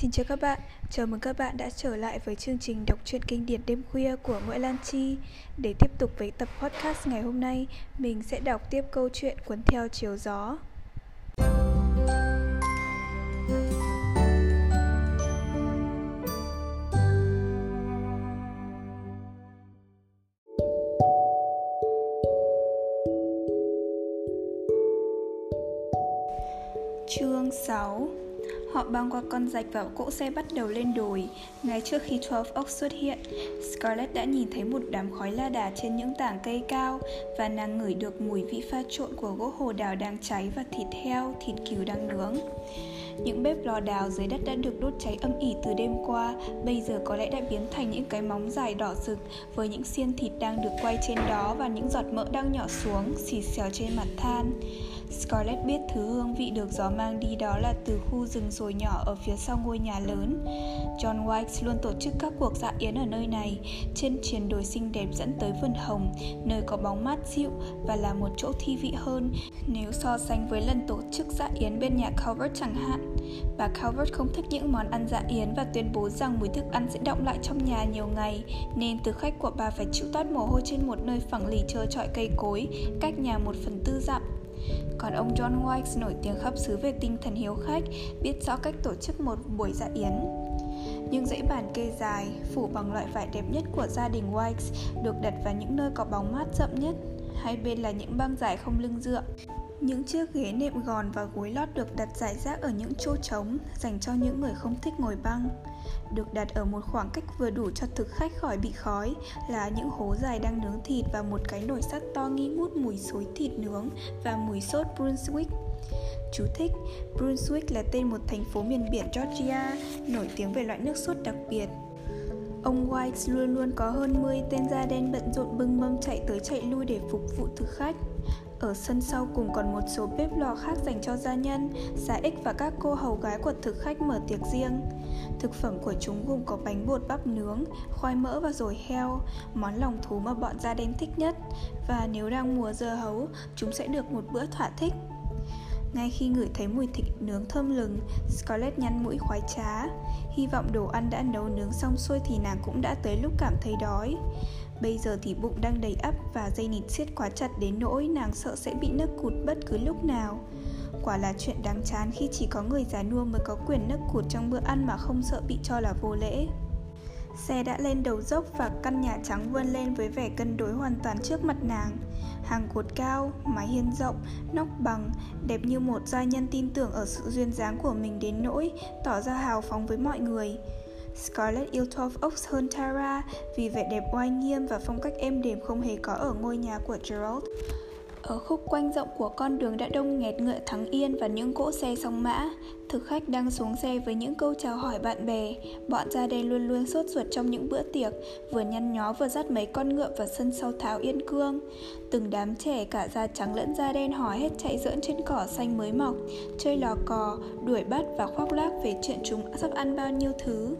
Xin chào các bạn, chào mừng các bạn đã trở lại với chương trình đọc truyện kinh điển đêm khuya của Nguyễn Lan Chi. Để tiếp tục với tập podcast ngày hôm nay, mình sẽ đọc tiếp câu chuyện Cuốn theo chiều gió. Chương 6 Họ băng qua con rạch và cỗ xe bắt đầu lên đồi. Ngay trước khi 12 Oak xuất hiện, Scarlett đã nhìn thấy một đám khói la đà trên những tảng cây cao và nàng ngửi được mùi vị pha trộn của gỗ hồ đào đang cháy và thịt heo, thịt cừu đang nướng. Những bếp lò đào dưới đất đã được đốt cháy âm ỉ từ đêm qua, bây giờ có lẽ đã biến thành những cái móng dài đỏ rực với những xiên thịt đang được quay trên đó và những giọt mỡ đang nhỏ xuống, xì xèo trên mặt than. Scarlett biết thứ hương vị được gió mang đi đó là từ khu rừng sồi nhỏ ở phía sau ngôi nhà lớn. John White luôn tổ chức các cuộc dạ yến ở nơi này, trên triền đồi xinh đẹp dẫn tới vườn hồng, nơi có bóng mát dịu và là một chỗ thi vị hơn nếu so sánh với lần tổ chức dạ yến bên nhà Calvert chẳng hạn. Bà Calvert không thích những món ăn dạ yến và tuyên bố rằng mùi thức ăn sẽ động lại trong nhà nhiều ngày, nên thực khách của bà phải chịu toát mồ hôi trên một nơi phẳng lì trơ trọi cây cối, cách nhà một phần tư dặm. Còn ông John White nổi tiếng khắp xứ về tinh thần hiếu khách, biết rõ cách tổ chức một buổi dạ yến. Nhưng dãy bàn kê dài, phủ bằng loại vải đẹp nhất của gia đình White, được đặt vào những nơi có bóng mát rậm nhất. Hai bên là những băng dài không lưng dựa. Những chiếc ghế nệm gòn và gối lót được đặt rải rác ở những chỗ trống dành cho những người không thích ngồi băng được đặt ở một khoảng cách vừa đủ cho thực khách khỏi bị khói là những hố dài đang nướng thịt và một cái nồi sắt to nghi ngút mùi xối thịt nướng và mùi sốt Brunswick. Chú thích, Brunswick là tên một thành phố miền biển Georgia nổi tiếng về loại nước sốt đặc biệt. Ông White luôn luôn có hơn 10 tên da đen bận rộn bưng mâm chạy tới chạy lui để phục vụ thực khách. Ở sân sau cùng còn một số bếp lò khác dành cho gia nhân, xã ích và các cô hầu gái của thực khách mở tiệc riêng. Thực phẩm của chúng gồm có bánh bột bắp nướng, khoai mỡ và dồi heo, món lòng thú mà bọn da đen thích nhất. Và nếu đang mùa dưa hấu, chúng sẽ được một bữa thỏa thích. Ngay khi ngửi thấy mùi thịt nướng thơm lừng, Scarlett nhăn mũi khoái trá. Hy vọng đồ ăn đã nấu nướng xong xuôi thì nàng cũng đã tới lúc cảm thấy đói. Bây giờ thì bụng đang đầy ắp và dây nịt siết quá chặt đến nỗi nàng sợ sẽ bị nấc cụt bất cứ lúc nào. Quả là chuyện đáng chán khi chỉ có người già nua mới có quyền nấc cụt trong bữa ăn mà không sợ bị cho là vô lễ. Xe đã lên đầu dốc và căn nhà trắng vươn lên với vẻ cân đối hoàn toàn trước mặt nàng. Hàng cột cao, mái hiên rộng, nóc bằng, đẹp như một gia nhân tin tưởng ở sự duyên dáng của mình đến nỗi tỏ ra hào phóng với mọi người. Scarlett yêu Twelve Oaks hơn Tara vì vẻ đẹp oai nghiêm và phong cách êm đềm không hề có ở ngôi nhà của Gerald. Ở khúc quanh rộng của con đường đã đông nghẹt ngựa thắng yên và những cỗ xe song mã. Thực khách đang xuống xe với những câu chào hỏi bạn bè. Bọn da đen luôn luôn sốt ruột trong những bữa tiệc, vừa nhăn nhó vừa dắt mấy con ngựa vào sân sau tháo yên cương. Từng đám trẻ cả da trắng lẫn da đen hò hết chạy dỡn trên cỏ xanh mới mọc, chơi lò cò, đuổi bắt và khoác lác về chuyện chúng sắp ăn bao nhiêu thứ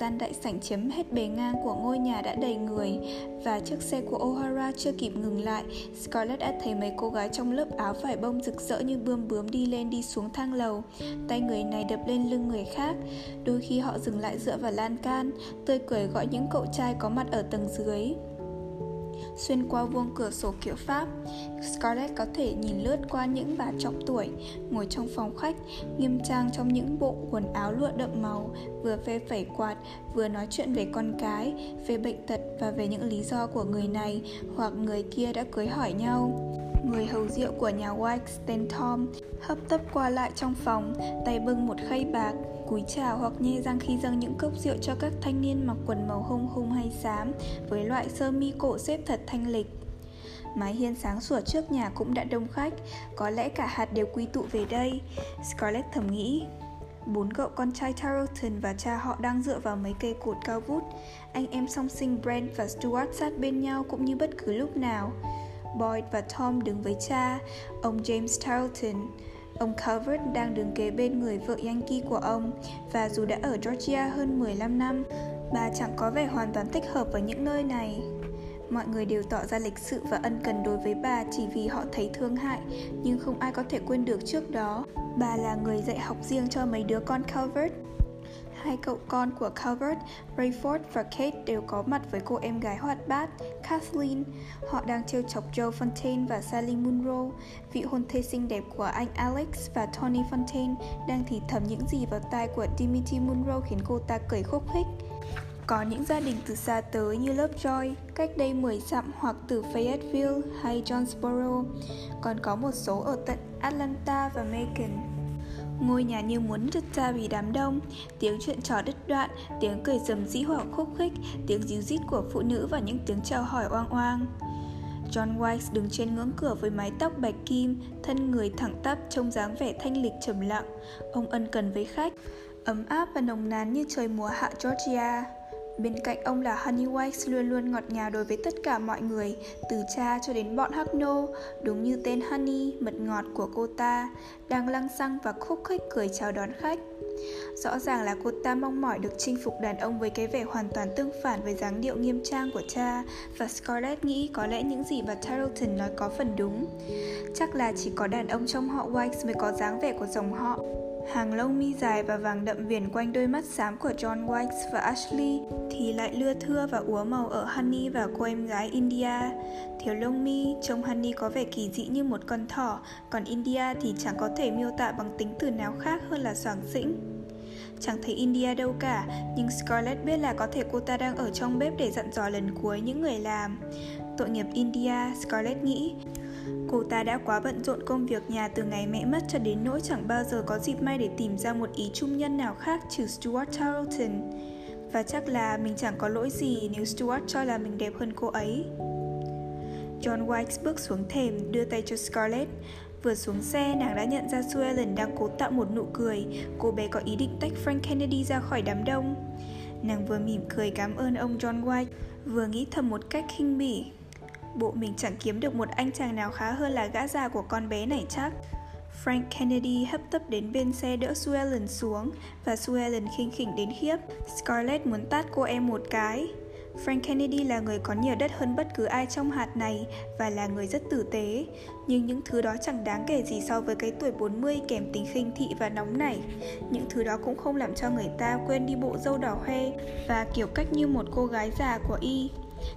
gian đại sảnh chiếm hết bề ngang của ngôi nhà đã đầy người và chiếc xe của O'Hara chưa kịp ngừng lại, Scarlett đã thấy mấy cô gái trong lớp áo vải bông rực rỡ như bươm bướm đi lên đi xuống thang lầu. Tay người này đập lên lưng người khác, đôi khi họ dừng lại dựa vào lan can, tươi cười gọi những cậu trai có mặt ở tầng dưới. Xuyên qua vuông cửa sổ kiểu Pháp, Scarlett có thể nhìn lướt qua những bà trọng tuổi ngồi trong phòng khách, nghiêm trang trong những bộ quần áo lụa đậm màu, vừa phê phẩy quạt, vừa nói chuyện về con cái, về bệnh tật và về những lý do của người này hoặc người kia đã cưới hỏi nhau. Người hầu rượu của nhà White tên Tom hấp tấp qua lại trong phòng, tay bưng một khay bạc, cúi chào hoặc nhe răng khi dâng những cốc rượu cho các thanh niên mặc quần màu hung hung hay xám với loại sơ mi cổ xếp thật thanh lịch. Mái hiên sáng sủa trước nhà cũng đã đông khách, có lẽ cả hạt đều quy tụ về đây. Scarlett thầm nghĩ, Bốn cậu con trai Tarleton và cha họ đang dựa vào mấy cây cột cao vút. Anh em song sinh Brent và Stuart sát bên nhau cũng như bất cứ lúc nào. Boyd và Tom đứng với cha, ông James Tarleton, Ông Calvert đang đứng kế bên người vợ Yankee của ông và dù đã ở Georgia hơn 15 năm, bà chẳng có vẻ hoàn toàn thích hợp ở những nơi này. Mọi người đều tỏ ra lịch sự và ân cần đối với bà chỉ vì họ thấy thương hại, nhưng không ai có thể quên được trước đó. Bà là người dạy học riêng cho mấy đứa con Calvert. Hai cậu con của Calvert, Rayford và Kate đều có mặt với cô em gái hoạt bát, Kathleen. Họ đang trêu chọc Joe Fontaine và Sally Munro, vị hôn thê xinh đẹp của anh Alex và Tony Fontaine đang thì thầm những gì vào tai của Dimitri Munro khiến cô ta cười khúc khích. Có những gia đình từ xa tới như Lovejoy, cách đây 10 dặm hoặc từ Fayetteville hay Jonesboro, còn có một số ở tận Atlanta và Macon. Ngôi nhà như muốn rứt ra vì đám đông Tiếng chuyện trò đứt đoạn Tiếng cười rầm rĩ hoặc khúc khích Tiếng díu rít của phụ nữ và những tiếng chào hỏi oang oang John Weiss đứng trên ngưỡng cửa với mái tóc bạch kim, thân người thẳng tắp trông dáng vẻ thanh lịch trầm lặng. Ông ân cần với khách, ấm áp và nồng nàn như trời mùa hạ Georgia. Bên cạnh ông là Honey Wax luôn luôn ngọt ngào đối với tất cả mọi người, từ cha cho đến bọn hắc nô, đúng như tên Honey, mật ngọt của cô ta, đang lăng xăng và khúc khích cười chào đón khách. Rõ ràng là cô ta mong mỏi được chinh phục đàn ông với cái vẻ hoàn toàn tương phản với dáng điệu nghiêm trang của cha và Scarlett nghĩ có lẽ những gì bà Tarleton nói có phần đúng. Chắc là chỉ có đàn ông trong họ White mới có dáng vẻ của dòng họ Hàng lông mi dài và vàng đậm viền quanh đôi mắt xám của John White và Ashley thì lại lưa thưa và úa màu ở Honey và cô em gái India. Thiếu lông mi, trông Honey có vẻ kỳ dị như một con thỏ, còn India thì chẳng có thể miêu tả bằng tính từ nào khác hơn là soàng xĩnh. Chẳng thấy India đâu cả, nhưng Scarlett biết là có thể cô ta đang ở trong bếp để dặn dò lần cuối những người làm. Tội nghiệp India, Scarlett nghĩ, Cô ta đã quá bận rộn công việc nhà từ ngày mẹ mất cho đến nỗi chẳng bao giờ có dịp may để tìm ra một ý chung nhân nào khác trừ Stuart Tarleton. Và chắc là mình chẳng có lỗi gì nếu Stuart cho là mình đẹp hơn cô ấy. John White bước xuống thềm, đưa tay cho Scarlett. Vừa xuống xe, nàng đã nhận ra Sue Ellen đang cố tạo một nụ cười. Cô bé có ý định tách Frank Kennedy ra khỏi đám đông. Nàng vừa mỉm cười cảm ơn ông John White, vừa nghĩ thầm một cách khinh bỉ. Bộ mình chẳng kiếm được một anh chàng nào khá hơn là gã già của con bé này chắc Frank Kennedy hấp tấp đến bên xe đỡ Suellen xuống và Suellen khinh khỉnh đến khiếp. Scarlett muốn tát cô em một cái. Frank Kennedy là người có nhiều đất hơn bất cứ ai trong hạt này và là người rất tử tế. Nhưng những thứ đó chẳng đáng kể gì so với cái tuổi 40 kèm tính khinh thị và nóng nảy. Những thứ đó cũng không làm cho người ta quên đi bộ dâu đỏ hoe và kiểu cách như một cô gái già của y.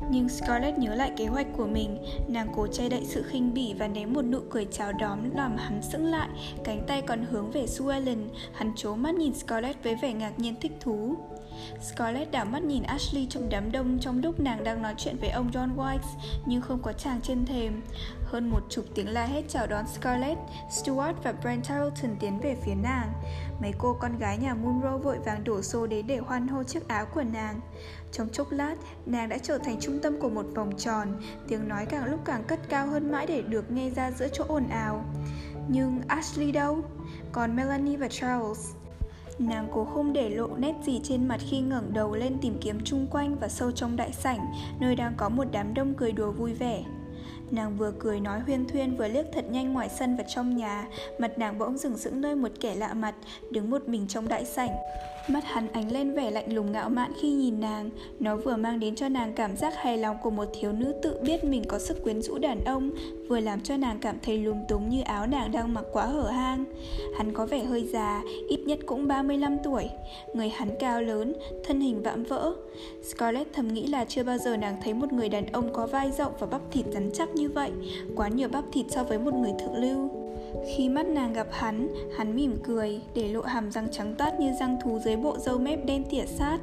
Nhưng Scarlett nhớ lại kế hoạch của mình Nàng cố che đậy sự khinh bỉ và ném một nụ cười chào đón làm hắn sững lại Cánh tay còn hướng về Suellen Hắn chố mắt nhìn Scarlett với vẻ ngạc nhiên thích thú Scarlett đảo mắt nhìn Ashley trong đám đông trong lúc nàng đang nói chuyện với ông John White nhưng không có chàng trên thềm. Hơn một chục tiếng la hét chào đón Scarlett, Stuart và Brent Tarleton tiến về phía nàng. Mấy cô con gái nhà Munro vội vàng đổ xô đến để hoan hô chiếc áo của nàng. Trong chốc lát, nàng đã trở thành trung tâm của một vòng tròn, tiếng nói càng lúc càng cất cao hơn mãi để được nghe ra giữa chỗ ồn ào. Nhưng Ashley đâu? Còn Melanie và Charles? Nàng cố không để lộ nét gì trên mặt khi ngẩng đầu lên tìm kiếm chung quanh và sâu trong đại sảnh, nơi đang có một đám đông cười đùa vui vẻ. Nàng vừa cười nói huyên thuyên vừa liếc thật nhanh ngoài sân và trong nhà Mặt nàng bỗng dừng sững nơi một kẻ lạ mặt Đứng một mình trong đại sảnh Mắt hắn ánh lên vẻ lạnh lùng ngạo mạn khi nhìn nàng. Nó vừa mang đến cho nàng cảm giác hài lòng của một thiếu nữ tự biết mình có sức quyến rũ đàn ông Vừa làm cho nàng cảm thấy lúng túng như áo nàng đang mặc quá hở hang. Hắn có vẻ hơi già, ít nhất cũng 35 tuổi. Người hắn cao lớn, thân hình vạm vỡ. Scarlett thầm nghĩ là chưa bao giờ nàng thấy một người đàn ông có vai rộng và bắp thịt rắn chắc như vậy Quá nhiều bắp thịt so với một người thượng lưu khi mắt nàng gặp hắn, hắn mỉm cười, để lộ hàm răng trắng toát như răng thú dưới bộ râu mép đen tỉa sát.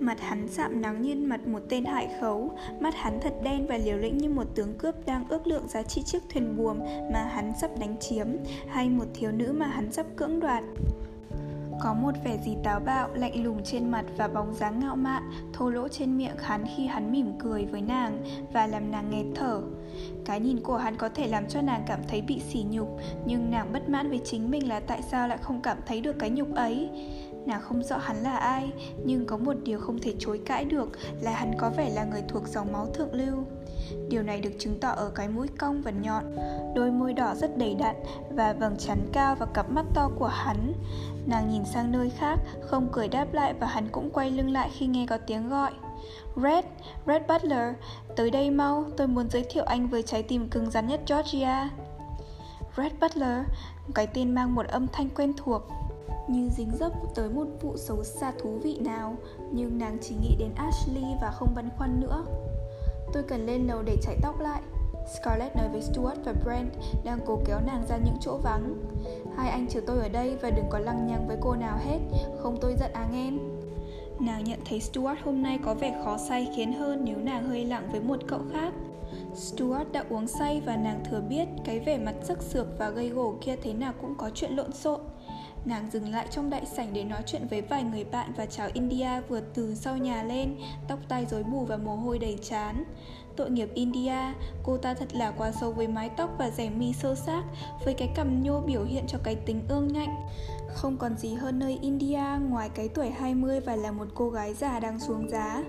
Mặt hắn sạm nắng như mặt một tên hại khấu, mắt hắn thật đen và liều lĩnh như một tướng cướp đang ước lượng giá trị chiếc thuyền buồm mà hắn sắp đánh chiếm, hay một thiếu nữ mà hắn sắp cưỡng đoạt. Có một vẻ gì táo bạo, lạnh lùng trên mặt và bóng dáng ngạo mạn, thô lỗ trên miệng hắn khi hắn mỉm cười với nàng và làm nàng nghẹt thở. Cái nhìn của hắn có thể làm cho nàng cảm thấy bị sỉ nhục, nhưng nàng bất mãn với chính mình là tại sao lại không cảm thấy được cái nhục ấy. Nàng không rõ hắn là ai, nhưng có một điều không thể chối cãi được là hắn có vẻ là người thuộc dòng máu thượng lưu. Điều này được chứng tỏ ở cái mũi cong và nhọn, đôi môi đỏ rất đầy đặn và vầng trán cao và cặp mắt to của hắn. Nàng nhìn sang nơi khác, không cười đáp lại và hắn cũng quay lưng lại khi nghe có tiếng gọi. Red, Red Butler, tới đây mau, tôi muốn giới thiệu anh với trái tim cứng rắn nhất Georgia. Red Butler, cái tên mang một âm thanh quen thuộc. như dính dấp tới một vụ xấu xa thú vị nào nhưng nàng chỉ nghĩ đến Ashley và không băn khoăn nữa. Tôi cần lên lầu để chải tóc lại. Scarlett nói với Stuart và Brent đang cố kéo nàng ra những chỗ vắng. Hai anh chờ tôi ở đây và đừng có lăng nhăng với cô nào hết không tôi giận à nghen nàng nhận thấy Stuart hôm nay có vẻ khó say khiến hơn nếu nàng hơi lặng với một cậu khác Stuart đã uống say và nàng thừa biết cái vẻ mặt sức sược và gây gổ kia thế nào cũng có chuyện lộn xộn. Nàng dừng lại trong đại sảnh để nói chuyện với vài người bạn và cháu India vừa từ sau nhà lên, tóc tai rối bù và mồ hôi đầy chán. Tội nghiệp India, cô ta thật là quá xấu với mái tóc và rẻ mi sâu xác, với cái cằm nhô biểu hiện cho cái tính ương ngạnh. Không còn gì hơn nơi India ngoài cái tuổi 20 và là một cô gái già đang xuống giá.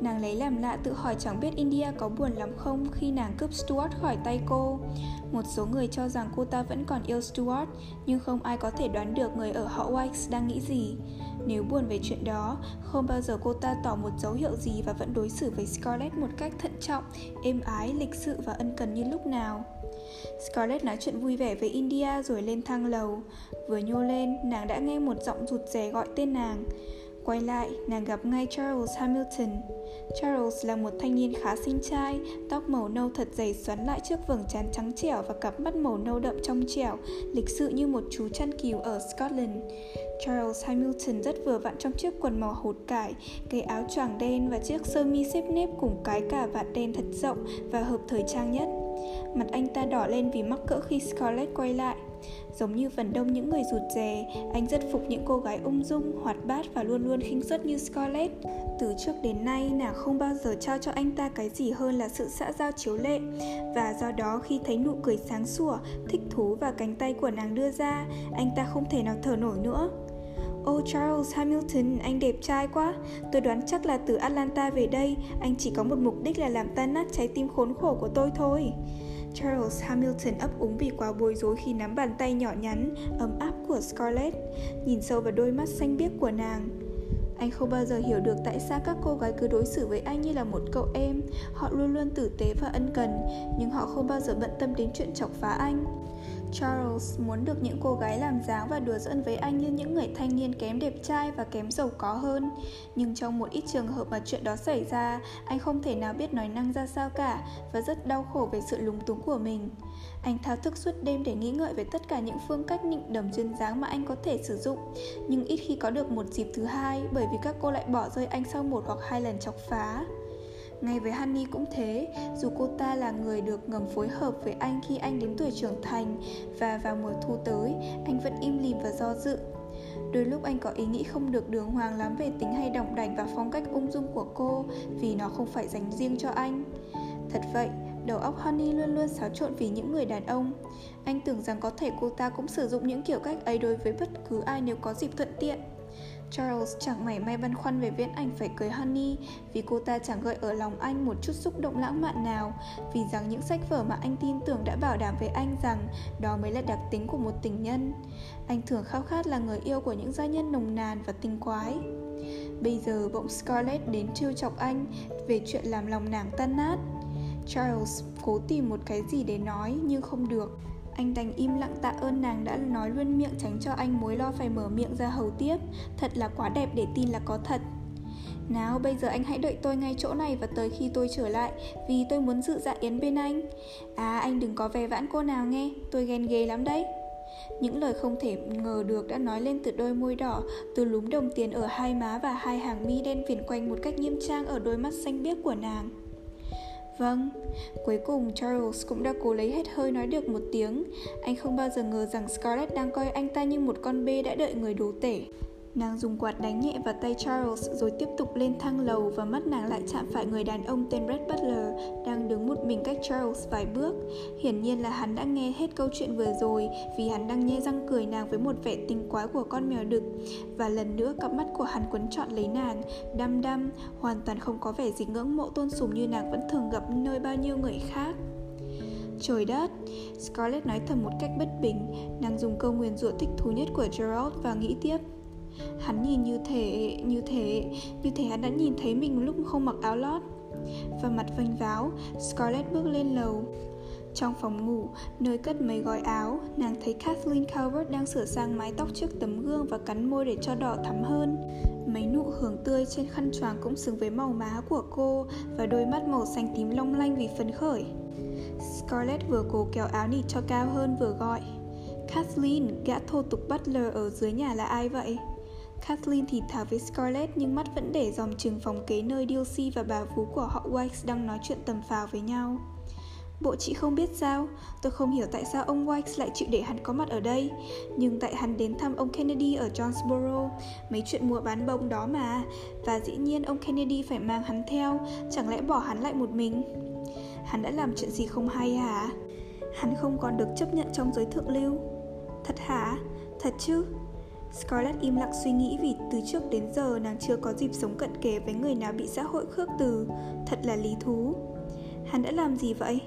Nàng lấy làm lạ tự hỏi chẳng biết India có buồn lắm không khi nàng cướp Stuart khỏi tay cô. Một số người cho rằng cô ta vẫn còn yêu Stuart, nhưng không ai có thể đoán được người ở họ White đang nghĩ gì. Nếu buồn về chuyện đó, không bao giờ cô ta tỏ một dấu hiệu gì và vẫn đối xử với Scarlett một cách thận trọng, êm ái, lịch sự và ân cần như lúc nào. Scarlett nói chuyện vui vẻ với India rồi lên thang lầu. Vừa nhô lên, nàng đã nghe một giọng rụt rè gọi tên nàng. Quay lại, nàng gặp ngay Charles Hamilton. Charles là một thanh niên khá xinh trai, tóc màu nâu thật dày xoắn lại trước vầng trán trắng trẻo và cặp mắt màu nâu đậm trong trẻo, lịch sự như một chú chăn cừu ở Scotland. Charles Hamilton rất vừa vặn trong chiếc quần màu hột cải, cái áo choàng đen và chiếc sơ mi xếp nếp cùng cái cà vạt đen thật rộng và hợp thời trang nhất. Mặt anh ta đỏ lên vì mắc cỡ khi Scarlett quay lại. Giống như phần đông những người rụt rè, anh rất phục những cô gái ung dung, hoạt bát và luôn luôn khinh suất như Scarlett. Từ trước đến nay, nàng không bao giờ trao cho anh ta cái gì hơn là sự xã giao chiếu lệ. Và do đó khi thấy nụ cười sáng sủa, thích thú và cánh tay của nàng đưa ra, anh ta không thể nào thở nổi nữa. Oh Charles Hamilton, anh đẹp trai quá Tôi đoán chắc là từ Atlanta về đây Anh chỉ có một mục đích là làm tan nát trái tim khốn khổ của tôi thôi Charles Hamilton ấp úng vì quá bối rối khi nắm bàn tay nhỏ nhắn, ấm áp của Scarlett, nhìn sâu vào đôi mắt xanh biếc của nàng. Anh không bao giờ hiểu được tại sao các cô gái cứ đối xử với anh như là một cậu em. Họ luôn luôn tử tế và ân cần, nhưng họ không bao giờ bận tâm đến chuyện chọc phá anh. Charles muốn được những cô gái làm dáng và đùa giỡn với anh như những người thanh niên kém đẹp trai và kém giàu có hơn. Nhưng trong một ít trường hợp mà chuyện đó xảy ra, anh không thể nào biết nói năng ra sao cả và rất đau khổ về sự lúng túng của mình. Anh thao thức suốt đêm để nghĩ ngợi về tất cả những phương cách nịnh đầm duyên dáng mà anh có thể sử dụng, nhưng ít khi có được một dịp thứ hai bởi vì các cô lại bỏ rơi anh sau một hoặc hai lần chọc phá. Ngay với Honey cũng thế, dù cô ta là người được ngầm phối hợp với anh khi anh đến tuổi trưởng thành và vào mùa thu tới, anh vẫn im lìm và do dự. Đôi lúc anh có ý nghĩ không được đường hoàng lắm về tính hay đỏng đảnh và phong cách ung dung của cô vì nó không phải dành riêng cho anh. Thật vậy, đầu óc Honey luôn luôn xáo trộn vì những người đàn ông. Anh tưởng rằng có thể cô ta cũng sử dụng những kiểu cách ấy đối với bất cứ ai nếu có dịp thuận tiện. Charles chẳng mảy may băn khoăn về viễn ảnh phải cưới Honey, vì cô ta chẳng gợi ở lòng anh một chút xúc động lãng mạn nào vì rằng những sách vở mà anh tin tưởng đã bảo đảm với anh rằng đó mới là đặc tính của một tình nhân. Anh thường khao khát là người yêu của những gia nhân nồng nàn và tinh quái. Bây giờ bỗng Scarlett đến trêu chọc anh về chuyện làm lòng nàng tan nát. Charles cố tìm một cái gì để nói, nhưng không được anh đành im lặng tạ ơn nàng đã nói luôn miệng tránh cho anh mối lo phải mở miệng ra hầu tiếp. Thật là quá đẹp để tin là có thật. Nào bây giờ anh hãy đợi tôi ngay chỗ này và tới khi tôi trở lại Vì tôi muốn dự dạ yến bên anh. À anh đừng có vẻ vãn cô nào nghe Tôi ghen ghê lắm đấy. Những lời không thể ngờ được đã nói lên từ đôi môi đỏ, từ lúm đồng tiền ở hai má và hai hàng mi đen viền quanh một cách nghiêm trang ở đôi mắt xanh biếc của nàng. Vâng, cuối cùng Charles cũng đã cố lấy hết hơi nói được một tiếng. Anh không bao giờ ngờ rằng Scarlett đang coi anh ta như một con bê đã đợi người đố tể. Nàng dùng quạt đánh nhẹ vào tay Charles rồi tiếp tục lên thang lầu và mắt nàng lại chạm phải người đàn ông tên Red Butler đang đứng một mình cách Charles vài bước. Hiển nhiên là hắn đã nghe hết câu chuyện vừa rồi vì hắn đang nhe răng cười nàng với một vẻ tinh quái của con mèo đực. Và lần nữa cặp mắt của hắn quấn trọn lấy nàng, đăm đăm, hoàn toàn không có vẻ gì ngưỡng mộ tôn sùng như nàng vẫn thường gặp nơi bao nhiêu người khác. Trời đất, Scarlett nói thầm một cách bất bình, nàng dùng câu nguyền rủa thích thú nhất của Gerald và nghĩ tiếp Hắn nhìn như thế, như thế, như thế hắn đã nhìn thấy mình lúc không mặc áo lót Và mặt vênh váo, Scarlett bước lên lầu Trong phòng ngủ, nơi cất mấy gói áo, nàng thấy Kathleen Calvert đang sửa sang mái tóc trước tấm gương và cắn môi để cho đỏ thắm hơn. Mấy nụ hưởng tươi trên khăn choàng cũng xứng với màu má của cô và đôi mắt màu xanh tím long lanh vì phấn khởi. Scarlett vừa cố kéo áo nịt cho cao hơn vừa gọi Kathleen, gã thô tục butler ở dưới nhà là ai vậy? Kathleen thì thào với Scarlett nhưng mắt vẫn để dòng chừng phòng kế nơi Dilsey và bà vú của họ Wikes đang nói chuyện tầm phào với nhau. Bộ chị không biết sao, tôi không hiểu tại sao ông Wikes lại chịu để hắn có mặt ở đây Nhưng tại hắn đến thăm ông Kennedy ở Jonesboro Mấy chuyện mua bán bông đó mà Và dĩ nhiên ông Kennedy phải mang hắn theo Chẳng lẽ bỏ hắn lại một mình Hắn đã làm chuyện gì không hay hả? Hắn không còn được chấp nhận trong giới thượng lưu Thật hả? Thật chứ? Scarlett im lặng suy nghĩ vì từ trước đến giờ nàng chưa có dịp sống cận kề với người nào bị xã hội khước từ. Thật là lý thú. Hắn đã làm gì vậy?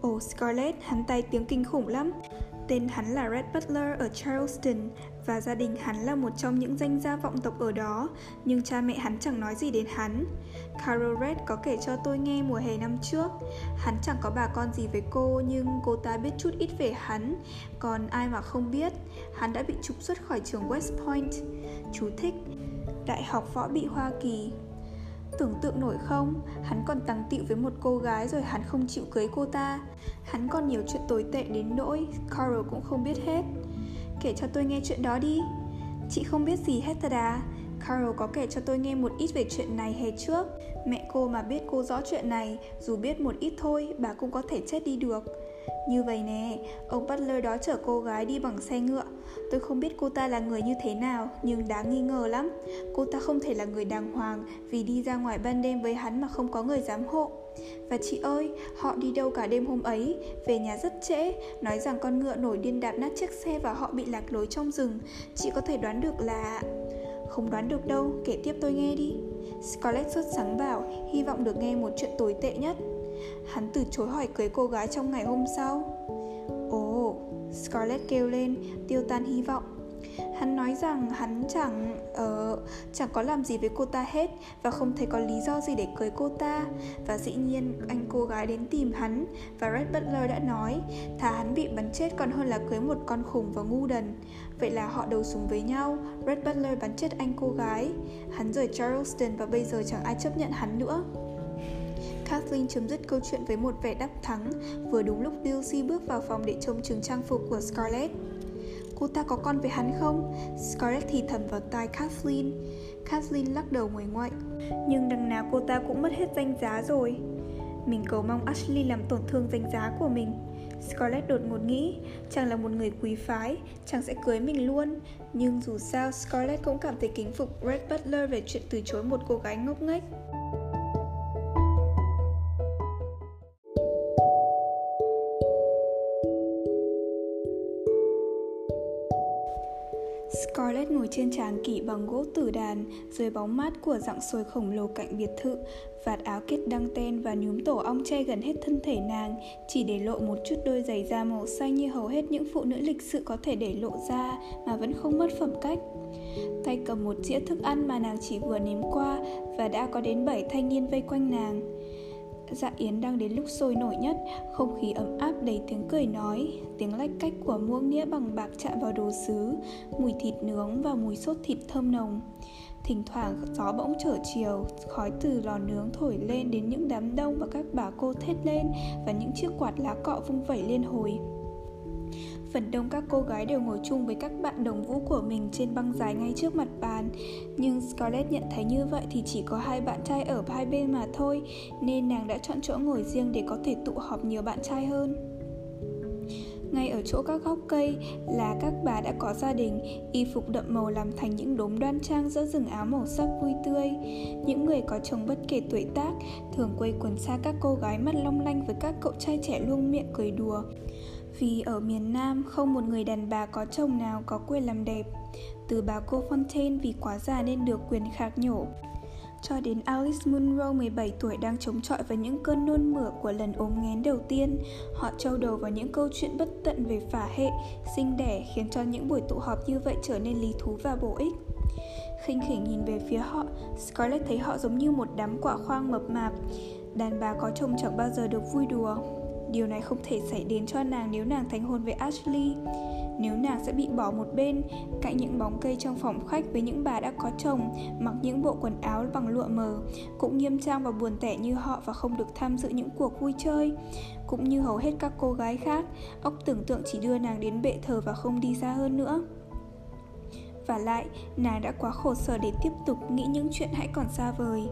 Ồ, oh, Scarlett, hắn tay tiếng kinh khủng lắm. Tên hắn là Red Butler ở Charleston và gia đình hắn là một trong những danh gia vọng tộc ở đó, nhưng cha mẹ hắn chẳng nói gì đến hắn. Carol Red có kể cho tôi nghe mùa hè năm trước, hắn chẳng có bà con gì với cô nhưng cô ta biết chút ít về hắn, còn ai mà không biết, hắn đã bị trục xuất khỏi trường West Point. Chú thích Đại học Võ Bị Hoa Kỳ Tưởng tượng nổi không, hắn còn tăng tịu với một cô gái rồi hắn không chịu cưới cô ta. Hắn còn nhiều chuyện tồi tệ đến nỗi Carol cũng không biết hết. Kể cho tôi nghe chuyện đó đi. Chị không biết gì hết thật à? Carol có kể cho tôi nghe một ít về chuyện này hè trước. Mẹ cô mà biết cô rõ chuyện này, dù biết một ít thôi, bà cũng có thể chết đi được. Như vậy nè, ông Butler đó chở cô gái đi bằng xe ngựa. Tôi không biết cô ta là người như thế nào, nhưng đáng nghi ngờ lắm. Cô ta không thể là người đàng hoàng vì đi ra ngoài ban đêm với hắn mà không có người giám hộ. Và chị ơi, họ đi đâu cả đêm hôm ấy, về nhà rất trễ, nói rằng con ngựa nổi điên đạp nát chiếc xe và họ bị lạc lối trong rừng. Chị có thể đoán được là... Không đoán được đâu, kể tiếp tôi nghe đi. Scarlett sốt sáng bảo, hy vọng được nghe một chuyện tồi tệ nhất. Hắn từ chối hỏi cưới cô gái trong ngày hôm sau Ồ, oh, Scarlett kêu lên, tiêu tan hy vọng Hắn nói rằng hắn chẳng uh, chẳng có làm gì với cô ta hết và không thấy có lý do gì để cưới cô ta. Và dĩ nhiên anh cô gái đến tìm hắn và Red Butler đã nói thà hắn bị bắn chết còn hơn là cưới một con khủng và ngu đần. Vậy là họ đầu súng với nhau, Red Butler bắn chết anh cô gái. Hắn rời Charleston và bây giờ chẳng ai chấp nhận hắn nữa. Kathleen chấm dứt câu chuyện với một vẻ đắc thắng, vừa đúng lúc Dilsey bước vào phòng để trông chừng trang phục của Scarlett. Cô ta có con với hắn không? Scarlett thì thầm vào tai Kathleen. Kathleen lắc đầu ngoài ngoại. Nhưng đằng nào cô ta cũng mất hết danh giá rồi. Mình cầu mong Ashley làm tổn thương danh giá của mình. Scarlett đột ngột nghĩ, chàng là một người quý phái, chàng sẽ cưới mình luôn. Nhưng dù sao, Scarlett cũng cảm thấy kính phục Red Butler về chuyện từ chối một cô gái ngốc nghếch. Scarlett ngồi trên tràng kỷ bằng gỗ tử đàn dưới bóng mát của dạng sồi khổng lồ cạnh biệt thự. Vạt áo kết đăng ten và nhúm tổ ong che gần hết thân thể nàng, chỉ để lộ một chút đôi giày da màu xanh như hầu hết những phụ nữ lịch sự có thể để lộ ra mà vẫn không mất phẩm cách. Tay cầm một dĩa thức ăn mà nàng chỉ vừa nếm qua và đã có đến bảy thanh niên vây quanh nàng. Dạ Yến đang đến lúc sôi nổi nhất, không khí ấm áp đầy tiếng cười nói, tiếng lách cách của muỗng nĩa bằng bạc chạm vào đồ sứ, mùi thịt nướng và mùi sốt thịt thơm nồng. Thỉnh thoảng gió bỗng trở chiều, khói từ lò nướng thổi lên đến những đám đông và các bà cô thét lên và những chiếc quạt lá cọ vung vẩy liên hồi. Phần đông các cô gái đều ngồi chung với các bạn đồng vũ của mình trên băng dài ngay trước mặt bàn. Nhưng Scarlett nhận thấy như vậy thì chỉ có hai bạn trai ở hai bên mà thôi Nên nàng đã chọn chỗ ngồi riêng để có thể tụ họp nhiều bạn trai hơn. Ngay ở chỗ các gốc cây là các bà đã có gia đình, y phục đậm màu làm thành những đốm đoan trang giữa rừng áo màu sắc vui tươi. Những người có chồng bất kể tuổi tác thường quây quần xa các cô gái mắt long lanh với các cậu trai trẻ luôn miệng cười đùa vì ở miền Nam không một người đàn bà có chồng nào có quyền làm đẹp Từ bà cô Fontaine vì quá già nên được quyền khạc nhổ cho đến Alice Munro 17 tuổi đang chống chọi với những cơn nôn mửa của lần ốm nghén đầu tiên. Họ trâu đầu vào những câu chuyện bất tận về phả hệ, sinh đẻ khiến cho những buổi tụ họp như vậy trở nên lý thú và bổ ích. khinh khỉnh nhìn về phía họ, Scarlett thấy họ giống như một đám quả khoang mập mạp. Đàn bà có chồng chẳng bao giờ được vui đùa, Điều này không thể xảy đến cho nàng nếu nàng thành hôn với Ashley. Nếu nàng sẽ bị bỏ một bên, cạnh những bóng cây trong phòng khách với những bà đã có chồng, mặc những bộ quần áo bằng lụa mờ, cũng nghiêm trang và buồn tẻ như họ và không được tham dự những cuộc vui chơi. Cũng như hầu hết các cô gái khác ốc tưởng tượng chỉ đưa nàng đến bệ thờ và không đi xa hơn nữa. Và lại, nàng đã quá khổ sở để tiếp tục nghĩ những chuyện hãy còn xa vời.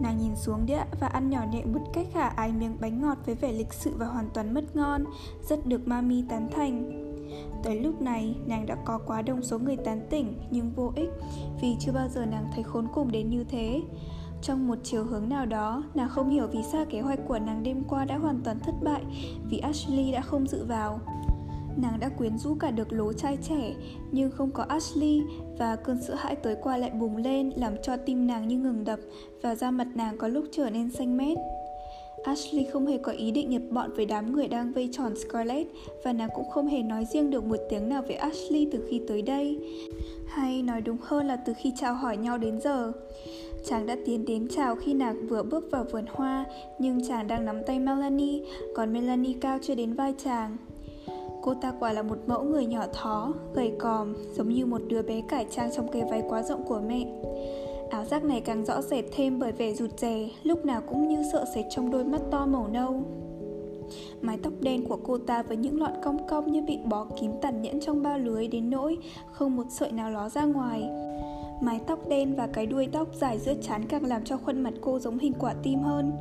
Nàng nhìn xuống đĩa và ăn nhỏ nhẹ một cách khả ái miếng bánh ngọt với vẻ lịch sự và hoàn toàn mất ngon, rất được Mami tán thành. Tới lúc này, nàng đã có quá đông số người tán tỉnh nhưng vô ích vì chưa bao giờ nàng thấy khốn cùng đến như thế. Trong một chiều hướng nào đó, nàng không hiểu vì sao kế hoạch của nàng đêm qua đã hoàn toàn thất bại vì Ashley đã không dự vào. Nàng đã quyến rũ cả được lố trai trẻ Nhưng không có Ashley Và cơn sợ hãi tới qua lại bùng lên Làm cho tim nàng như ngừng đập Và da mặt nàng có lúc trở nên xanh mét Ashley không hề có ý định nhập bọn với đám người đang vây tròn Scarlett và nàng cũng không hề nói riêng được một tiếng nào với Ashley từ khi tới đây. Hay nói đúng hơn là từ khi chào hỏi nhau đến giờ. Chàng đã tiến đến chào khi nàng vừa bước vào vườn hoa, nhưng chàng đang nắm tay Melanie, còn Melanie cao chưa đến vai chàng. Cô ta quả là một mẫu người nhỏ thó, gầy còm, giống như một đứa bé cải trang trong cái váy quá rộng của mẹ. Áo giác này càng rõ rệt thêm bởi vẻ rụt rè, lúc nào cũng như sợ sệt trong đôi mắt to màu nâu. Mái tóc đen của cô ta với những lọn cong cong như bị bó kín tàn nhẫn trong bao lưới đến nỗi không một sợi nào ló ra ngoài. Mái tóc đen và cái đuôi tóc dài giữa chán càng làm cho khuôn mặt cô giống hình quả tim hơn.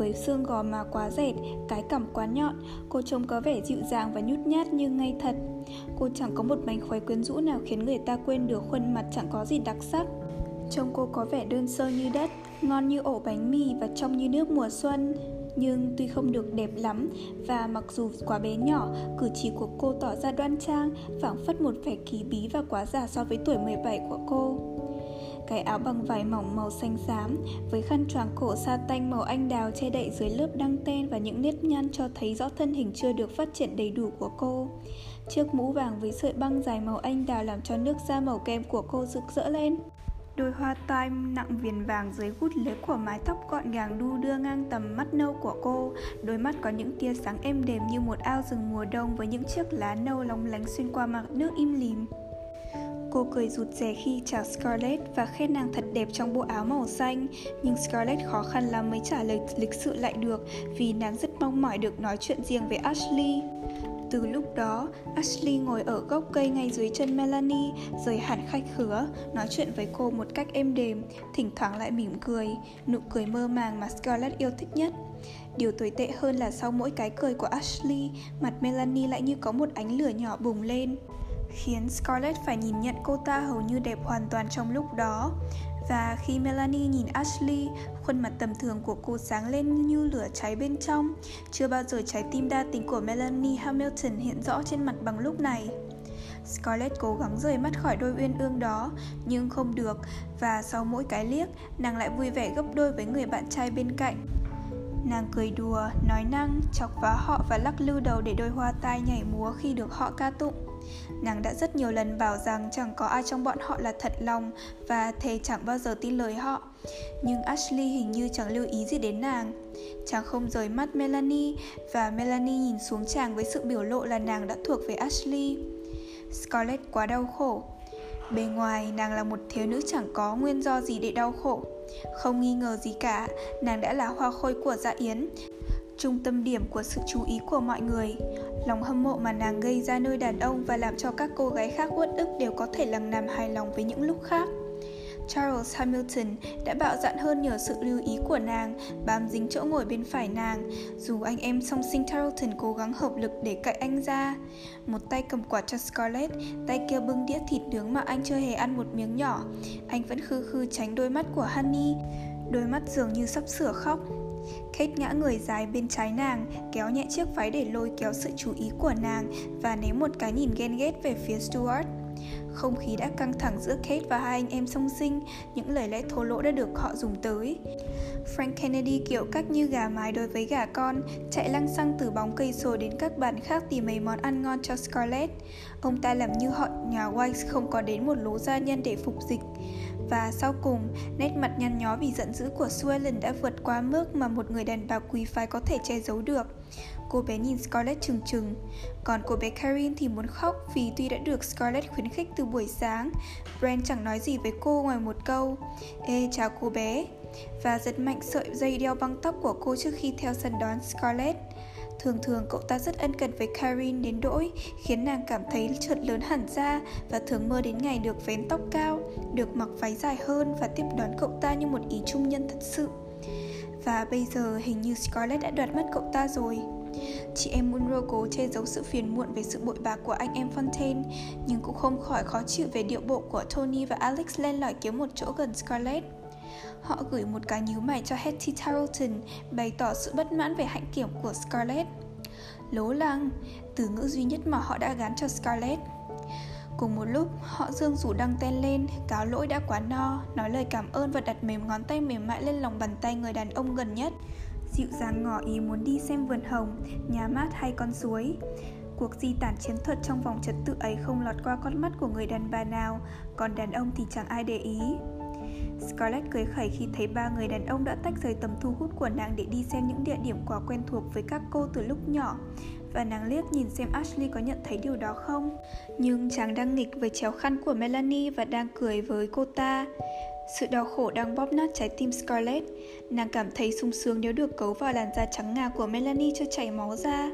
Với xương gò má quá dẹt, cái cằm quá nhọn, cô trông có vẻ dịu dàng và nhút nhát như ngây thật. Cô chẳng có một mảnh khóe quyến rũ nào khiến người ta quên được khuôn mặt chẳng có gì đặc sắc. Trông cô có vẻ đơn sơ như đất, ngon như ổ bánh mì và trong như nước mùa xuân. Nhưng tuy không được đẹp lắm và mặc dù quá bé nhỏ, cử chỉ của cô tỏ ra đoan trang, phảng phất một vẻ kỳ bí và quá già so với tuổi 17 của cô. Cái áo bằng vải mỏng màu xanh xám với khăn choàng cổ sa tanh màu anh đào che đậy dưới lớp đăng ten và những nếp nhăn cho thấy rõ thân hình chưa được phát triển đầy đủ của cô. Chiếc mũ vàng với sợi băng dài màu anh đào làm cho nước da màu kem của cô rực rỡ lên. Đôi hoa tai nặng viền vàng dưới gút lưới của mái tóc gọn gàng đu đưa ngang tầm mắt nâu của cô Đôi mắt có những tia sáng êm đềm như một ao rừng mùa đông với những chiếc lá nâu lóng lánh xuyên qua mặt nước im lìm Cô cười rụt rè khi chào Scarlett và khen nàng thật đẹp trong bộ áo màu xanh. Nhưng Scarlett khó khăn lắm mới trả lời lịch sự lại được vì nàng rất mong mỏi được nói chuyện riêng với Ashley. Từ lúc đó, Ashley ngồi ở gốc cây ngay dưới chân Melanie, rời hẳn khách khứa, nói chuyện với cô một cách êm đềm, thỉnh thoảng lại mỉm cười, nụ cười mơ màng mà Scarlett yêu thích nhất. Điều tồi tệ hơn là sau mỗi cái cười của Ashley, mặt Melanie lại như có một ánh lửa nhỏ bùng lên khiến Scarlett phải nhìn nhận cô ta hầu như đẹp hoàn toàn trong lúc đó. Và khi Melanie nhìn Ashley, khuôn mặt tầm thường của cô sáng lên như lửa cháy bên trong. Chưa bao giờ trái tim đa tình của Melanie Hamilton hiện rõ trên mặt bằng lúc này. Scarlett cố gắng rời mắt khỏi đôi uyên ương đó, nhưng không được, và sau mỗi cái liếc, nàng lại vui vẻ gấp đôi với người bạn trai bên cạnh. Nàng cười đùa, nói năng, chọc vá họ và lắc lư đầu để đôi hoa tai nhảy múa khi được họ ca tụng. Nàng đã rất nhiều lần bảo rằng chẳng có ai trong bọn họ là thật lòng và thề chẳng bao giờ tin lời họ. Nhưng Ashley hình như chẳng lưu ý gì đến nàng. Chàng không rời mắt Melanie và Melanie nhìn xuống chàng với sự biểu lộ là nàng đã thuộc về Ashley. Scarlett quá đau khổ. Bề ngoài nàng là một thiếu nữ chẳng có nguyên do gì để đau khổ. Không nghi ngờ gì cả, nàng đã là hoa khôi của dạ yến trung tâm điểm của sự chú ý của mọi người. Lòng hâm mộ mà nàng gây ra nơi đàn ông và làm cho các cô gái khác uất ức đều có thể lằng nằm hài lòng với những lúc khác. Charles Hamilton đã bạo dạn hơn nhờ sự lưu ý của nàng, bám dính chỗ ngồi bên phải nàng, dù anh em song sinh Tarleton cố gắng hợp lực để cậy anh ra. Một tay cầm quạt cho Scarlett, tay kia bưng đĩa thịt nướng mà anh chưa hề ăn một miếng nhỏ. Anh vẫn khư khư tránh đôi mắt của Honey, đôi mắt dường như sắp sửa khóc. Kate ngã người dài bên trái nàng, kéo nhẹ chiếc váy để lôi kéo sự chú ý của nàng và ném một cái nhìn ghen ghét về phía Stuart. Không khí đã căng thẳng giữa Kate và hai anh em song sinh, những lời lẽ thô lỗ đã được họ dùng tới. Frank Kennedy kiểu cách như gà mái đối với gà con, chạy lăng xăng từ bóng cây sồi đến các bàn khác tìm mấy món ăn ngon cho Scarlett. Ông ta làm như họ nhà White không có đến một lố gia nhân để phục dịch. Và sau cùng, nét mặt nhăn nhó vì giận dữ của Suellen đã vượt qua mức mà một người đàn bà quý phái có thể che giấu được. Cô bé nhìn Scarlett trừng trừng. Còn cô bé Karin thì muốn khóc vì tuy đã được Scarlett khuyến khích từ buổi sáng Brand chẳng nói gì với cô ngoài một câu Ê chào cô bé. Và giật mạnh sợi dây đeo băng tóc của cô trước khi theo sân đón Scarlett. Thường thường cậu ta rất ân cần với Karin đến đỗi khiến nàng cảm thấy chợt lớn hẳn ra và thường mơ đến ngày được vén tóc cao, được mặc váy dài hơn và tiếp đón cậu ta như một ý trung nhân thật sự. Và bây giờ hình như Scarlett đã đoạt mất cậu ta rồi. Chị em Munro cố che giấu sự phiền muộn về sự bội bạc của anh em Fontaine, nhưng cũng không khỏi khó chịu về điệu bộ của Tony và Alex len lỏi kiếm một chỗ gần Scarlett. Họ gửi một cái nhíu mày cho Hetty Tarleton, bày tỏ sự bất mãn về hạnh kiểm của Scarlett. Lố lăng, từ ngữ duy nhất mà họ đã gắn cho Scarlett. Cùng một lúc, họ dương rủ đăng tên lên, cáo lỗi đã quá no, nói lời cảm ơn và đặt mềm ngón tay mềm mại lên lòng bàn tay người đàn ông gần nhất dịu dàng ngỏ ý muốn đi xem vườn hồng, nhà mát hay con suối. Cuộc di tản chiến thuật trong vòng trật tự ấy không lọt qua con mắt của người đàn bà nào, còn đàn ông thì chẳng ai để ý. Scarlett cười khẩy khi thấy ba người đàn ông đã tách rời tầm thu hút của nàng để đi xem những địa điểm quá quen thuộc với các cô từ lúc nhỏ và nàng liếc nhìn xem Ashley có nhận thấy điều đó không. Nhưng chàng đang nghịch với chéo khăn của Melanie và đang cười với cô ta. Sự đau khổ đang bóp nát trái tim Scarlett. Nàng cảm thấy sung sướng nếu được cấu vào làn da trắng ngà của Melanie cho chảy máu ra.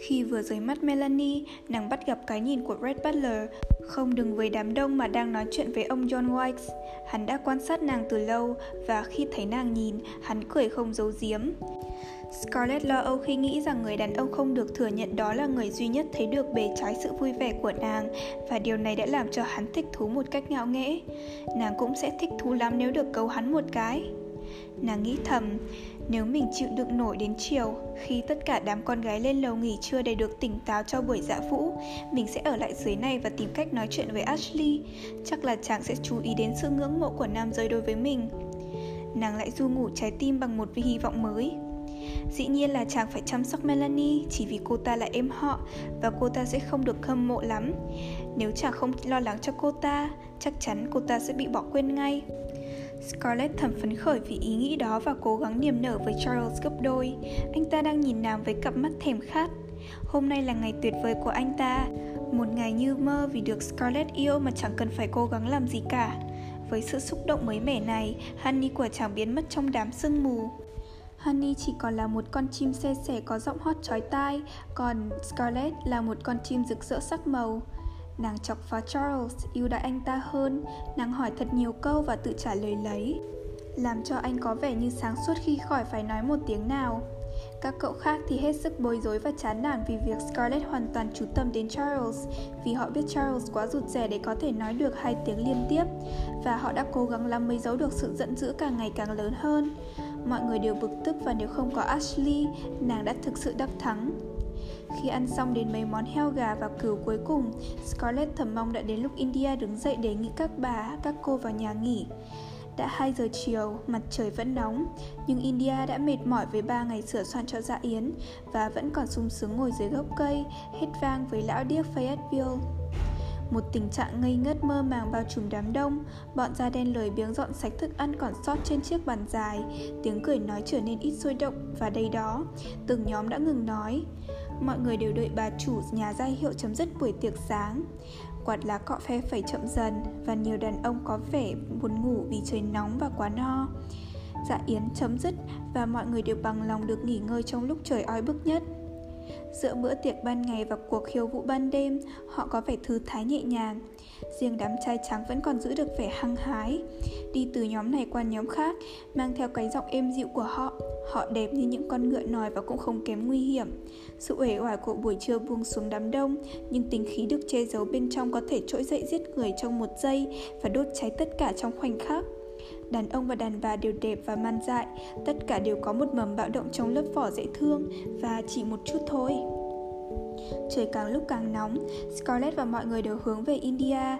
Khi vừa dưới mắt Melanie, nàng bắt gặp cái nhìn của Red Butler, không đứng với đám đông mà đang nói chuyện với ông John White. Hắn đã quan sát nàng từ lâu và khi thấy nàng nhìn, hắn cười không giấu giếm. Scarlett lo âu khi nghĩ rằng người đàn ông không được thừa nhận đó là người duy nhất thấy được bề trái sự vui vẻ của nàng và điều này đã làm cho hắn thích thú một cách ngạo nghễ. Nàng cũng sẽ thích thú lắm nếu được cấu hắn một cái. Nàng nghĩ thầm, nếu mình chịu đựng nổi đến chiều, khi tất cả đám con gái lên lầu nghỉ trưa để được tỉnh táo cho buổi dạ vũ, mình sẽ ở lại dưới này và tìm cách nói chuyện với Ashley. Chắc là chàng sẽ chú ý đến sự ngưỡng mộ của nam giới đối với mình. Nàng lại du ngủ trái tim bằng một hy vọng mới. Dĩ nhiên là chàng phải chăm sóc Melanie chỉ vì cô ta là em họ và cô ta sẽ không được hâm mộ lắm. Nếu chàng không lo lắng cho cô ta, chắc chắn cô ta sẽ bị bỏ quên ngay. Scarlett thầm phấn khởi vì ý nghĩ đó và cố gắng niềm nở với Charles gấp đôi. Anh ta đang nhìn nàng với cặp mắt thèm khát. Hôm nay là ngày tuyệt vời của anh ta, một ngày như mơ vì được Scarlett yêu mà chẳng cần phải cố gắng làm gì cả. Với sự xúc động mới mẻ này, Honey của chàng biến mất trong đám sương mù. Honey chỉ còn là một con chim xe sẻ có giọng hót chói tai, còn Scarlett là một con chim rực rỡ sắc màu. Nàng chọc phá Charles, yêu đại anh ta hơn, nàng hỏi thật nhiều câu và tự trả lời lấy. Làm cho anh có vẻ như sáng suốt khi khỏi phải nói một tiếng nào. Các cậu khác thì hết sức bối rối và chán nản vì việc Scarlett hoàn toàn chú tâm đến Charles vì họ biết Charles quá rụt rè để có thể nói được hai tiếng liên tiếp và họ đã cố gắng làm mới giấu được sự giận dữ càng ngày càng lớn hơn. Mọi người đều bực tức và nếu không có Ashley, nàng đã thực sự đắc thắng. Khi ăn xong đến mấy món heo gà và cừu cuối cùng, Scarlett thầm mong đã đến lúc India đứng dậy đề nghị các bà, các cô vào nhà nghỉ. Đã 2 giờ chiều, mặt trời vẫn nóng, nhưng India đã mệt mỏi với 3 ngày sửa soạn cho dạ yến và vẫn còn sung sướng ngồi dưới gốc cây, hết vang với lão điếc Fayetteville. Một tình trạng ngây ngất mơ màng bao trùm đám đông Bọn da đen lười biếng dọn sạch thức ăn còn sót trên chiếc bàn dài Tiếng cười nói trở nên ít sôi động Và đây đó, từng nhóm đã ngừng nói Mọi người đều đợi bà chủ nhà ra hiệu chấm dứt buổi tiệc sáng Quạt lá cọ phe phẩy chậm dần Và nhiều đàn ông có vẻ buồn ngủ vì trời nóng và quá no Dạ yến chấm dứt và mọi người đều bằng lòng được nghỉ ngơi trong lúc trời oi bức nhất Giữa bữa tiệc ban ngày và cuộc khiêu vũ ban đêm, họ có vẻ thư thái nhẹ nhàng. Riêng đám trai trắng vẫn còn giữ được vẻ hăng hái. Đi từ nhóm này qua nhóm khác, mang theo cái giọng êm dịu của họ. Họ đẹp như những con ngựa nòi và cũng không kém nguy hiểm. Sự uể oải của buổi trưa buông xuống đám đông, nhưng tính khí được che giấu bên trong có thể trỗi dậy giết người trong một giây và đốt cháy tất cả trong khoảnh khắc đàn ông và đàn bà đều đẹp và man dại, tất cả đều có một mầm bạo động trong lớp vỏ dễ thương và chỉ một chút thôi. Trời càng lúc càng nóng, Scarlett và mọi người đều hướng về India.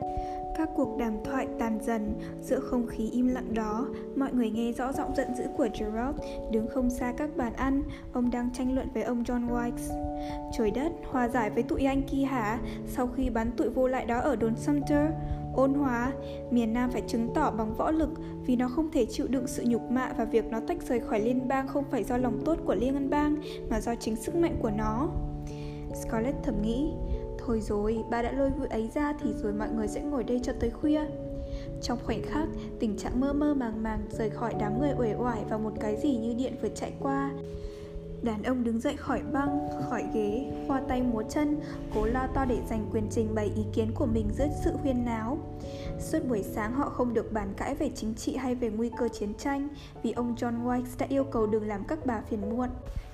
Các cuộc đàm thoại tàn dần, giữa không khí im lặng đó, mọi người nghe rõ giọng giận dữ của Gerald, đứng không xa các bàn ăn, ông đang tranh luận với ông John White. Trời đất, hòa giải với tụi anh kia hả? Sau khi bắn tụi vô lại đó ở đồn Sumter, Ôn hòa, miền Nam phải chứng tỏ bằng võ lực vì nó không thể chịu đựng sự nhục mạ và việc nó tách rời khỏi liên bang không phải do lòng tốt của liên bang mà do chính sức mạnh của nó. Scarlett thầm nghĩ, thôi rồi, bà đã lôi vui ấy ra thì rồi mọi người sẽ ngồi đây cho tới khuya. Trong khoảnh khắc, tình trạng mơ mơ màng màng rời khỏi đám người uể oải và một cái gì như điện vừa chạy qua. Đàn ông đứng dậy khỏi băng, khỏi ghế, khoa tay múa chân, cố lo to để giành quyền trình bày ý kiến của mình giữa sự huyên náo. Suốt buổi sáng họ không được bàn cãi về chính trị hay về nguy cơ chiến tranh vì ông John White đã yêu cầu đừng làm các bà phiền muộn.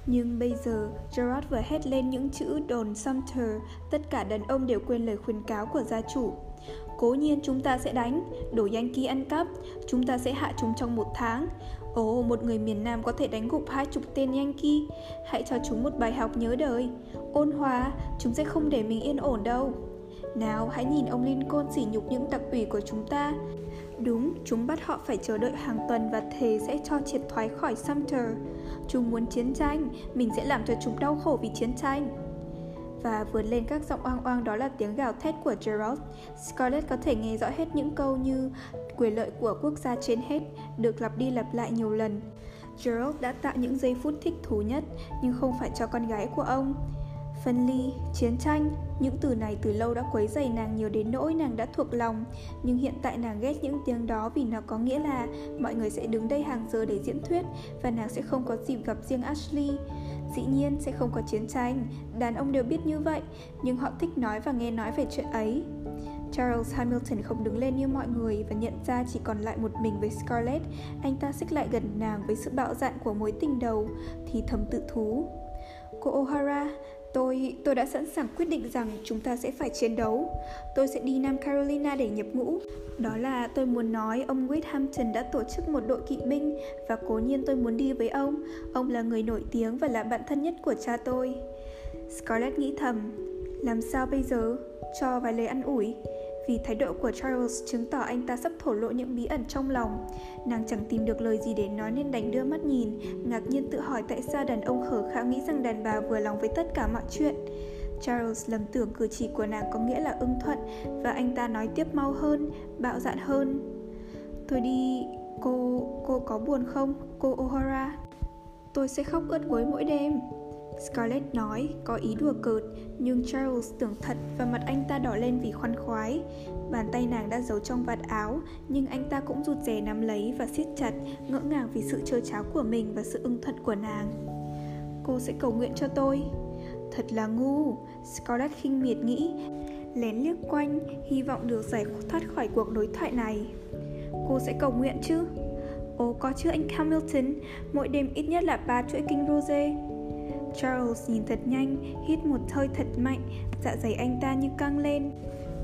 Nhưng bây giờ, Gerard vừa hét lên những chữ đồn Sumter, tất cả đàn ông đều quên lời khuyên cáo của gia chủ. Cố nhiên chúng ta sẽ đánh, đổ Yankee ăn cắp, chúng ta sẽ hạ chúng trong một tháng. Ồ, một người miền Nam có thể đánh gục hai chục tên Yankee. Hãy cho chúng một bài học nhớ đời. Ôn hòa, chúng sẽ không để mình yên ổn đâu. Nào, hãy nhìn ông Lincoln sỉ nhục những đặc ủy của chúng ta. Đúng, chúng bắt họ phải chờ đợi hàng tuần và thề sẽ cho triệt thoái khỏi Sumter. Chúng muốn chiến tranh, mình sẽ làm cho chúng đau khổ vì chiến tranh và vượt lên các giọng oang oang đó là tiếng gào thét của Gerald. Scarlett có thể nghe rõ hết những câu như quyền lợi của quốc gia trên hết được lặp đi lặp lại nhiều lần. Gerald đã tạo những giây phút thích thú nhất nhưng không phải cho con gái của ông. Phân ly, chiến tranh, những từ này từ lâu đã quấy dày nàng nhiều đến nỗi nàng đã thuộc lòng Nhưng hiện tại nàng ghét những tiếng đó vì nó có nghĩa là mọi người sẽ đứng đây hàng giờ để diễn thuyết Và nàng sẽ không có dịp gặp riêng Ashley Dĩ nhiên sẽ không có chiến tranh, đàn ông đều biết như vậy, nhưng họ thích nói và nghe nói về chuyện ấy. Charles Hamilton không đứng lên như mọi người và nhận ra chỉ còn lại một mình với Scarlett. Anh ta xích lại gần nàng với sự bạo dạn của mối tình đầu, thì thầm tự thú. Cô O'Hara, tôi tôi đã sẵn sàng quyết định rằng chúng ta sẽ phải chiến đấu. Tôi sẽ đi Nam Carolina để nhập ngũ. Đó là tôi muốn nói ông Wade Hampton đã tổ chức một đội kỵ binh và cố nhiên tôi muốn đi với ông. Ông là người nổi tiếng và là bạn thân nhất của cha tôi. Scarlett nghĩ thầm, làm sao bây giờ? Cho vài lời ăn ủi. Vì thái độ của Charles chứng tỏ anh ta sắp thổ lộ những bí ẩn trong lòng. Nàng chẳng tìm được lời gì để nói nên đành đưa mắt nhìn Ngạc nhiên tự hỏi tại sao đàn ông khờ khạo nghĩ rằng đàn bà vừa lòng với tất cả mọi chuyện. Charles lầm tưởng cử chỉ của nàng có nghĩa là ưng thuận Và anh ta nói tiếp mau hơn, bạo dạn hơn. Tôi đi... cô... cô có buồn không, cô O'Hara? Tôi sẽ khóc ướt gối mỗi đêm. Scarlett nói, có ý đùa cợt, nhưng Charles tưởng thật và mặt anh ta đỏ lên vì khoan khoái. Bàn tay nàng đã giấu trong vạt áo, nhưng anh ta cũng rụt rè nắm lấy và siết chặt, ngỡ ngàng vì sự trơ cháo của mình và sự ưng thuận của nàng. Cô sẽ cầu nguyện cho tôi. Thật là ngu, Scarlett khinh miệt nghĩ, lén liếc quanh, hy vọng được giải thoát khỏi cuộc đối thoại này. Cô sẽ cầu nguyện chứ? Ồ có chứ anh Hamilton, mỗi đêm ít nhất là ba chuỗi kinh rose Charles nhìn thật nhanh, hít một hơi thật mạnh, dạ dày anh ta như căng lên.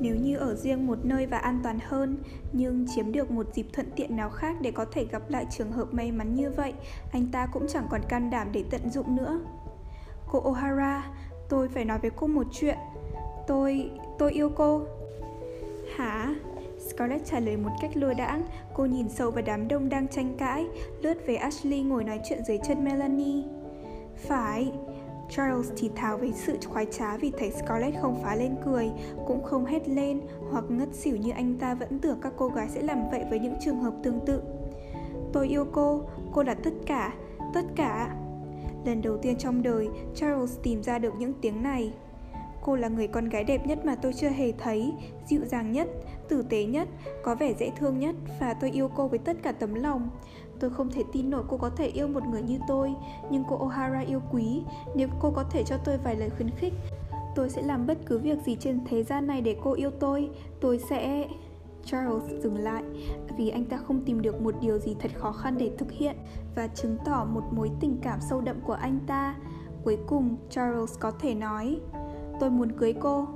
Nếu như ở riêng một nơi và an toàn hơn, nhưng chiếm được một dịp thuận tiện nào khác để có thể gặp lại trường hợp may mắn như vậy, anh ta cũng chẳng còn can đảm để tận dụng nữa. Cô O'Hara, tôi phải nói với cô một chuyện. Tôi... tôi yêu cô. Hả? Scarlett trả lời một cách lừa đãng, cô nhìn sâu vào đám đông đang tranh cãi, lướt về Ashley ngồi nói chuyện dưới chân Melanie. Phải, Charles thì thào với sự khoái trá vì thấy Scarlett không phá lên cười, cũng không hét lên hoặc ngất xỉu như anh ta vẫn tưởng các cô gái sẽ làm vậy với những trường hợp tương tự. Tôi yêu cô, cô là tất cả, tất cả. Lần đầu tiên trong đời, Charles tìm ra được những tiếng này. Cô là người con gái đẹp nhất mà tôi chưa hề thấy, dịu dàng nhất, tử tế nhất, có vẻ dễ thương nhất và tôi yêu cô với tất cả tấm lòng. Tôi không thể tin nổi cô có thể yêu một người như tôi Nhưng cô O'Hara yêu quý Nếu cô có thể cho tôi vài lời khuyến khích Tôi sẽ làm bất cứ việc gì trên thế gian này để cô yêu tôi Tôi sẽ... Charles dừng lại vì anh ta không tìm được một điều gì thật khó khăn để thực hiện và chứng tỏ một mối tình cảm sâu đậm của anh ta. Cuối cùng, Charles có thể nói, tôi muốn cưới cô.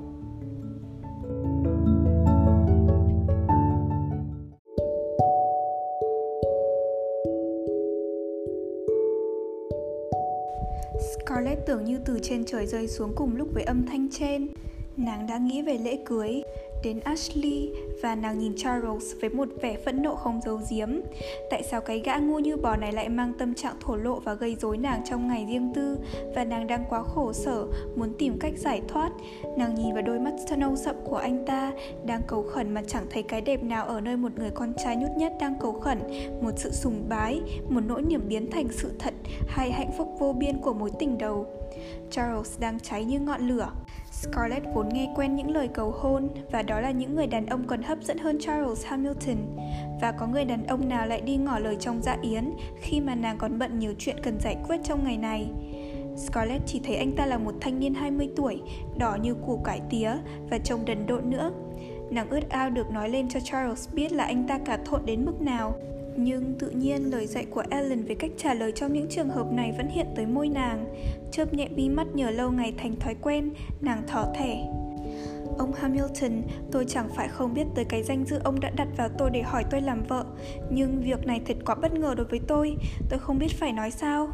Tưởng như từ trên trời rơi xuống cùng lúc với âm thanh trên. Nàng đã nghĩ về lễ cưới đến Ashley và nàng nhìn Charles với một vẻ phẫn nộ không giấu giếm. Tại sao cái gã ngu như bò này lại mang tâm trạng thổ lộ và gây rối nàng trong ngày riêng tư và nàng đang quá khổ sở, muốn tìm cách giải thoát. Nàng nhìn vào đôi mắt nâu sậm của anh ta, đang cầu khẩn mà chẳng thấy cái đẹp nào ở nơi một người con trai nhút nhát đang cầu khẩn, một sự sùng bái, một nỗi niềm biến thành sự thật hay hạnh phúc vô biên của mối tình đầu. Charles đang cháy như ngọn lửa. Scarlett vốn nghe quen những lời cầu hôn và đó là những người đàn ông còn hấp dẫn hơn Charles Hamilton. Và có người đàn ông nào lại đi ngỏ lời trong dạ yến khi mà nàng còn bận nhiều chuyện cần giải quyết trong ngày này. Scarlett chỉ thấy anh ta là một thanh niên 20 tuổi, đỏ như củ cải tía và trông đần độn nữa. Nàng ướt ao được nói lên cho Charles biết là anh ta cả thộn đến mức nào. Nhưng tự nhiên lời dạy của Ellen về cách trả lời trong những trường hợp này vẫn hiện tới môi nàng. Chớp nhẹ mi mắt nhờ lâu ngày thành thói quen, nàng thỏ thẻ. Ông Hamilton, tôi chẳng phải không biết tới cái danh dự ông đã đặt vào tôi để hỏi tôi làm vợ, nhưng việc này thật quá bất ngờ đối với tôi, tôi không biết phải nói sao.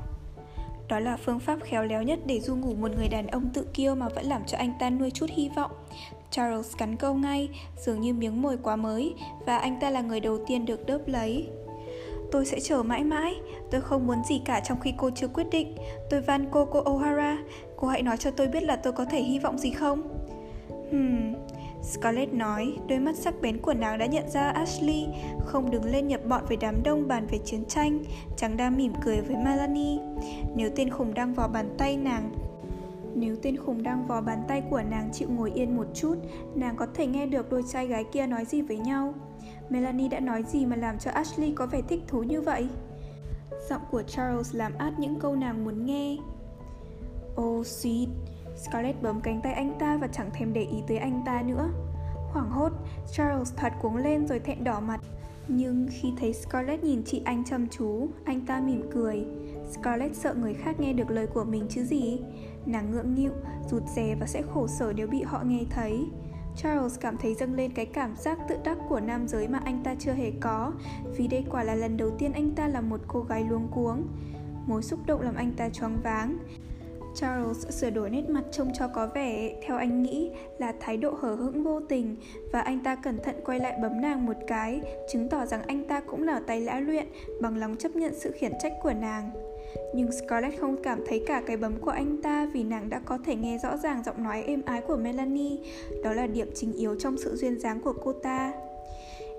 Đó là phương pháp khéo léo nhất để du ngủ một người đàn ông tự kiêu mà vẫn làm cho anh ta nuôi chút hy vọng. Charles cắn câu ngay, dường như miếng mồi quá mới, và anh ta là người đầu tiên được đớp lấy. Tôi sẽ chờ mãi mãi, tôi không muốn gì cả trong khi cô chưa quyết định. Tôi van cô cô O'Hara, cô hãy nói cho tôi biết là tôi có thể hy vọng gì không? Hmm, Scarlett nói, đôi mắt sắc bén của nàng đã nhận ra Ashley không đứng lên nhập bọn với đám đông bàn về chiến tranh, chàng đang mỉm cười với Melanie. Nếu tên khùng đang vào bàn tay nàng nếu tên khùng đang vò bàn tay của nàng chịu ngồi yên một chút, nàng có thể nghe được đôi trai gái kia nói gì với nhau. Melanie đã nói gì mà làm cho Ashley có vẻ thích thú như vậy? Giọng của Charles làm át những câu nàng muốn nghe. Oh sweet, Scarlett bấm cánh tay anh ta và chẳng thèm để ý tới anh ta nữa. Hoảng hốt, Charles thoạt cuống lên rồi thẹn đỏ mặt. Nhưng khi thấy Scarlett nhìn chị anh chăm chú, anh ta mỉm cười. Scarlett sợ người khác nghe được lời của mình chứ gì. Nàng ngượng nghịu, rụt rè và sẽ khổ sở nếu bị họ nghe thấy. Charles cảm thấy dâng lên cái cảm giác tự đắc của nam giới mà anh ta chưa hề có, vì đây quả là lần đầu tiên anh ta là một cô gái luống cuống. Mối xúc động làm anh ta choáng váng. Charles sửa đổi nét mặt trông cho có vẻ, theo anh nghĩ, là thái độ hở hững vô tình và anh ta cẩn thận quay lại bấm nàng một cái, chứng tỏ rằng anh ta cũng là tay lã luyện, bằng lòng chấp nhận sự khiển trách của nàng. Nhưng Scarlett không cảm thấy cả cái bấm của anh ta vì nàng đã có thể nghe rõ ràng giọng nói êm ái của Melanie. Đó là điểm chính yếu trong sự duyên dáng của cô ta.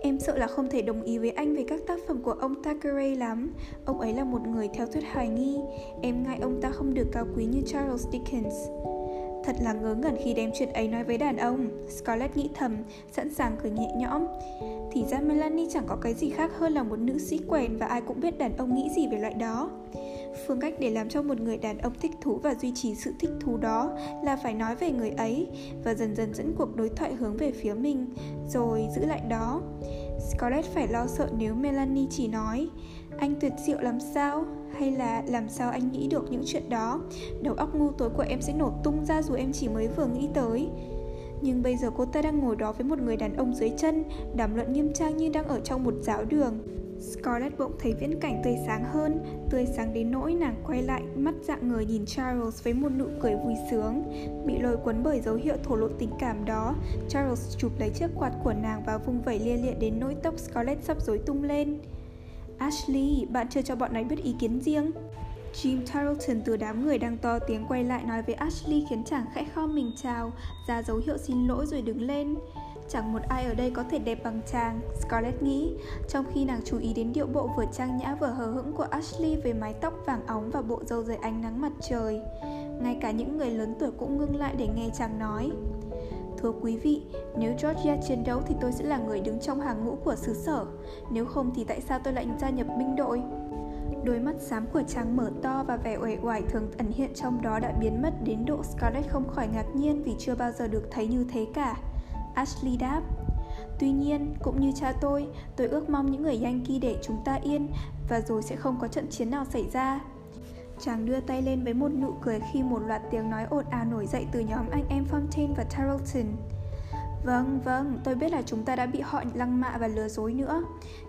Em sợ là không thể đồng ý với anh về các tác phẩm của ông Thackeray lắm. Ông ấy là một người theo thuyết hoài nghi. Em ngại ông ta không được cao quý như Charles Dickens. Thật là ngớ ngẩn khi đem chuyện ấy nói với đàn ông Scarlett nghĩ thầm, sẵn sàng cười nhẹ nhõm Thì ra Melanie chẳng có cái gì khác hơn là một nữ sĩ quèn Và ai cũng biết đàn ông nghĩ gì về loại đó Phương cách để làm cho một người đàn ông thích thú và duy trì sự thích thú đó là phải nói về người ấy và dần dần dẫn cuộc đối thoại hướng về phía mình, rồi giữ lại đó. Scarlett phải lo sợ nếu Melanie chỉ nói Anh tuyệt diệu làm sao? Hay là làm sao anh nghĩ được những chuyện đó? Đầu óc ngu tối của em sẽ nổ tung ra dù em chỉ mới vừa nghĩ tới nhưng bây giờ cô ta đang ngồi đó với một người đàn ông dưới chân Đàm luận nghiêm trang như đang ở trong một giáo đường Scarlett bỗng thấy viễn cảnh tươi sáng hơn, tươi sáng đến nỗi nàng quay lại mắt dạng người nhìn Charles với một nụ cười vui sướng. Bị lôi cuốn bởi dấu hiệu thổ lộ tình cảm đó, Charles chụp lấy chiếc quạt của nàng và vung vẩy lia lịa đến nỗi tóc Scarlett sắp rối tung lên. Ashley, bạn chưa cho bọn này biết ý kiến riêng. Jim Tarleton từ đám người đang to tiếng quay lại nói với Ashley khiến chàng khẽ khom mình chào, ra dấu hiệu xin lỗi rồi đứng lên. Chẳng một ai ở đây có thể đẹp bằng chàng, Scarlett nghĩ, trong khi nàng chú ý đến điệu bộ vừa trang nhã vừa hờ hững của Ashley với mái tóc vàng óng và bộ râu dưới ánh nắng mặt trời. Ngay cả những người lớn tuổi cũng ngưng lại để nghe chàng nói. Thưa quý vị, nếu Georgia chiến đấu thì tôi sẽ là người đứng trong hàng ngũ của xứ sở. Nếu không thì tại sao tôi lại gia nhập binh đội? Đôi mắt xám của chàng mở to và vẻ uể oải thường ẩn hiện trong đó đã biến mất đến độ Scarlett không khỏi ngạc nhiên vì chưa bao giờ được thấy như thế cả. Ashley đáp Tuy nhiên, cũng như cha tôi, tôi ước mong những người Yankee để chúng ta yên và rồi sẽ không có trận chiến nào xảy ra. Chàng đưa tay lên với một nụ cười khi một loạt tiếng nói ồn ào nổi dậy từ nhóm anh em Fontaine và Tarleton. Vâng, vâng, tôi biết là chúng ta đã bị họ lăng mạ và lừa dối nữa.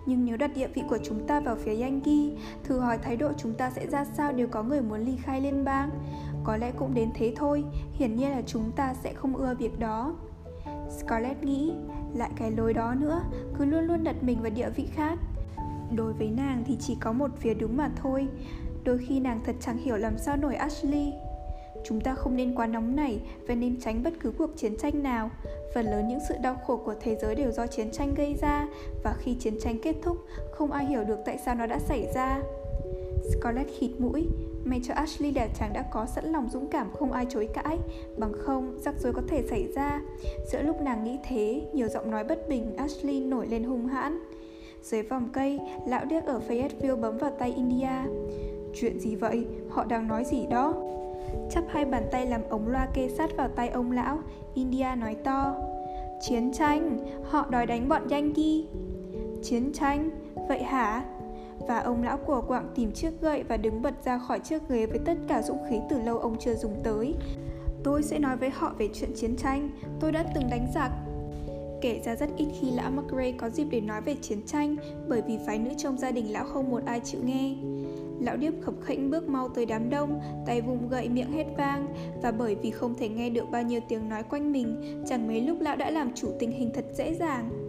Nhưng nếu đặt địa vị của chúng ta vào phía Yankee, thử hỏi thái độ chúng ta sẽ ra sao nếu có người muốn ly khai liên bang? Có lẽ cũng đến thế thôi, hiển nhiên là chúng ta sẽ không ưa việc đó. Scarlett nghĩ, lại cái lối đó nữa, cứ luôn luôn đặt mình vào địa vị khác. Đối với nàng thì chỉ có một phía đúng mà thôi. Đôi khi nàng thật chẳng hiểu làm sao nổi Ashley. Chúng ta không nên quá nóng nảy và nên tránh bất cứ cuộc chiến tranh nào. Phần lớn những sự đau khổ của thế giới đều do chiến tranh gây ra và khi chiến tranh kết thúc, không ai hiểu được tại sao nó đã xảy ra. Scarlett khịt mũi, may cho Ashley đẹp chàng đã có sẵn lòng dũng cảm không ai chối cãi, bằng không rắc rối có thể xảy ra. Giữa lúc nàng nghĩ thế, nhiều giọng nói bất bình Ashley nổi lên hung hãn. Dưới vòng cây, lão điếc ở Fayetteville bấm vào tay India. Chuyện gì vậy? Họ đang nói gì đó? Chắp hai bàn tay làm ống loa kê sát vào tay ông lão, India nói to. Chiến tranh, họ đòi đánh bọn Yankee. Chiến tranh, vậy hả? Và ông lão của quạng tìm chiếc gậy và đứng bật ra khỏi chiếc ghế với tất cả dũng khí từ lâu ông chưa dùng tới. Tôi sẽ nói với họ về chuyện chiến tranh, tôi đã từng đánh giặc, Kể ra rất ít khi lão McRae có dịp để nói về chiến tranh bởi vì phái nữ trong gia đình lão không một ai chịu nghe. Lão điếp khập khệnh bước mau tới đám đông, tay vùng gậy miệng hét vang và bởi vì không thể nghe được bao nhiêu tiếng nói quanh mình, chẳng mấy lúc lão đã làm chủ tình hình thật dễ dàng.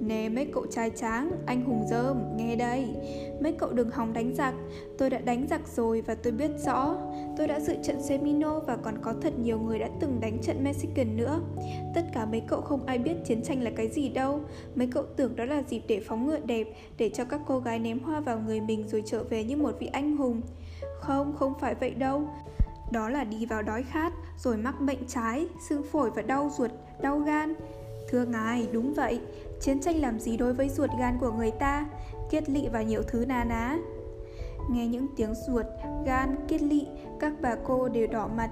Nè mấy cậu trai tráng, anh hùng dơm, nghe đây. Mấy cậu đừng hòng đánh giặc. Tôi đã đánh giặc rồi và tôi biết rõ. Tôi đã dự trận Semino và còn có thật nhiều người đã từng đánh trận Mexican nữa. Tất cả mấy cậu không ai biết chiến tranh là cái gì đâu. Mấy cậu tưởng đó là dịp để phóng ngựa đẹp Để cho các cô gái ném hoa vào người mình rồi trở về như một vị anh hùng. Không, không phải vậy đâu. Đó là đi vào đói khát, rồi mắc bệnh trái, xương phổi và đau ruột, đau gan. Thưa ngài, đúng vậy, Chiến tranh làm gì đối với ruột gan của người ta? Kiết lỵ và nhiều thứ na ná. Nghe những tiếng ruột, gan, kiết lỵ Các bà cô đều đỏ mặt.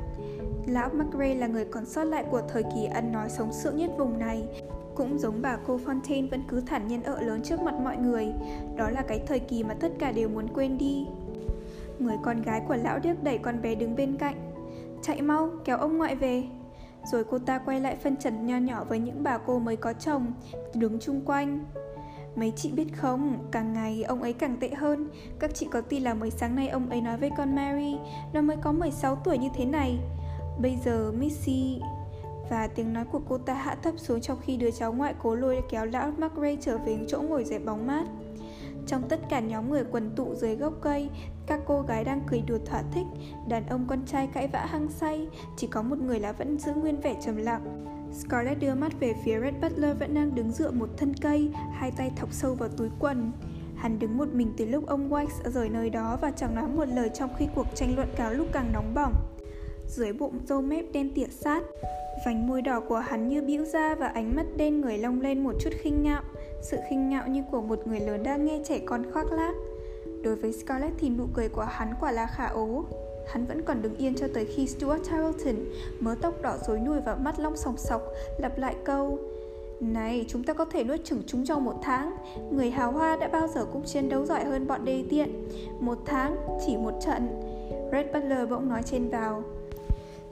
Lão McRae là người còn sót lại của thời kỳ ăn nói sống sượng nhất vùng này. Cũng giống bà cô Fontaine vẫn cứ thản nhiên ợ lớn trước mặt mọi người. Đó là cái thời kỳ mà tất cả đều muốn quên đi. Người con gái của lão điếc đẩy con bé đứng bên cạnh. Chạy mau, kéo ông ngoại về rồi cô ta quay lại phân trần nho nhỏ với những bà cô mới có chồng Đứng chung quanh. Mấy chị biết không, càng ngày ông ấy càng tệ hơn. Các chị có tin là mới sáng nay ông ấy nói với con Mary Nó mới có 16 tuổi như thế này. Bây giờ Missy Và tiếng nói của cô ta hạ thấp xuống trong khi đứa cháu ngoại cố lôi kéo lão McRae trở về chỗ ngồi dậy bóng mát trong tất cả nhóm người quần tụ dưới gốc cây, các cô gái đang cười đùa thỏa thích, đàn ông con trai cãi vã hăng say, chỉ có một người là vẫn giữ nguyên vẻ trầm lặng. Scarlett đưa mắt về phía Red Butler vẫn đang đứng dựa một thân cây, hai tay thọc sâu vào túi quần. Hắn đứng một mình từ lúc ông Wax rời nơi đó và chẳng nói một lời trong khi cuộc tranh luận cáo lúc càng nóng bỏng. Dưới bụng râu mép đen tỉa sát, vành môi đỏ của hắn như bĩu ra và ánh mắt đen người long lên một chút khinh ngạo sự khinh ngạo như của một người lớn đang nghe trẻ con khoác lác. Đối với Scarlett thì nụ cười của hắn quả là khả ố. Hắn vẫn còn đứng yên cho tới khi Stuart Tarleton Mớ tóc đỏ rối nùi và mắt long sòng sọc, Lặp lại câu, Này, chúng ta có thể nuốt chửng chúng trong một tháng. Người hào hoa đã bao giờ cũng chiến đấu giỏi hơn bọn đê tiện. Một tháng, chỉ một trận. Red Butler bỗng nói trên vào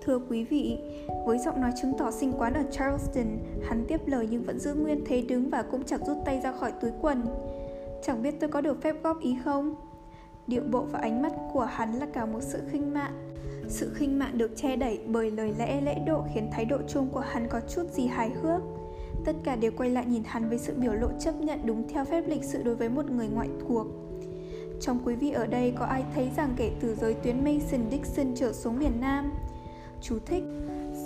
Thưa quý vị, với giọng nói chứng tỏ sinh quán ở Charleston, hắn tiếp lời nhưng vẫn giữ nguyên thế đứng và cũng chẳng rút tay ra khỏi túi quần. Chẳng biết tôi có được phép góp ý không? Điệu bộ và ánh mắt của hắn là cả một sự khinh mạn. Sự khinh mạn được che đẩy bởi lời lẽ lễ độ khiến thái độ chung của hắn có chút gì hài hước. Tất cả đều quay lại nhìn hắn với sự biểu lộ chấp nhận đúng theo phép lịch sự đối với một người ngoại thuộc. Trong quý vị ở đây có ai thấy rằng kể từ giới tuyến Mason-Dixon trở xuống miền Nam, Chú thích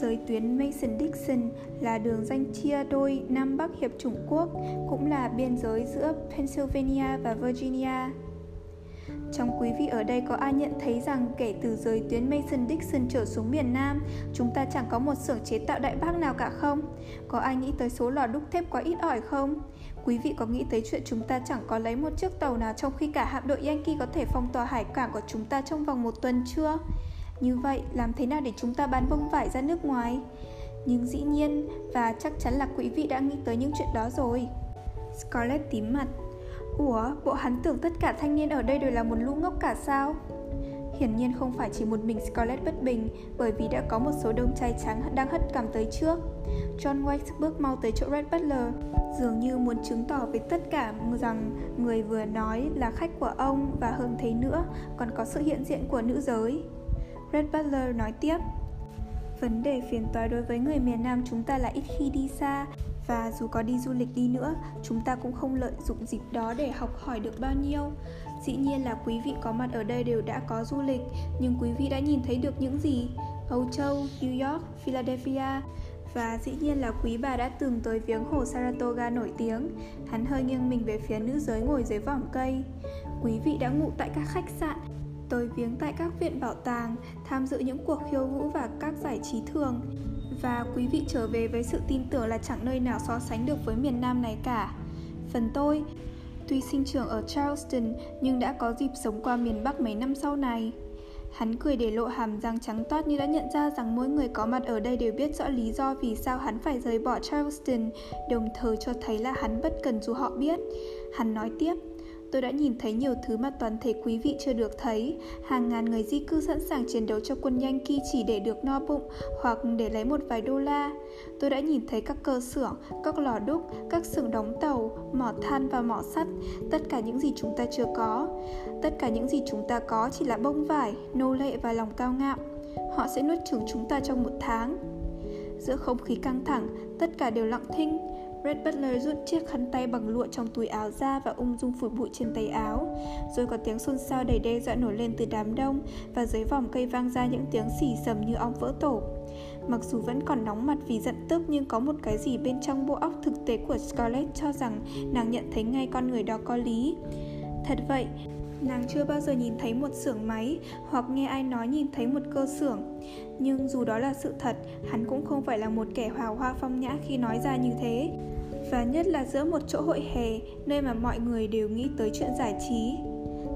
Giới tuyến Mason-Dixon là đường danh chia đôi Nam Bắc Hiệp Trung Quốc, cũng là biên giới giữa Pennsylvania và Virginia. Trong quý vị ở đây có ai nhận thấy rằng kể từ giới tuyến Mason-Dixon trở xuống miền Nam, chúng ta chẳng có một xưởng chế tạo đại bác nào cả không? Có ai nghĩ tới số lò đúc thép quá ít ỏi không? Quý vị có nghĩ tới chuyện chúng ta chẳng có lấy một chiếc tàu nào trong khi cả hạm đội Yankee có thể phong tỏa hải cảng của chúng ta trong vòng một tuần chưa? Như vậy, làm thế nào để chúng ta bán bông vải ra nước ngoài? Nhưng dĩ nhiên, và chắc chắn là quý vị đã nghĩ tới những chuyện đó rồi. Scarlett tím mặt. Ủa, bộ hắn tưởng tất cả thanh niên ở đây đều là một lũ ngốc cả sao? Hiển nhiên không phải chỉ một mình Scarlett bất bình bởi vì đã có một số đông trai trắng đang hất cằm tới trước. John White bước mau tới chỗ Red Butler, dường như muốn chứng tỏ với tất cả rằng người vừa nói là khách của ông và hơn thế nữa còn có sự hiện diện của nữ giới. Red Butler nói tiếp Vấn đề phiền toái đối với người miền Nam chúng ta là ít khi đi xa và dù có đi du lịch đi nữa, chúng ta cũng không lợi dụng dịp đó để học hỏi được bao nhiêu. Dĩ nhiên là quý vị có mặt ở đây đều đã có du lịch, nhưng quý vị đã nhìn thấy được những gì? Âu Châu, New York, Philadelphia, và dĩ nhiên là quý bà đã từng tới viếng hồ Saratoga nổi tiếng Hắn hơi nghiêng mình về phía nữ giới ngồi dưới vỏm cây Quý vị đã ngủ tại các khách sạn Tới viếng tại các viện bảo tàng Tham dự những cuộc khiêu vũ và các giải trí thường. Và quý vị trở về với sự tin tưởng là chẳng nơi nào so sánh được với miền Nam này cả. Phần tôi, tuy sinh trưởng ở Charleston nhưng đã có dịp sống qua miền Bắc mấy năm sau này. Hắn cười để lộ hàm răng trắng toát như đã nhận ra rằng mỗi người có mặt ở đây đều biết rõ lý do vì sao hắn phải rời bỏ Charleston, đồng thời cho thấy là hắn bất cần dù họ biết. Hắn nói tiếp, Tôi đã nhìn thấy nhiều thứ mà toàn thể quý vị chưa được thấy. Hàng ngàn người di cư sẵn sàng chiến đấu cho quân Yankee chỉ để được no bụng hoặc để lấy một vài đô la. Tôi đã nhìn thấy các cơ xưởng, các lò đúc, các xưởng đóng tàu, mỏ than và mỏ sắt, tất cả những gì chúng ta chưa có. Tất cả những gì chúng ta có chỉ là bông vải, nô lệ và lòng cao ngạo. Họ sẽ nuốt chửng chúng ta trong một tháng. Giữa không khí căng thẳng, tất cả đều lặng thinh. Red Butler rút chiếc khăn tay bằng lụa trong túi áo ra và ung dung phủi bụi trên tay áo. Rồi có tiếng xôn xao đầy đe dọa nổi lên từ đám đông và dưới vòng cây vang ra những tiếng xì sầm như ong vỡ tổ. Mặc dù vẫn còn nóng mặt vì giận tức nhưng có một cái gì bên trong bộ óc thực tế của Scarlett cho rằng nàng nhận thấy ngay con người đó có lý. Thật vậy, Nàng chưa bao giờ nhìn thấy một xưởng máy hoặc nghe ai nói nhìn thấy một cơ xưởng. Nhưng dù đó là sự thật, hắn cũng không phải là một kẻ hào hoa phong nhã khi nói ra như thế. Và nhất là giữa một chỗ hội hè, nơi mà mọi người đều nghĩ tới chuyện giải trí.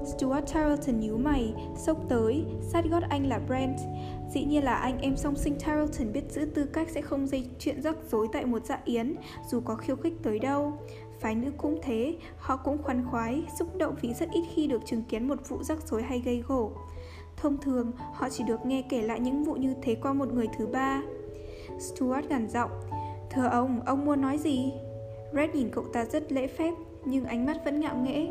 Stuart Tarleton nhíu mày, sốc tới, sát gót anh là Brent. Dĩ nhiên là anh em song sinh Tarleton biết giữ tư cách sẽ không dây chuyện rắc rối tại một dạ yến, dù có khiêu khích tới đâu. Phái nữ cũng thế, họ cũng khoan khoái, xúc động vì rất ít khi được chứng kiến một vụ rắc rối hay gây gổ. Thông thường, họ chỉ được nghe kể lại những vụ như thế qua một người thứ ba. Stuart gằn giọng, Thưa ông, ông muốn nói gì? Red nhìn cậu ta rất lễ phép, nhưng ánh mắt vẫn ngạo nghễ.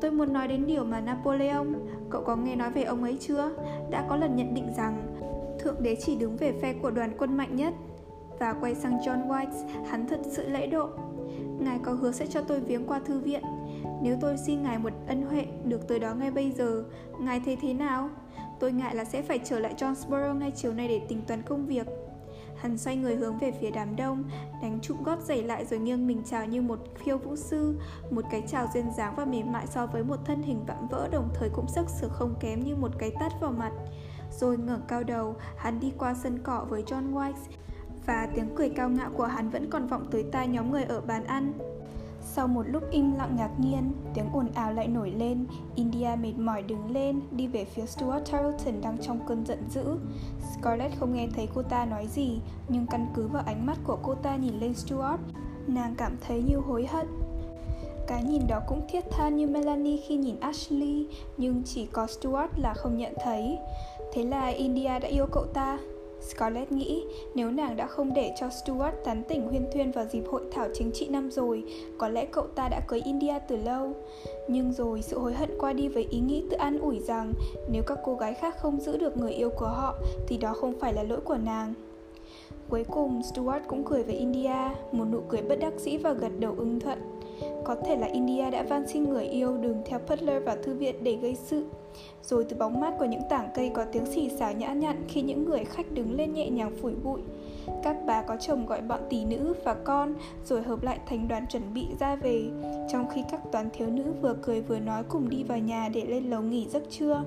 Tôi muốn nói đến điều mà Napoleon, cậu có nghe nói về ông ấy chưa? Đã có lần nhận định rằng Thượng đế chỉ đứng về phe của đoàn quân mạnh nhất. Và quay sang John White, hắn thật sự lễ độ. Ngài có hứa sẽ cho tôi viếng qua thư viện. Nếu tôi xin Ngài một ân huệ được tới đó ngay bây giờ Ngài thấy thế nào? Tôi ngại là sẽ phải trở lại Johnsboro ngay chiều nay để tính toán công việc. Hắn xoay người hướng về phía đám đông Đánh trụng gót giày lại rồi nghiêng mình chào như một khiêu vũ sư. Một cái chào duyên dáng và mềm mại so với một thân hình vạm vỡ Đồng thời cũng sức sửa không kém như một cái tát vào mặt. Rồi ngẩng cao đầu, hắn đi qua sân cỏ với John White và tiếng cười cao ngạo của hắn vẫn còn vọng tới tai nhóm người ở bàn ăn. Sau một lúc im lặng ngạc nhiên, tiếng ồn ào lại nổi lên. India mệt mỏi đứng lên, đi về phía Stuart Tarleton đang trong cơn giận dữ. Scarlett không nghe thấy cô ta nói gì, nhưng căn cứ vào ánh mắt của cô ta nhìn lên Stuart, nàng cảm thấy như hối hận. Cái nhìn đó cũng thiết tha như Melanie khi nhìn Ashley, nhưng chỉ có Stuart là không nhận thấy. Thế là India đã yêu cậu ta, Scarlett nghĩ nếu nàng đã không để cho Stuart tán tỉnh huyên thuyên vào dịp hội thảo chính trị năm rồi, có lẽ cậu ta đã cưới India từ lâu. Nhưng rồi sự hối hận qua đi với ý nghĩ tự an ủi rằng nếu các cô gái khác không giữ được người yêu của họ thì đó không phải là lỗi của nàng. Cuối cùng, Stuart cũng cười với India, một nụ cười bất đắc dĩ và gật đầu ưng thuận. Có thể là India đã van xin người yêu đừng theo Butler vào thư viện để gây sự. Rồi từ bóng mát của những tảng cây có tiếng xì xào nhã nhặn khi những người khách đứng lên nhẹ nhàng phủi bụi. Các bà có chồng gọi bọn tỷ nữ và con rồi hợp lại thành đoàn chuẩn bị ra về, trong khi các toán thiếu nữ vừa cười vừa nói cùng đi vào nhà để lên lầu nghỉ giấc trưa.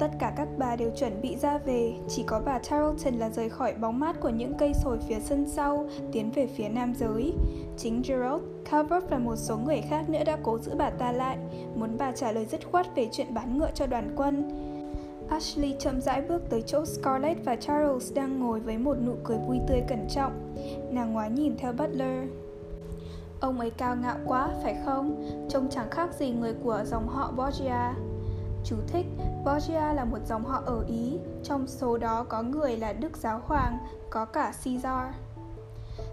Tất cả các bà đều chuẩn bị ra về, chỉ có bà Tarleton là rời khỏi bóng mát của những cây sồi phía sân sau, tiến về phía nam giới. Chính Gerald, Calvert và một số người khác nữa đã cố giữ bà ta lại, muốn bà trả lời dứt khoát về chuyện bán ngựa cho đoàn quân. Ashley chậm rãi bước tới chỗ Scarlett và Charles đang ngồi với một nụ cười vui tươi cẩn trọng. Nàng ngoái nhìn theo Butler. Ông ấy cao ngạo quá, phải không? Trông chẳng khác gì người của dòng họ Borgia. Chú thích, Borgia là một dòng họ ở Ý, trong số đó có người là Đức Giáo Hoàng, có cả Caesar.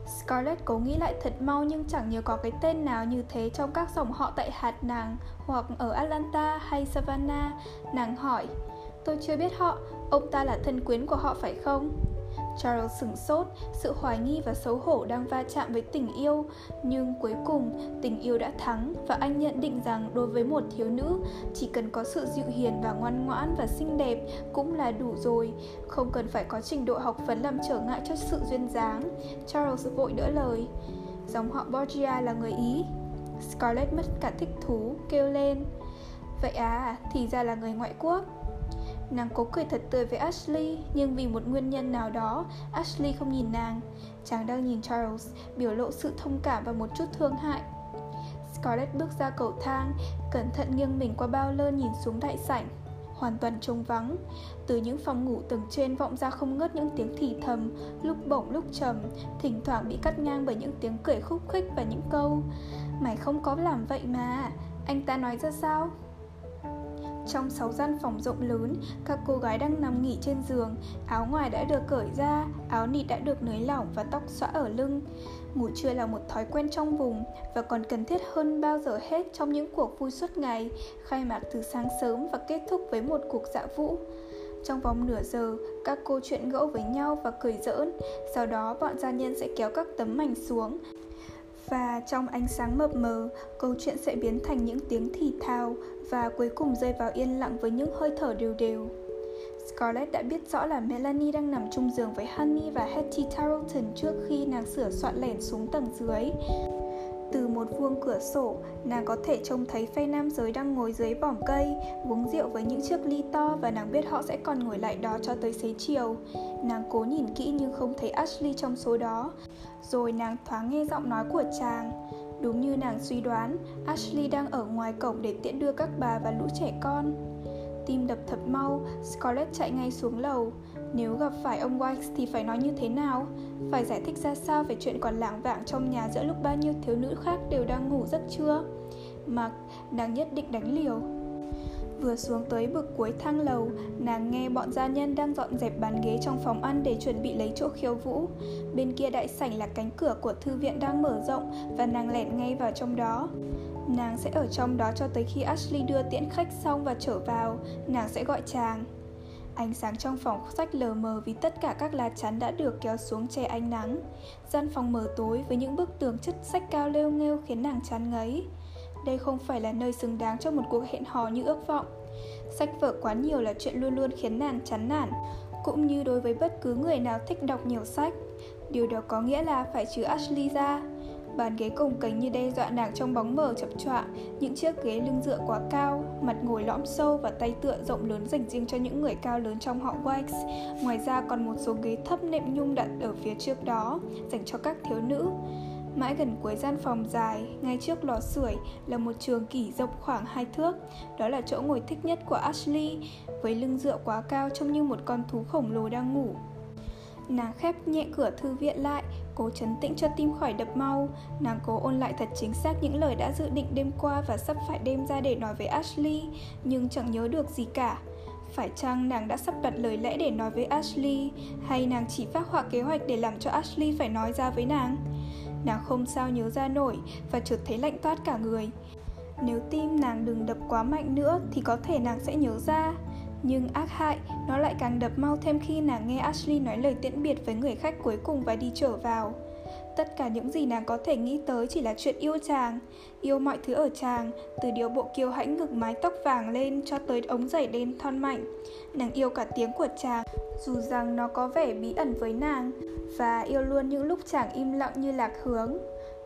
Scarlett cố nghĩ lại thật mau nhưng chẳng nhớ có cái tên nào như thế trong các dòng họ tại hạt nàng hoặc ở Atlanta hay Savannah. Nàng hỏi, tôi chưa biết họ, ông ta là thân quyến của họ phải không? Charles sửng sốt, sự hoài nghi và xấu hổ đang va chạm với tình yêu, nhưng cuối cùng tình yêu đã thắng và anh nhận định rằng đối với một thiếu nữ, chỉ cần có sự dịu hiền và ngoan ngoãn và xinh đẹp cũng là đủ rồi, không cần phải có trình độ học vấn làm trở ngại cho sự duyên dáng. Charles vội đỡ lời. Dòng họ Borgia là người Ý. Scarlett mất cả thích thú, kêu lên. Vậy à, thì ra là người ngoại quốc. Nàng cố cười thật tươi với Ashley, nhưng vì một nguyên nhân nào đó, Ashley không nhìn nàng. Chàng đang nhìn Charles, biểu lộ sự thông cảm và một chút thương hại. Scarlett bước ra cầu thang, cẩn thận nghiêng mình qua bao lơ nhìn xuống đại sảnh. Hoàn toàn trống vắng Từ những phòng ngủ tầng trên vọng ra không ngớt những tiếng thì thầm Lúc bổng lúc trầm Thỉnh thoảng bị cắt ngang bởi những tiếng cười khúc khích và những câu Mày không có làm vậy mà Anh ta nói ra sao trong sáu gian phòng rộng lớn, các cô gái đang nằm nghỉ trên giường, áo ngoài đã được cởi ra, áo nịt đã được nới lỏng và tóc xõa ở lưng. Ngủ trưa là một thói quen trong vùng và còn cần thiết hơn bao giờ hết trong những cuộc vui suốt ngày, khai mạc từ sáng sớm và kết thúc với một cuộc dạ vũ. Trong vòng nửa giờ, các cô chuyện gẫu với nhau và cười giỡn, sau đó bọn gia nhân sẽ kéo các tấm mảnh xuống và trong ánh sáng mập mờ, câu chuyện sẽ biến thành những tiếng thì thào và cuối cùng rơi vào yên lặng với những hơi thở đều đều. Scarlett đã biết rõ là Melanie đang nằm chung giường với Honey và Hetty Tarleton trước khi nàng sửa soạn lẻn xuống tầng dưới. Từ một vuông cửa sổ, nàng có thể trông thấy phe nam giới đang ngồi dưới vỏm cây, uống rượu với những chiếc ly to và nàng biết họ sẽ còn ngồi lại đó cho tới xế chiều. Nàng cố nhìn kỹ nhưng không thấy Ashley trong số đó. Rồi nàng thoáng nghe giọng nói của chàng. Đúng như nàng suy đoán, Ashley đang ở ngoài cổng để tiễn đưa các bà và lũ trẻ con. Tim đập thật mau, Scarlett chạy ngay xuống lầu. Nếu gặp phải ông Wikes thì phải nói như thế nào? Phải giải thích ra sao về chuyện còn lảng vảng trong nhà giữa lúc bao nhiêu thiếu nữ khác đều đang ngủ giấc chưa? mà nàng nhất định đánh liều. Vừa xuống tới bậc cuối thang lầu, nàng nghe bọn gia nhân đang dọn dẹp bàn ghế trong phòng ăn để chuẩn bị lấy chỗ khiêu vũ. Bên kia đại sảnh là cánh cửa của thư viện đang mở rộng và nàng lẻn ngay vào trong đó. Nàng sẽ ở trong đó cho tới khi Ashley đưa tiễn khách xong và trở vào, nàng sẽ gọi chàng. Ánh sáng trong phòng sách lờ mờ vì tất cả các lá chắn đã được kéo xuống che ánh nắng. Gian phòng mờ tối với những bức tường chất sách cao lêu nghêu khiến nàng chán ngấy. Đây không phải là nơi xứng đáng cho một cuộc hẹn hò như ước vọng. Sách vở quá nhiều là chuyện luôn luôn khiến nàng chán nản, cũng như đối với bất cứ người nào thích đọc nhiều sách. Điều đó có nghĩa là phải trừ Ashley ra. Bàn ghế cồng cành như đe dọa nàng trong bóng mờ chập choạng, những chiếc ghế lưng dựa quá cao, mặt ngồi lõm sâu và tay tựa rộng lớn dành riêng cho những người cao lớn trong họ Wax. Ngoài ra còn một số ghế thấp nệm nhung đặt ở phía trước đó, dành cho các thiếu nữ. Mãi gần cuối gian phòng dài, ngay trước lò sưởi là một trường kỷ rộng khoảng hai thước. Đó là chỗ ngồi thích nhất của Ashley, với lưng dựa quá cao trông như một con thú khổng lồ đang ngủ. Nàng khép nhẹ cửa thư viện lại, cố chấn tĩnh cho tim khỏi đập mau. Nàng cố ôn lại thật chính xác những lời đã dự định đêm qua và sắp phải đem ra để nói với Ashley, nhưng chẳng nhớ được gì cả. Phải chăng nàng đã sắp đặt lời lẽ để nói với Ashley, hay nàng chỉ phát họa kế hoạch để làm cho Ashley phải nói ra với nàng? Nàng không sao nhớ ra nổi và chợt thấy lạnh toát cả người. Nếu tim nàng đừng đập quá mạnh nữa thì có thể nàng sẽ nhớ ra. Nhưng ác hại, nó lại càng đập mau thêm khi nàng nghe Ashley nói lời tiễn biệt với người khách cuối cùng và đi trở vào. Tất cả những gì nàng có thể nghĩ tới chỉ là chuyện yêu chàng, yêu mọi thứ ở chàng, từ điều bộ kiêu hãnh ngực mái tóc vàng lên cho tới ống giày đen thon mạnh. Nàng yêu cả tiếng của chàng, dù rằng nó có vẻ bí ẩn với nàng, và yêu luôn những lúc chàng im lặng như lạc hướng.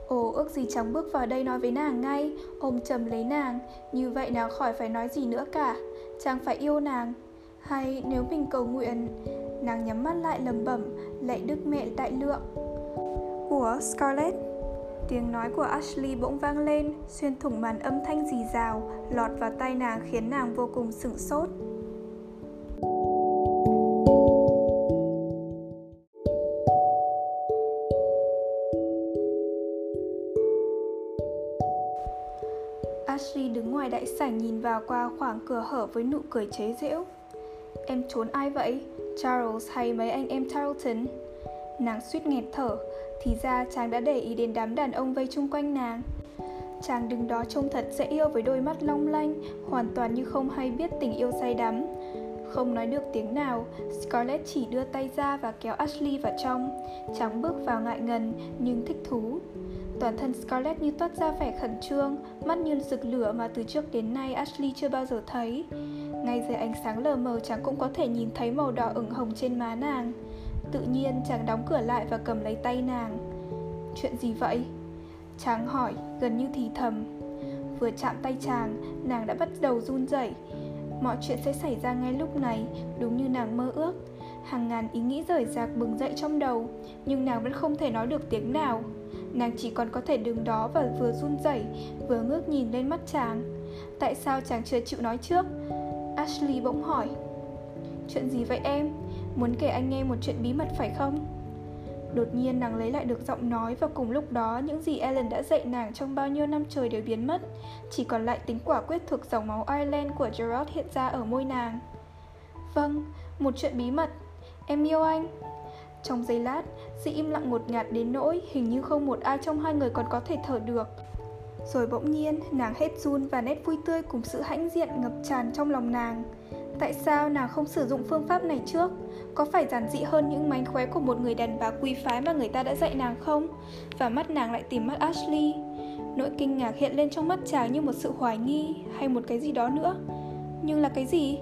Ồ, ước gì chàng bước vào đây nói với nàng ngay, ôm chầm lấy nàng, như vậy nào khỏi phải nói gì nữa cả. Chàng phải yêu nàng. Hay nếu mình cầu nguyện, nàng nhắm mắt lại lầm bẩm, lạy đức mẹ đại lượng. của Scarlett? Tiếng nói của Ashley bỗng vang lên, xuyên thủng màn âm thanh rì rào, lọt vào tai nàng khiến nàng vô cùng sửng sốt. Ashley đứng ngoài đại sảnh nhìn vào qua khoảng cửa hở với nụ cười chế giễu. Em trốn ai vậy? Charles hay mấy anh em Tarleton? Nàng suýt nghẹt thở, thì ra chàng đã để ý đến đám đàn ông vây chung quanh nàng. Chàng đứng đó trông thật dễ yêu với đôi mắt long lanh, hoàn toàn như không hay biết tình yêu say đắm. Không nói được tiếng nào, Scarlett chỉ đưa tay ra và kéo Ashley vào trong. Trắng bước vào ngại ngần nhưng thích thú. Toàn thân Scarlett như toát ra vẻ khẩn trương, mắt như rực lửa mà từ trước đến nay Ashley chưa bao giờ thấy. Ngay dưới ánh sáng lờ mờ chàng cũng có thể nhìn thấy màu đỏ ửng hồng trên má nàng. Tự nhiên chàng đóng cửa lại và cầm lấy tay nàng. Chuyện gì vậy? Chàng hỏi, gần như thì thầm. Vừa chạm tay chàng, nàng đã bắt đầu run rẩy. Mọi chuyện sẽ xảy ra ngay lúc này, đúng như nàng mơ ước. Hàng ngàn ý nghĩ rời rạc bừng dậy trong đầu, nhưng nàng vẫn không thể nói được tiếng nào. Nàng chỉ còn có thể đứng đó và vừa run rẩy, vừa ngước nhìn lên mắt chàng. Tại sao chàng chưa chịu nói trước? Ashley bỗng hỏi. Chuyện gì vậy em? Muốn kể anh nghe một chuyện bí mật phải không? Đột nhiên nàng lấy lại được giọng nói và cùng lúc đó những gì Ellen đã dạy nàng trong bao nhiêu năm trời đều biến mất. Chỉ còn lại tính quả quyết thuộc dòng máu Ireland của Gerard hiện ra ở môi nàng. Vâng, một chuyện bí mật. Em yêu anh. Trong giây lát, sự im lặng ngột ngạt đến nỗi hình như không một ai trong hai người còn có thể thở được. Rồi bỗng nhiên, nàng hết run và nét vui tươi cùng sự hãnh diện ngập tràn trong lòng nàng. Tại sao nàng không sử dụng phương pháp này trước? Có phải giản dị hơn những mánh khóe của một người đàn bà quý phái mà người ta đã dạy nàng không? Và mắt nàng lại tìm mắt Ashley. Nỗi kinh ngạc hiện lên trong mắt chàng như một sự hoài nghi hay một cái gì đó nữa. Nhưng là cái gì?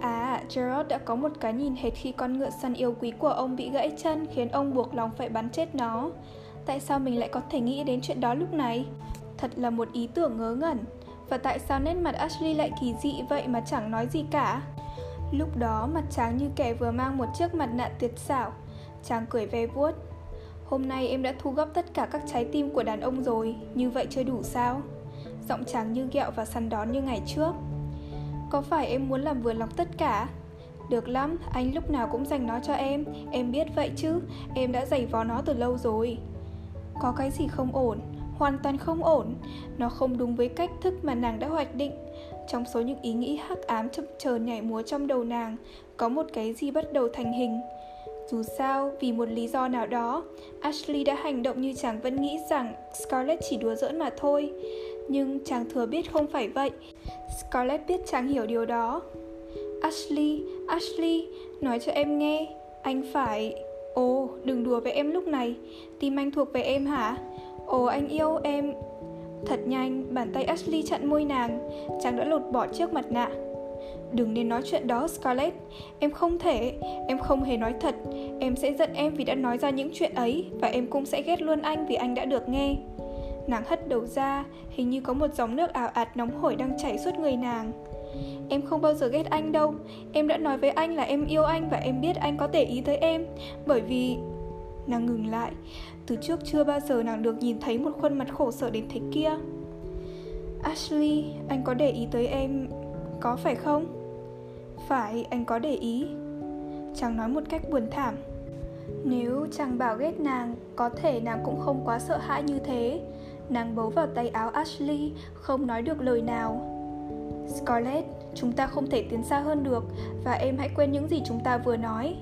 À, Gerard đã có một cái nhìn hệt khi con ngựa săn yêu quý của ông bị gãy chân khiến ông buộc lòng phải bắn chết nó. Tại sao mình lại có thể nghĩ đến chuyện đó lúc này? Thật là một ý tưởng ngớ ngẩn. Và tại sao nét mặt Ashley lại kỳ dị vậy mà chẳng nói gì cả? Lúc đó mặt chàng như kẻ vừa mang một chiếc mặt nạ tuyệt xảo. Chàng cười ve vuốt. Hôm nay em đã thu góp tất cả các trái tim của đàn ông rồi Như vậy chưa đủ sao? Giọng chàng như ghẹo và săn đón như ngày trước. Có phải em muốn làm vừa lòng tất cả? Được lắm, anh lúc nào cũng dành nó cho em. Em biết vậy chứ Em đã giày vò nó từ lâu rồi. Có cái gì không ổn? Hoàn toàn không ổn. Nó không đúng với cách thức mà nàng đã hoạch định trong số những ý nghĩ hắc ám chập chờn nhảy múa trong đầu nàng, có một cái gì bắt đầu thành hình. Dù sao, vì một lý do nào đó, Ashley đã hành động như chàng vẫn nghĩ rằng Scarlett chỉ đùa giỡn mà thôi. Nhưng chàng thừa biết không phải vậy. Scarlett biết chàng hiểu điều đó. Ashley, Ashley, nói cho em nghe, anh phải... Ồ, đừng đùa với em lúc này, tim anh thuộc về em hả? Ồ, anh yêu em, Thật nhanh, bàn tay Ashley chặn môi nàng. Chàng đã lột bỏ chiếc mặt nạ. Đừng nên nói chuyện đó Scarlett. Em không thể, em không hề nói thật. Em sẽ giận em vì đã nói ra những chuyện ấy Và em cũng sẽ ghét luôn anh vì anh đã được nghe. Nàng hất đầu ra Hình như có một dòng nước ảo ạt nóng hổi đang chảy suốt người nàng. Em không bao giờ ghét anh đâu. Em đã nói với anh là em yêu anh Và em biết anh có để ý tới em. Bởi vì Nàng ngừng lại. Từ trước chưa bao giờ nàng được nhìn thấy một khuôn mặt khổ sở đến thế kia. Ashley, anh có để ý tới em Có phải không? Phải, anh có để ý. Chàng nói một cách buồn thảm. Nếu chàng bảo ghét nàng Có thể nàng cũng không quá sợ hãi như thế. Nàng bấu vào tay áo Ashley Không nói được lời nào. Scarlett, chúng ta không thể tiến xa hơn được Và em hãy quên những gì chúng ta vừa nói.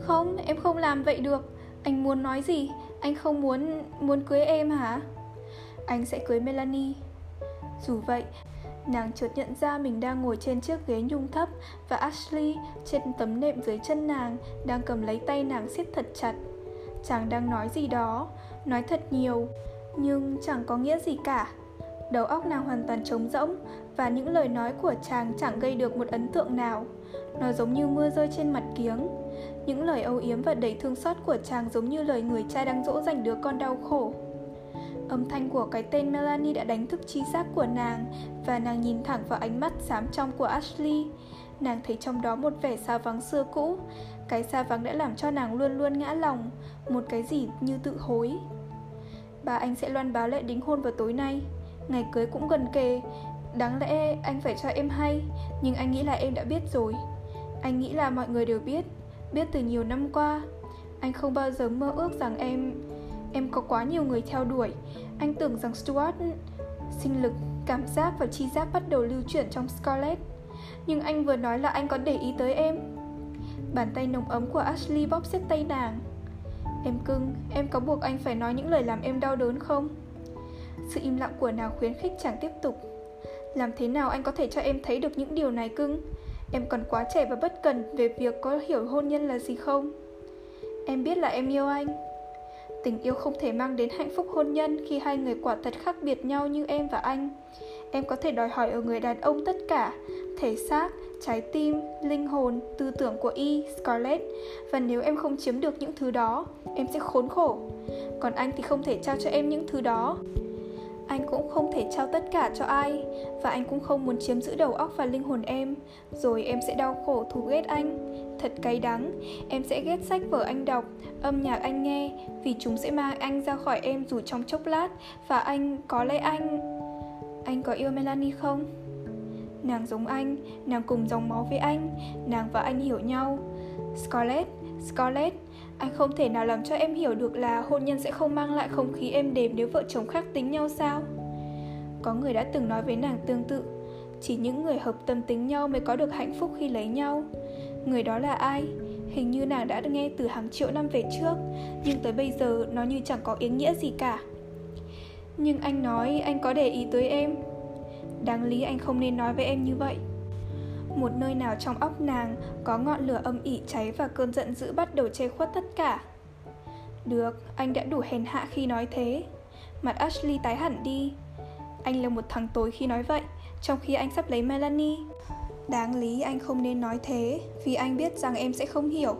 Không, em không làm vậy được. Anh muốn nói gì anh không muốn muốn cưới em hả? Anh sẽ cưới Melanie. Dù vậy, nàng chợt nhận ra mình đang ngồi trên chiếc ghế nhung thấp và Ashley trên tấm nệm dưới chân nàng đang cầm lấy tay nàng siết thật chặt. Chàng đang nói gì đó, nói thật nhiều, nhưng chẳng có nghĩa gì cả. Đầu óc nàng hoàn toàn trống rỗng và những lời nói của chàng chẳng gây được một ấn tượng nào. Nó giống như mưa rơi trên mặt kiếng. Những lời âu yếm và đầy thương xót của chàng giống như lời người cha đang dỗ dành đứa con đau khổ. Âm thanh của cái tên Melanie đã đánh thức trí giác của nàng và nàng nhìn thẳng vào ánh mắt xám trong của Ashley. Nàng thấy trong đó một vẻ xa vắng xưa cũ. Cái xa vắng đã làm cho nàng luôn luôn ngã lòng, một cái gì như tự hối. Bà anh sẽ loan báo lễ đính hôn vào tối nay. Ngày cưới cũng gần kề, đáng lẽ anh phải cho em hay, nhưng anh nghĩ là em đã biết rồi. Anh nghĩ là mọi người đều biết Biết từ nhiều năm qua. Anh không bao giờ mơ ước rằng em Em có quá nhiều người theo đuổi. Anh tưởng rằng Stuart Sinh lực, cảm giác và chi giác bắt đầu lưu chuyển trong Scarlett. Nhưng anh vừa nói là anh có để ý tới em. Bàn tay nồng ấm của Ashley bóp xếp tay nàng. Em cưng, em có buộc anh phải nói những lời làm em đau đớn không? Sự im lặng của nàng khuyến khích chàng tiếp tục. Làm thế nào anh có thể cho em thấy được những điều này cưng? Em còn quá trẻ và bất cần về việc có hiểu hôn nhân là gì không Em biết là em yêu anh Tình yêu không thể mang đến hạnh phúc hôn nhân khi hai người quả thật khác biệt nhau như em và anh. Em có thể đòi hỏi ở người đàn ông tất cả, thể xác, trái tim, linh hồn, tư tưởng của Y, Scarlett. Và nếu em không chiếm được những thứ đó, em sẽ khốn khổ. Còn anh thì không thể trao cho em những thứ đó. Anh cũng không thể trao tất cả cho ai Và anh cũng không muốn chiếm giữ đầu óc và linh hồn em. Rồi em sẽ đau khổ thù ghét anh. Thật cay đắng Em sẽ ghét sách vở anh đọc Âm nhạc anh nghe Vì chúng sẽ mang anh ra khỏi em dù trong chốc lát. Và anh, có lẽ anh Anh có yêu Melanie không? Nàng giống anh, nàng cùng dòng máu với anh Nàng và anh hiểu nhau. Scarlett, Scarlett anh không thể nào làm cho em hiểu được là hôn nhân sẽ không mang lại không khí êm đềm nếu vợ chồng khác tính nhau sao? Có người đã từng nói với nàng tương tự, Chỉ những người hợp tâm tính nhau mới có được hạnh phúc khi lấy nhau Người đó là ai? Hình như nàng đã nghe từ hàng triệu năm về trước, Nhưng tới bây giờ nó như chẳng có ý nghĩa gì cả Nhưng anh nói anh có để ý tới em Đáng lý anh không nên nói với em như vậy một nơi nào trong óc nàng có ngọn lửa âm ỉ cháy và cơn giận dữ bắt đầu che khuất tất cả. Được, anh đã đủ hèn hạ khi nói thế. Mặt Ashley tái hẳn đi. Anh là một thằng tối khi nói vậy, trong khi anh sắp lấy Melanie. Đáng lý anh không nên nói thế Vì anh biết rằng em sẽ không hiểu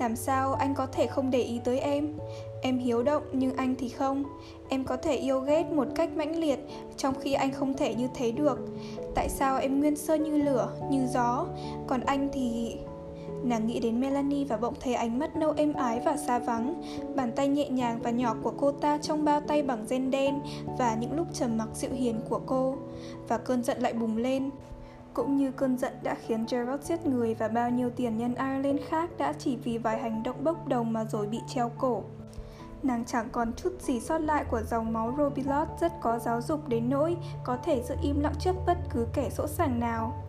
Làm sao anh có thể không để ý tới em Em hiếu động nhưng anh thì không. Em có thể yêu ghét một cách mãnh liệt Trong khi anh không thể như thế được. Tại sao em nguyên sơ như lửa, như gió? Còn anh thì... Nàng nghĩ đến Melanie và bỗng thấy ánh mắt nâu êm ái và xa vắng. Bàn tay nhẹ nhàng và nhỏ của cô ta trong bao tay bằng ren đen Và những lúc trầm mặc dịu hiền của cô. Và cơn giận lại bùng lên. Cũng như cơn giận đã khiến Gerald giết người và bao nhiêu tiền nhân Ireland khác đã chỉ vì vài hành động bốc đồng mà rồi bị treo cổ. Nàng chẳng còn chút gì sót lại của dòng máu Robilot rất có giáo dục đến nỗi có thể giữ im lặng trước bất cứ kẻ sỗ sàng nào.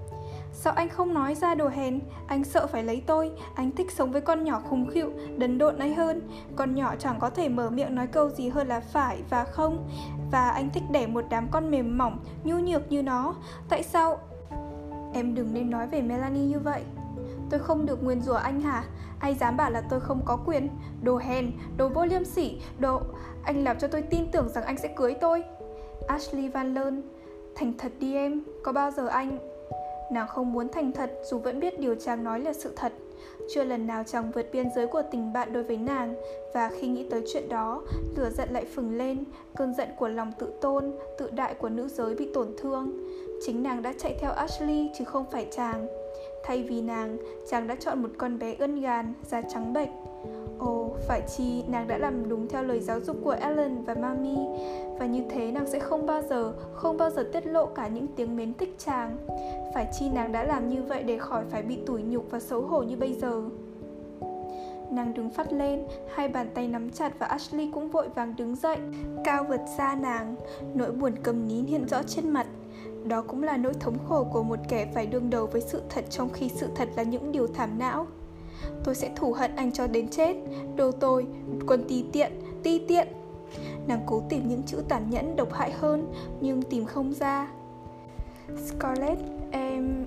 Sao anh không nói ra đồ hèn? Anh sợ phải lấy tôi. Anh thích sống với con nhỏ khùng khịu, Đần độn ấy hơn. Con nhỏ chẳng có thể mở miệng nói câu gì hơn là phải và không. Và anh thích đẻ một đám con mềm mỏng, Nhu nhược như nó. Tại sao? Em đừng nên nói về Melanie như vậy. Tôi không được nguyền rủa anh hả? Ai dám bảo là tôi không có quyền? Đồ hèn, đồ vô liêm sỉ, đồ... Anh làm cho tôi tin tưởng rằng anh sẽ cưới tôi Ashley Van Learn Thành thật đi em, có bao giờ anh... Nàng không muốn thành thật dù vẫn biết điều chàng nói là sự thật Chưa lần nào chàng vượt biên giới của tình bạn đối với nàng Và khi nghĩ tới chuyện đó, lửa giận lại phừng lên Cơn giận của lòng tự tôn, tự đại của nữ giới bị tổn thương Chính nàng đã chạy theo Ashley chứ không phải chàng Thay vì nàng, chàng đã chọn một con bé ươn gàn, da trắng bệch. Ồ, phải chi nàng đã làm đúng theo lời giáo dục của Ellen và Mami. Và như thế nàng sẽ không bao giờ, không bao giờ tiết lộ cả những tiếng mến thích chàng. Phải chi nàng đã làm như vậy để khỏi phải bị tủi nhục và xấu hổ như bây giờ. Nàng đứng phát lên, hai bàn tay nắm chặt và Ashley cũng vội vàng đứng dậy Cao vượt xa nàng, nỗi buồn cầm nín hiện rõ trên mặt đó cũng là nỗi thống khổ của một kẻ phải đương đầu với sự thật trong khi sự thật là những điều thảm não. Tôi sẽ thù hận anh cho đến chết, đồ tôi, quân ti tiện, ti tiện. Nàng cố tìm những chữ tàn nhẫn độc hại hơn, nhưng tìm không ra. Scarlett, em...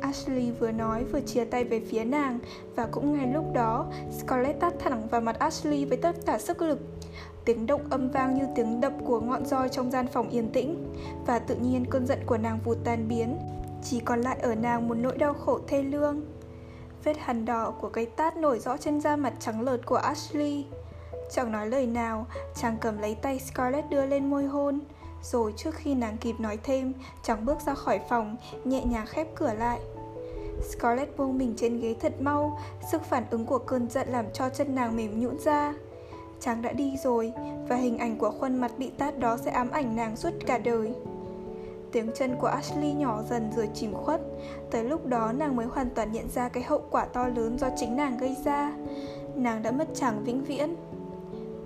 Ashley vừa nói vừa chia tay về phía nàng và cũng ngay lúc đó Scarlett tát thẳng vào mặt Ashley với tất cả sức lực tiếng động âm vang như tiếng đập của ngọn roi trong gian phòng yên tĩnh, và tự nhiên cơn giận của nàng vụt tan biến. Chỉ còn lại ở nàng một nỗi đau khổ thê lương. Vết hằn đỏ của cái tát nổi rõ trên da mặt trắng lợt của Ashley. Chẳng nói lời nào, chàng cầm lấy tay Scarlett đưa lên môi hôn. Rồi trước khi nàng kịp nói thêm, chàng bước ra khỏi phòng, nhẹ nhàng khép cửa lại. Scarlett buông mình trên ghế thật mau, Sức phản ứng của cơn giận làm cho chân nàng mềm nhũn ra. Chàng đã đi rồi, Và hình ảnh của khuôn mặt bị tát đó sẽ ám ảnh nàng suốt cả đời. Tiếng chân của Ashley nhỏ dần rồi chìm khuất. Tới lúc đó, nàng mới hoàn toàn nhận ra cái hậu quả to lớn do chính nàng gây ra. Nàng đã mất chàng vĩnh viễn.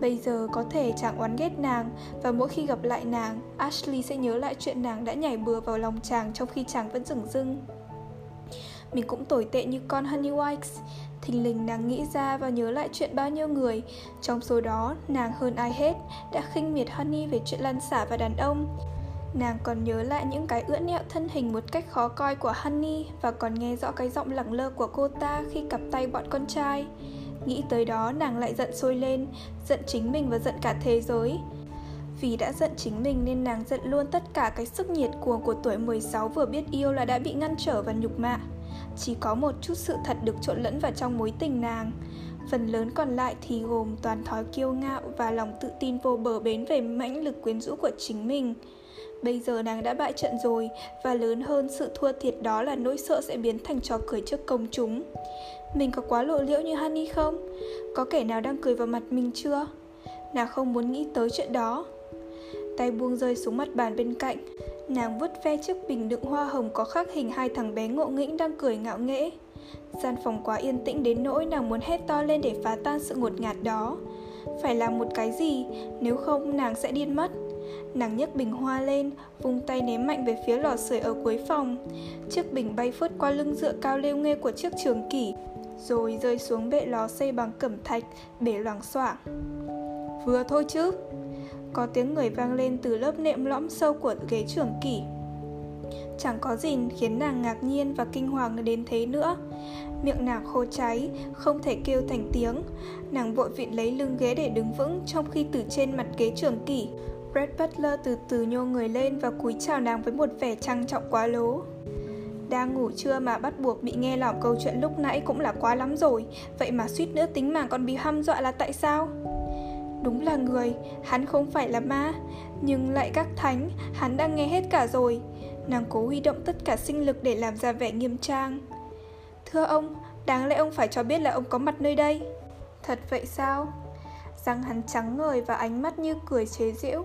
Bây giờ có thể chàng oán ghét nàng, Và mỗi khi gặp lại nàng, Ashley sẽ nhớ lại chuyện nàng đã nhảy bừa vào lòng chàng Trong khi chàng vẫn dửng dưng Mình cũng tồi tệ như con Honey White Thình lình nàng nghĩ ra và nhớ lại chuyện bao nhiêu người Trong số đó, nàng hơn ai hết Đã khinh miệt Honey về chuyện lăn xả và đàn ông Nàng còn nhớ lại những cái ưỡn ẹo thân hình một cách khó coi của Honey và còn nghe rõ cái giọng lẳng lơ của cô ta khi cặp tay bọn con trai. Nghĩ tới đó nàng lại giận sôi lên, giận chính mình và giận cả thế giới. Vì đã giận chính mình nên nàng giận luôn tất cả cái sức nhiệt cuồng của tuổi 16 vừa biết yêu là đã bị ngăn trở và nhục mạ. Chỉ có một chút sự thật được trộn lẫn vào trong mối tình nàng. Phần lớn còn lại thì gồm toàn thói kiêu ngạo và lòng tự tin vô bờ bến về mãnh lực quyến rũ của chính mình. Bây giờ nàng đã bại trận rồi, và lớn hơn sự thua thiệt đó là nỗi sợ sẽ biến thành trò cười trước công chúng. Mình có quá lộ liễu như Honey không? Có kẻ nào đang cười vào mặt mình chưa? Nàng không muốn nghĩ tới chuyện đó. Tay buông rơi xuống mặt bàn bên cạnh, nàng vứt ve chiếc bình đựng hoa hồng có khắc hình hai thằng bé ngộ nghĩnh đang cười ngạo nghễ. Gian phòng quá yên tĩnh đến nỗi nàng muốn hét to lên để phá tan sự ngột ngạt đó. Phải làm một cái gì, nếu không nàng sẽ điên mất. Nàng nhấc bình hoa lên, vung tay ném mạnh về phía lò sưởi ở cuối phòng. Chiếc bình bay phớt qua lưng dựa cao lêu nghê của chiếc trường kỷ, rồi rơi xuống bệ lò xây bằng cẩm thạch, bể loảng xoảng. Vừa thôi chứ. Có tiếng người vang lên từ lớp nệm lõm sâu của ghế trưởng kỷ. Chẳng có gì khiến nàng ngạc nhiên và kinh hoàng đến thế nữa. Miệng nàng khô cháy, không thể kêu thành tiếng. Nàng vội vịn lấy lưng ghế để đứng vững trong khi từ trên mặt ghế trưởng kỷ, Brad Butler từ từ nhô người lên và cúi chào nàng với một vẻ trang trọng quá lố. Đang ngủ trưa mà bắt buộc bị nghe lỏm câu chuyện lúc nãy cũng là quá lắm rồi Vậy mà suýt nữa tính mạng còn bị hăm dọa là tại sao? Đúng là người, hắn không phải là ma Nhưng lại các thánh, hắn đang nghe hết cả rồi Nàng cố huy động tất cả sinh lực để làm ra vẻ nghiêm trang Thưa ông, đáng lẽ ông phải cho biết là ông có mặt nơi đây Thật vậy sao? Răng hắn trắng ngời và ánh mắt như cười chế giễu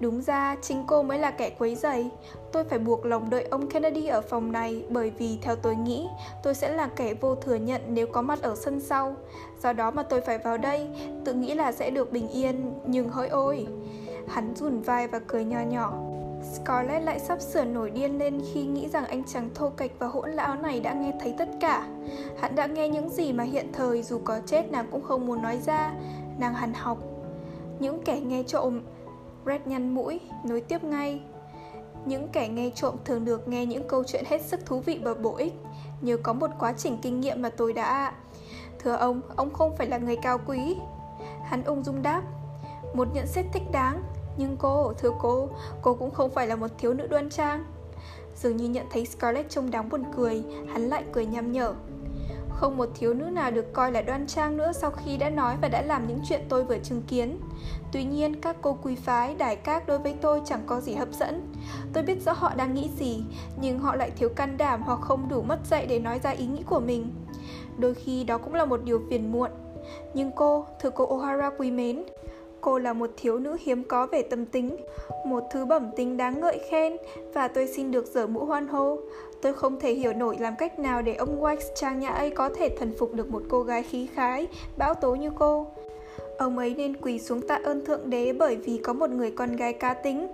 Đúng ra, chính cô mới là kẻ quấy rầy. Tôi phải buộc lòng đợi ông Kennedy ở phòng này bởi vì theo tôi nghĩ, tôi sẽ là kẻ vô thừa nhận nếu có mặt ở sân sau. Do đó mà tôi phải vào đây, tự nghĩ là sẽ được bình yên, nhưng hỡi ôi. Hắn rùn vai và cười nho nhỏ. Scarlett lại sắp sửa nổi điên lên khi nghĩ rằng anh chàng thô kệch và hỗn lão này đã nghe thấy tất cả. Hắn đã nghe những gì mà hiện thời dù có chết nàng cũng không muốn nói ra. Nàng hằn học. Những kẻ nghe trộm Red nhăn mũi, nối tiếp ngay. Những kẻ nghe trộm thường được nghe những câu chuyện hết sức thú vị và bổ ích, nhờ có một quá trình kinh nghiệm mà tôi đã... Thưa ông, ông không phải là người cao quý. Hắn ung dung đáp, một nhận xét thích đáng, nhưng cô, thưa cô, cô cũng không phải là một thiếu nữ đoan trang. Dường như nhận thấy Scarlett trông đáng buồn cười, hắn lại cười nham nhở. Không một thiếu nữ nào được coi là đoan trang nữa sau khi đã nói và đã làm những chuyện tôi vừa chứng kiến. Tuy nhiên, các cô quý phái, đài các đối với tôi chẳng có gì hấp dẫn. Tôi biết rõ họ đang nghĩ gì, nhưng họ lại thiếu can đảm hoặc không đủ mất dạy để nói ra ý nghĩ của mình. Đôi khi đó cũng là một điều phiền muộn. Nhưng cô, thưa cô O'Hara quý mến, cô là một thiếu nữ hiếm có về tâm tính, một thứ bẩm tính đáng ngợi khen và tôi xin được dở mũ hoan hô. Tôi không thể hiểu nổi làm cách nào để ông Wax trang nhã ấy có thể thần phục được một cô gái khí khái, bão tố như cô. Ông ấy nên quỳ xuống tạ ơn Thượng Đế bởi vì có một người con gái cá tính.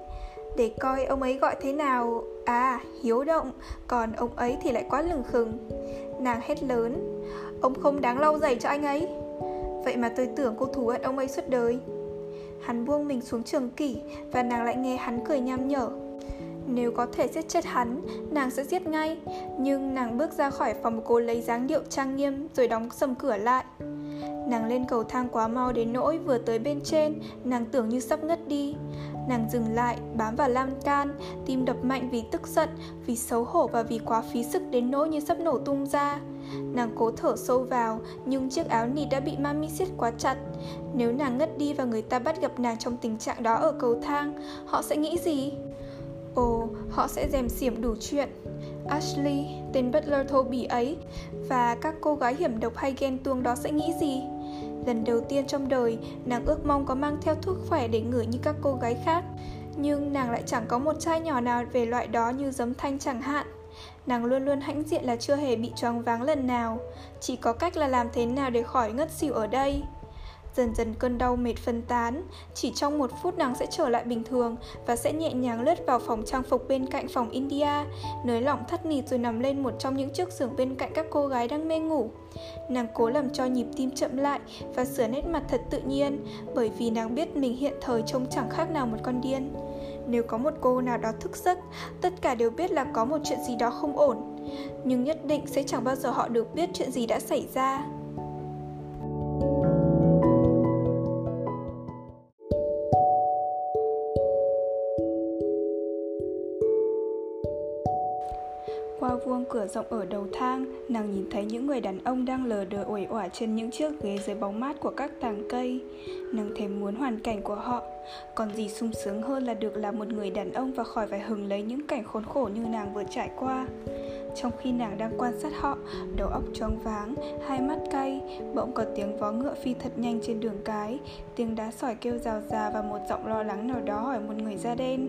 Để coi ông ấy gọi thế nào, à, hiếu động, còn ông ấy thì lại quá lừng khừng. Nàng hét lớn, ông không đáng lau giày cho anh ấy. Vậy mà tôi tưởng cô thù hận ông ấy suốt đời. Hắn buông mình xuống trường kỷ và nàng lại nghe hắn cười nham nhở. Nếu có thể giết chết hắn, nàng sẽ giết ngay Nhưng nàng bước ra khỏi phòng cô lấy dáng điệu trang nghiêm Rồi đóng sầm cửa lại Nàng lên cầu thang quá mau đến nỗi vừa tới bên trên Nàng tưởng như sắp ngất đi. Nàng dừng lại, bám vào lan can Tim đập mạnh vì tức giận Vì xấu hổ và vì quá phí sức đến nỗi như sắp nổ tung ra. Nàng cố thở sâu vào Nhưng chiếc áo nịt đã bị mami siết quá chặt. Nếu nàng ngất đi và người ta bắt gặp nàng trong tình trạng đó ở cầu thang Họ sẽ nghĩ gì? Ồ, họ sẽ dèm xiểm đủ chuyện. Ashley, tên butler thô bỉ ấy Và các cô gái hiểm độc hay ghen tuông đó sẽ nghĩ gì? Lần đầu tiên trong đời, nàng ước mong có mang theo thuốc khỏe để ngửi như các cô gái khác. Nhưng nàng lại chẳng có một chai nhỏ nào về loại đó như giấm thanh chẳng hạn. Nàng luôn luôn hãnh diện là chưa hề bị choáng váng lần nào. Chỉ có cách là làm thế nào để khỏi ngất xỉu ở đây. Dần dần cơn đau mệt phân tán, chỉ trong một phút nàng sẽ trở lại bình thường và sẽ nhẹ nhàng lướt vào phòng trang phục bên cạnh phòng India, nới lỏng thắt nịt rồi nằm lên một trong những chiếc giường bên cạnh các cô gái đang mê ngủ. Nàng cố làm cho nhịp tim chậm lại và sửa nét mặt thật tự nhiên, bởi vì nàng biết mình hiện thời trông chẳng khác nào một con điên. Nếu có một cô nào đó thức giấc, tất cả đều biết là có một chuyện gì đó không ổn. Nhưng nhất định sẽ chẳng bao giờ họ được biết chuyện gì đã xảy ra. Qua vuông cửa rộng ở đầu thang, nàng nhìn thấy những người đàn ông đang lờ đờ uể oải trên những chiếc ghế dưới bóng mát của các tàng cây. Nàng thèm muốn hoàn cảnh của họ. Còn gì sung sướng hơn là được là một người đàn ông và khỏi phải hừng lấy những cảnh khốn khổ như nàng vừa trải qua. Trong khi nàng đang quan sát họ, đầu óc choáng váng, hai mắt cay, bỗng có tiếng vó ngựa phi thật nhanh trên đường cái, tiếng đá sỏi kêu rào rà và một giọng lo lắng nào đó hỏi một người da đen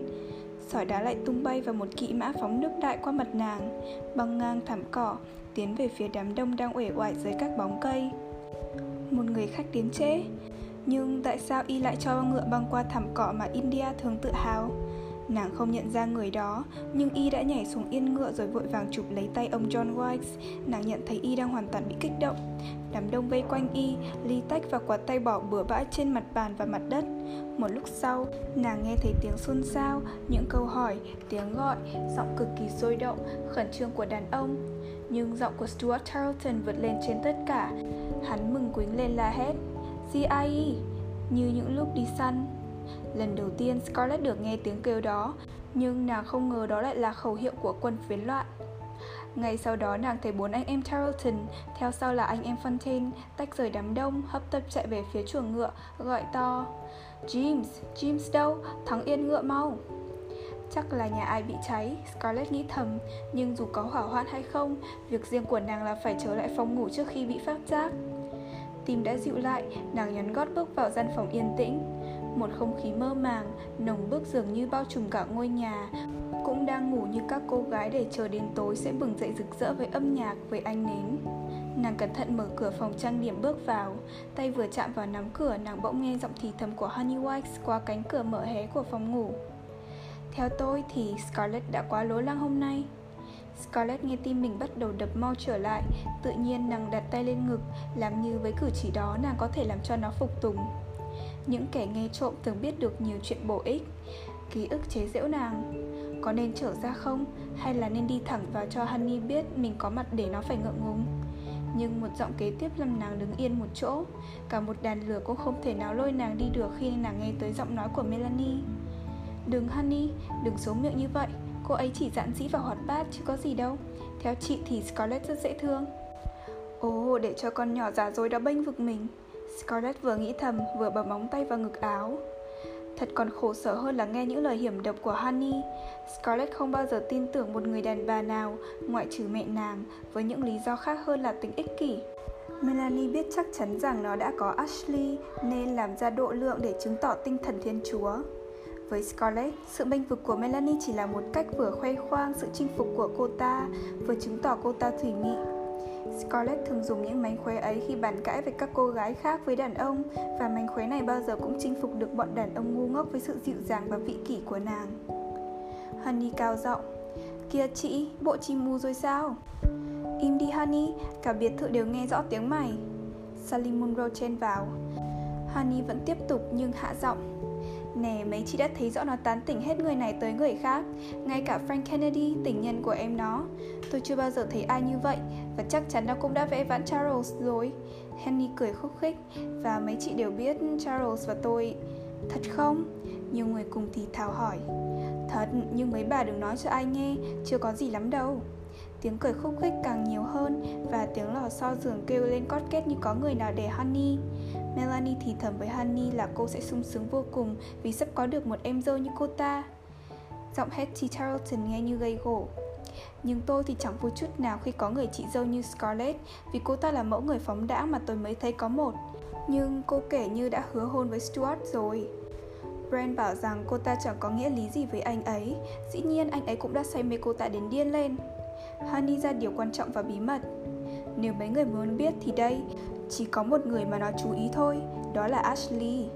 sỏi đá lại tung bay và một kỵ mã phóng nước đại qua mặt nàng. Băng ngang thảm cỏ, tiến về phía đám đông đang uể oải dưới các bóng cây. Một người khách đến trễ. Nhưng tại sao y lại cho ngựa băng qua thảm cỏ mà india thường tự hào? Nàng không nhận ra người đó, nhưng y đã nhảy xuống yên ngựa rồi vội vàng chụp lấy tay ông John Wikes. Nàng nhận thấy y đang hoàn toàn bị kích động. Đám đông vây quanh y, ly tách và quạt tay bỏ bừa bãi trên mặt bàn và mặt đất. Một lúc sau, nàng nghe thấy tiếng xôn xao, những câu hỏi, tiếng gọi, giọng cực kỳ sôi động, khẩn trương của đàn ông. Nhưng giọng của Stuart Tarleton vượt lên trên tất cả. Hắn mừng quính lên la hét. GIE, như những lúc đi săn. Lần đầu tiên Scarlett được nghe tiếng kêu đó, nhưng nàng không ngờ đó lại là khẩu hiệu của quân phiến loạn. Ngay sau đó nàng thấy bốn anh em Tarleton, theo sau là anh em Fontaine, tách rời đám đông, hấp tấp chạy về phía chuồng ngựa, gọi to James, James đâu, thắng yên ngựa mau. Chắc là nhà ai bị cháy, Scarlett nghĩ thầm Nhưng dù có hỏa hoạn hay không, việc riêng của nàng là phải trở lại phòng ngủ trước khi bị phát giác. Tim đã dịu lại, nàng nhấn gót bước vào gian phòng yên tĩnh một không khí mơ màng, nồng bức dường như bao trùm cả ngôi nhà. Cũng đang ngủ như các cô gái để chờ đến tối sẽ bừng dậy rực rỡ với âm nhạc, với ánh nến. Nàng cẩn thận mở cửa phòng trang điểm bước vào. Tay vừa chạm vào nắm cửa Nàng bỗng nghe giọng thì thầm của Honey Wax Qua cánh cửa mở hé của phòng ngủ. Theo tôi thì Scarlett đã quá lố lăng hôm nay. Scarlett nghe tim mình bắt đầu đập mau trở lại. Tự nhiên nàng đặt tay lên ngực Làm như với cử chỉ đó nàng có thể làm cho nó phục tùng những kẻ nghe trộm thường biết được nhiều chuyện bổ ích Ký ức chế giễu nàng. Có nên trở ra không? Hay là nên đi thẳng vào cho Honey biết mình có mặt để nó phải ngượng ngùng? Nhưng một giọng kế tiếp làm nàng đứng yên một chỗ. Cả một đàn lửa cũng không thể nào lôi nàng đi được khi nàng nghe tới giọng nói của Melanie. Đừng Honey, đừng số miệng như vậy. Cô ấy chỉ dạn dĩ và hoạt bát chứ có gì đâu. Theo chị thì Scarlett rất dễ thương. Ồ, để cho con nhỏ giả dối đó bênh vực mình. Scarlett vừa nghĩ thầm vừa bấm móng tay vào ngực áo. Thật còn khổ sở hơn là nghe những lời hiểm độc của Honey. Scarlett không bao giờ tin tưởng một người đàn bà nào Ngoại trừ mẹ nàng Với những lý do khác hơn là tính ích kỷ. Melanie biết chắc chắn rằng nó đã có Ashley Nên làm ra độ lượng để chứng tỏ tinh thần thiên chúa. Với Scarlett, sự bênh vực của Melanie chỉ là một cách vừa khoe khoang sự chinh phục của cô ta, vừa chứng tỏ cô ta thủy nghị. Scarlett thường dùng những mánh khóe ấy khi bàn cãi với các cô gái khác với đàn ông và mánh khóe này bao giờ cũng chinh phục được bọn đàn ông ngu ngốc với sự dịu dàng và vị kỷ của nàng. Honey cao giọng kia chị, bộ chim mù rồi sao? Im đi Honey, cả biệt thự đều nghe rõ tiếng mày Sally Munro chen vào Honey vẫn tiếp tục nhưng hạ giọng Nè, mấy chị đã thấy rõ nó tán tỉnh hết người này tới người khác. Ngay cả Frank Kennedy, tình nhân của em nó. Tôi chưa bao giờ thấy ai như vậy Và chắc chắn nó cũng đã vẽ vãn Charles rồi. Henry cười khúc khích Và mấy chị đều biết Charles và tôi. Thật không? Nhiều người cùng thì thào hỏi. Thật, nhưng mấy bà đừng nói cho ai nghe Chưa có gì lắm đâu. Tiếng cười khúc khích càng nhiều hơn Và tiếng lò xo giường kêu lên cót két như có người nào để Honey. Melanie thì thầm với Honey là cô sẽ sung sướng vô cùng Vì sắp có được một em dâu như cô ta. Giọng Hetty Charlton nghe như gây gỗ nhưng tôi thì chẳng vui chút nào khi có người chị dâu như Scarlett, Vì cô ta là mẫu người phóng đãng mà tôi mới thấy có một. Nhưng cô kể như đã hứa hôn với Stuart rồi. Brand bảo rằng cô ta chẳng có nghĩa lý gì với anh ấy. Dĩ nhiên anh ấy cũng đã say mê cô ta đến điên lên. Honey ra điều quan trọng và bí mật. Nếu mấy người muốn biết thì đây chỉ có một người mà nó chú ý thôi Đó là Ashley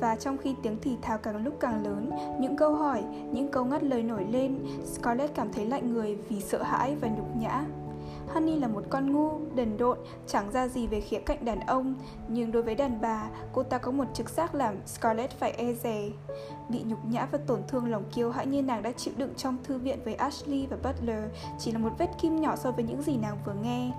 và trong khi tiếng thì thào càng lúc càng lớn, những câu hỏi, những câu ngắt lời nổi lên, Scarlett cảm thấy lạnh người vì sợ hãi và nhục nhã. Honey là một con ngu, đần độn, chẳng ra gì về khía cạnh đàn ông, nhưng đối với đàn bà, cô ta có một trực giác làm Scarlett phải e dè. Bị nhục nhã và tổn thương lòng kiêu hãnh như nàng đã chịu đựng trong thư viện với Ashley và Butler chỉ là một vết kim nhỏ so với những gì nàng vừa nghe.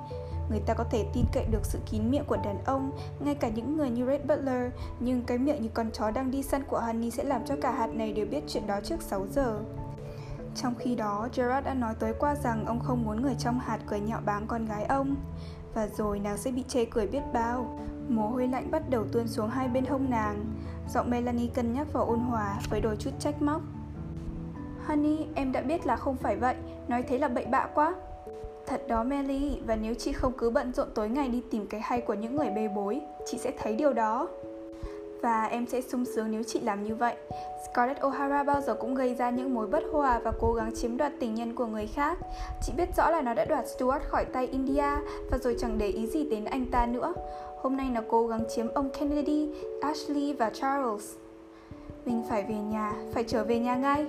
Người ta có thể tin cậy được sự kín miệng của đàn ông, ngay cả những người như Red Butler, nhưng cái miệng như con chó đang đi săn của Honey sẽ làm cho cả hạt này đều biết chuyện đó trước 6 giờ. Trong khi đó, Gerard đã nói tới qua rằng ông không muốn người trong hạt cười nhạo báng con gái ông. Và rồi nàng sẽ bị chê cười biết bao. Mồ hôi lạnh bắt đầu tuôn xuống hai bên hông nàng. Giọng Melanie cân nhắc và ôn hòa với đôi chút trách móc. Honey, em đã biết là không phải vậy, nói thế là bậy bạ quá. Thật đó Melly, và nếu chị không cứ bận rộn tối ngày đi tìm cái hay của những người bê bối, chị sẽ thấy điều đó. Và em sẽ sung sướng nếu chị làm như vậy. Scarlett O'Hara bao giờ cũng gây ra những mối bất hòa và cố gắng chiếm đoạt tình nhân của người khác. Chị biết rõ là nó đã đoạt Stuart khỏi tay India và rồi chẳng để ý gì đến anh ta nữa. Hôm nay nó cố gắng chiếm ông Kennedy, Ashley và Charles. Mình phải về nhà, phải trở về nhà ngay.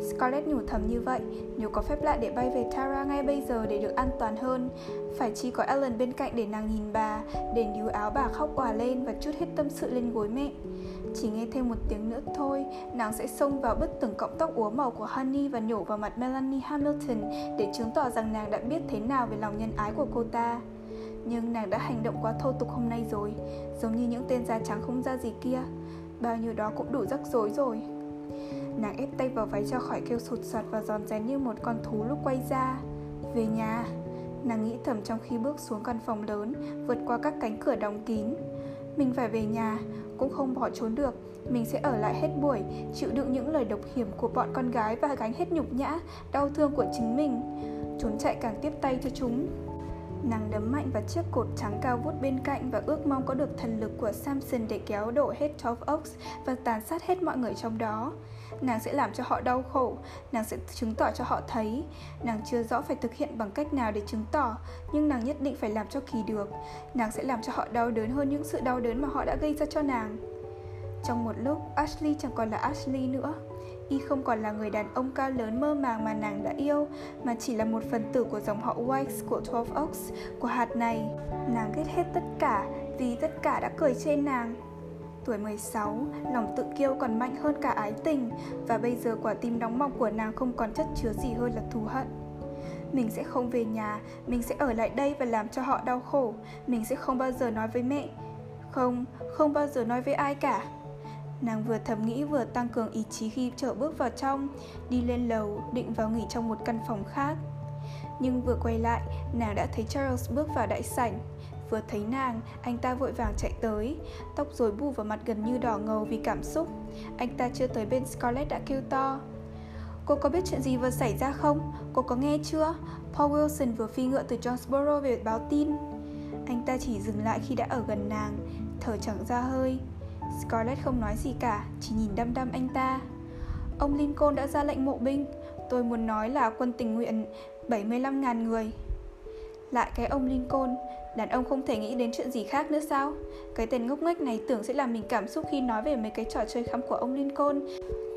Scarlett nhủ thầm như vậy, nếu có phép lạ để bay về Tara ngay bây giờ để được an toàn hơn, phải chỉ có Ellen bên cạnh để nàng nhìn bà, để níu áo bà khóc òa lên và chút hết tâm sự lên gối mẹ. Chỉ nghe thêm một tiếng nữa thôi, nàng sẽ xông vào bứt từng cọng tóc úa màu của Honey và nhổ vào mặt Melanie Hamilton để chứng tỏ rằng nàng đã biết thế nào về lòng nhân ái của cô ta. Nhưng nàng đã hành động quá thô tục hôm nay rồi, giống như những tên da trắng không ra gì kia. Bao nhiêu đó cũng đủ rắc rối rồi. Nàng ép tay vào váy cho khỏi kêu sụt soạt và giòn rén như một con thú lúc quay ra. Về nhà, Nàng nghĩ thầm trong khi bước xuống căn phòng lớn, Vượt qua các cánh cửa đóng kín. Mình phải về nhà, Cũng không bỏ trốn được. Mình sẽ ở lại hết buổi, Chịu đựng những lời độc hiểm của bọn con gái Và gánh hết nhục nhã, Đau thương của chính mình. Trốn chạy càng tiếp tay cho chúng. Nàng đấm mạnh vào chiếc cột trắng cao vút bên cạnh và ước mong có được thần lực của Samson để kéo đổ hết Top Oaks và tàn sát hết mọi người trong đó. Nàng sẽ làm cho họ đau khổ, nàng sẽ chứng tỏ cho họ thấy. Nàng chưa rõ phải thực hiện bằng cách nào để chứng tỏ, nhưng nàng nhất định phải làm cho kỳ được. Nàng sẽ làm cho họ đau đớn hơn những sự đau đớn mà họ đã gây ra cho nàng. Trong một lúc, Ashley chẳng còn là Ashley nữa. Y không còn là người đàn ông cao lớn mơ màng mà nàng đã yêu, mà chỉ là một phần tử của dòng họ White của Twelve Oaks, của hạt này. Nàng ghét hết tất cả, vì tất cả đã cười trên nàng. Tuổi 16, lòng tự kiêu còn mạnh hơn cả ái tình và bây giờ quả tim đóng bỏng của nàng không còn chất chứa gì hơn là thù hận. Mình sẽ không về nhà, mình sẽ ở lại đây và làm cho họ đau khổ, mình sẽ không bao giờ nói với mẹ. Không, không bao giờ nói với ai cả. Nàng vừa thầm nghĩ vừa tăng cường ý chí khi trở bước vào trong, đi lên lầu, định vào nghỉ trong một căn phòng khác. Nhưng vừa quay lại, nàng đã thấy Charles bước vào đại sảnh. Vừa thấy nàng, anh ta vội vàng chạy tới, tóc rối bù vào mặt gần như đỏ ngầu vì cảm xúc. Anh ta chưa tới bên Scarlett đã kêu to. Cô có biết chuyện gì vừa xảy ra không? Cô có nghe chưa? Paul Wilson vừa phi ngựa từ Jonesboro về báo tin. Anh ta chỉ dừng lại khi đã ở gần nàng, thở chẳng ra hơi. Scarlett không nói gì cả, chỉ nhìn đăm đăm anh ta. Ông Lincoln đã ra lệnh mộ binh, tôi muốn nói là quân tình nguyện 75.000 người. Lại cái ông Lincoln, đàn ông không thể nghĩ đến chuyện gì khác nữa sao? Cái tên ngốc nghếch này tưởng sẽ làm mình cảm xúc khi nói về mấy cái trò chơi khăm của ông Lincoln,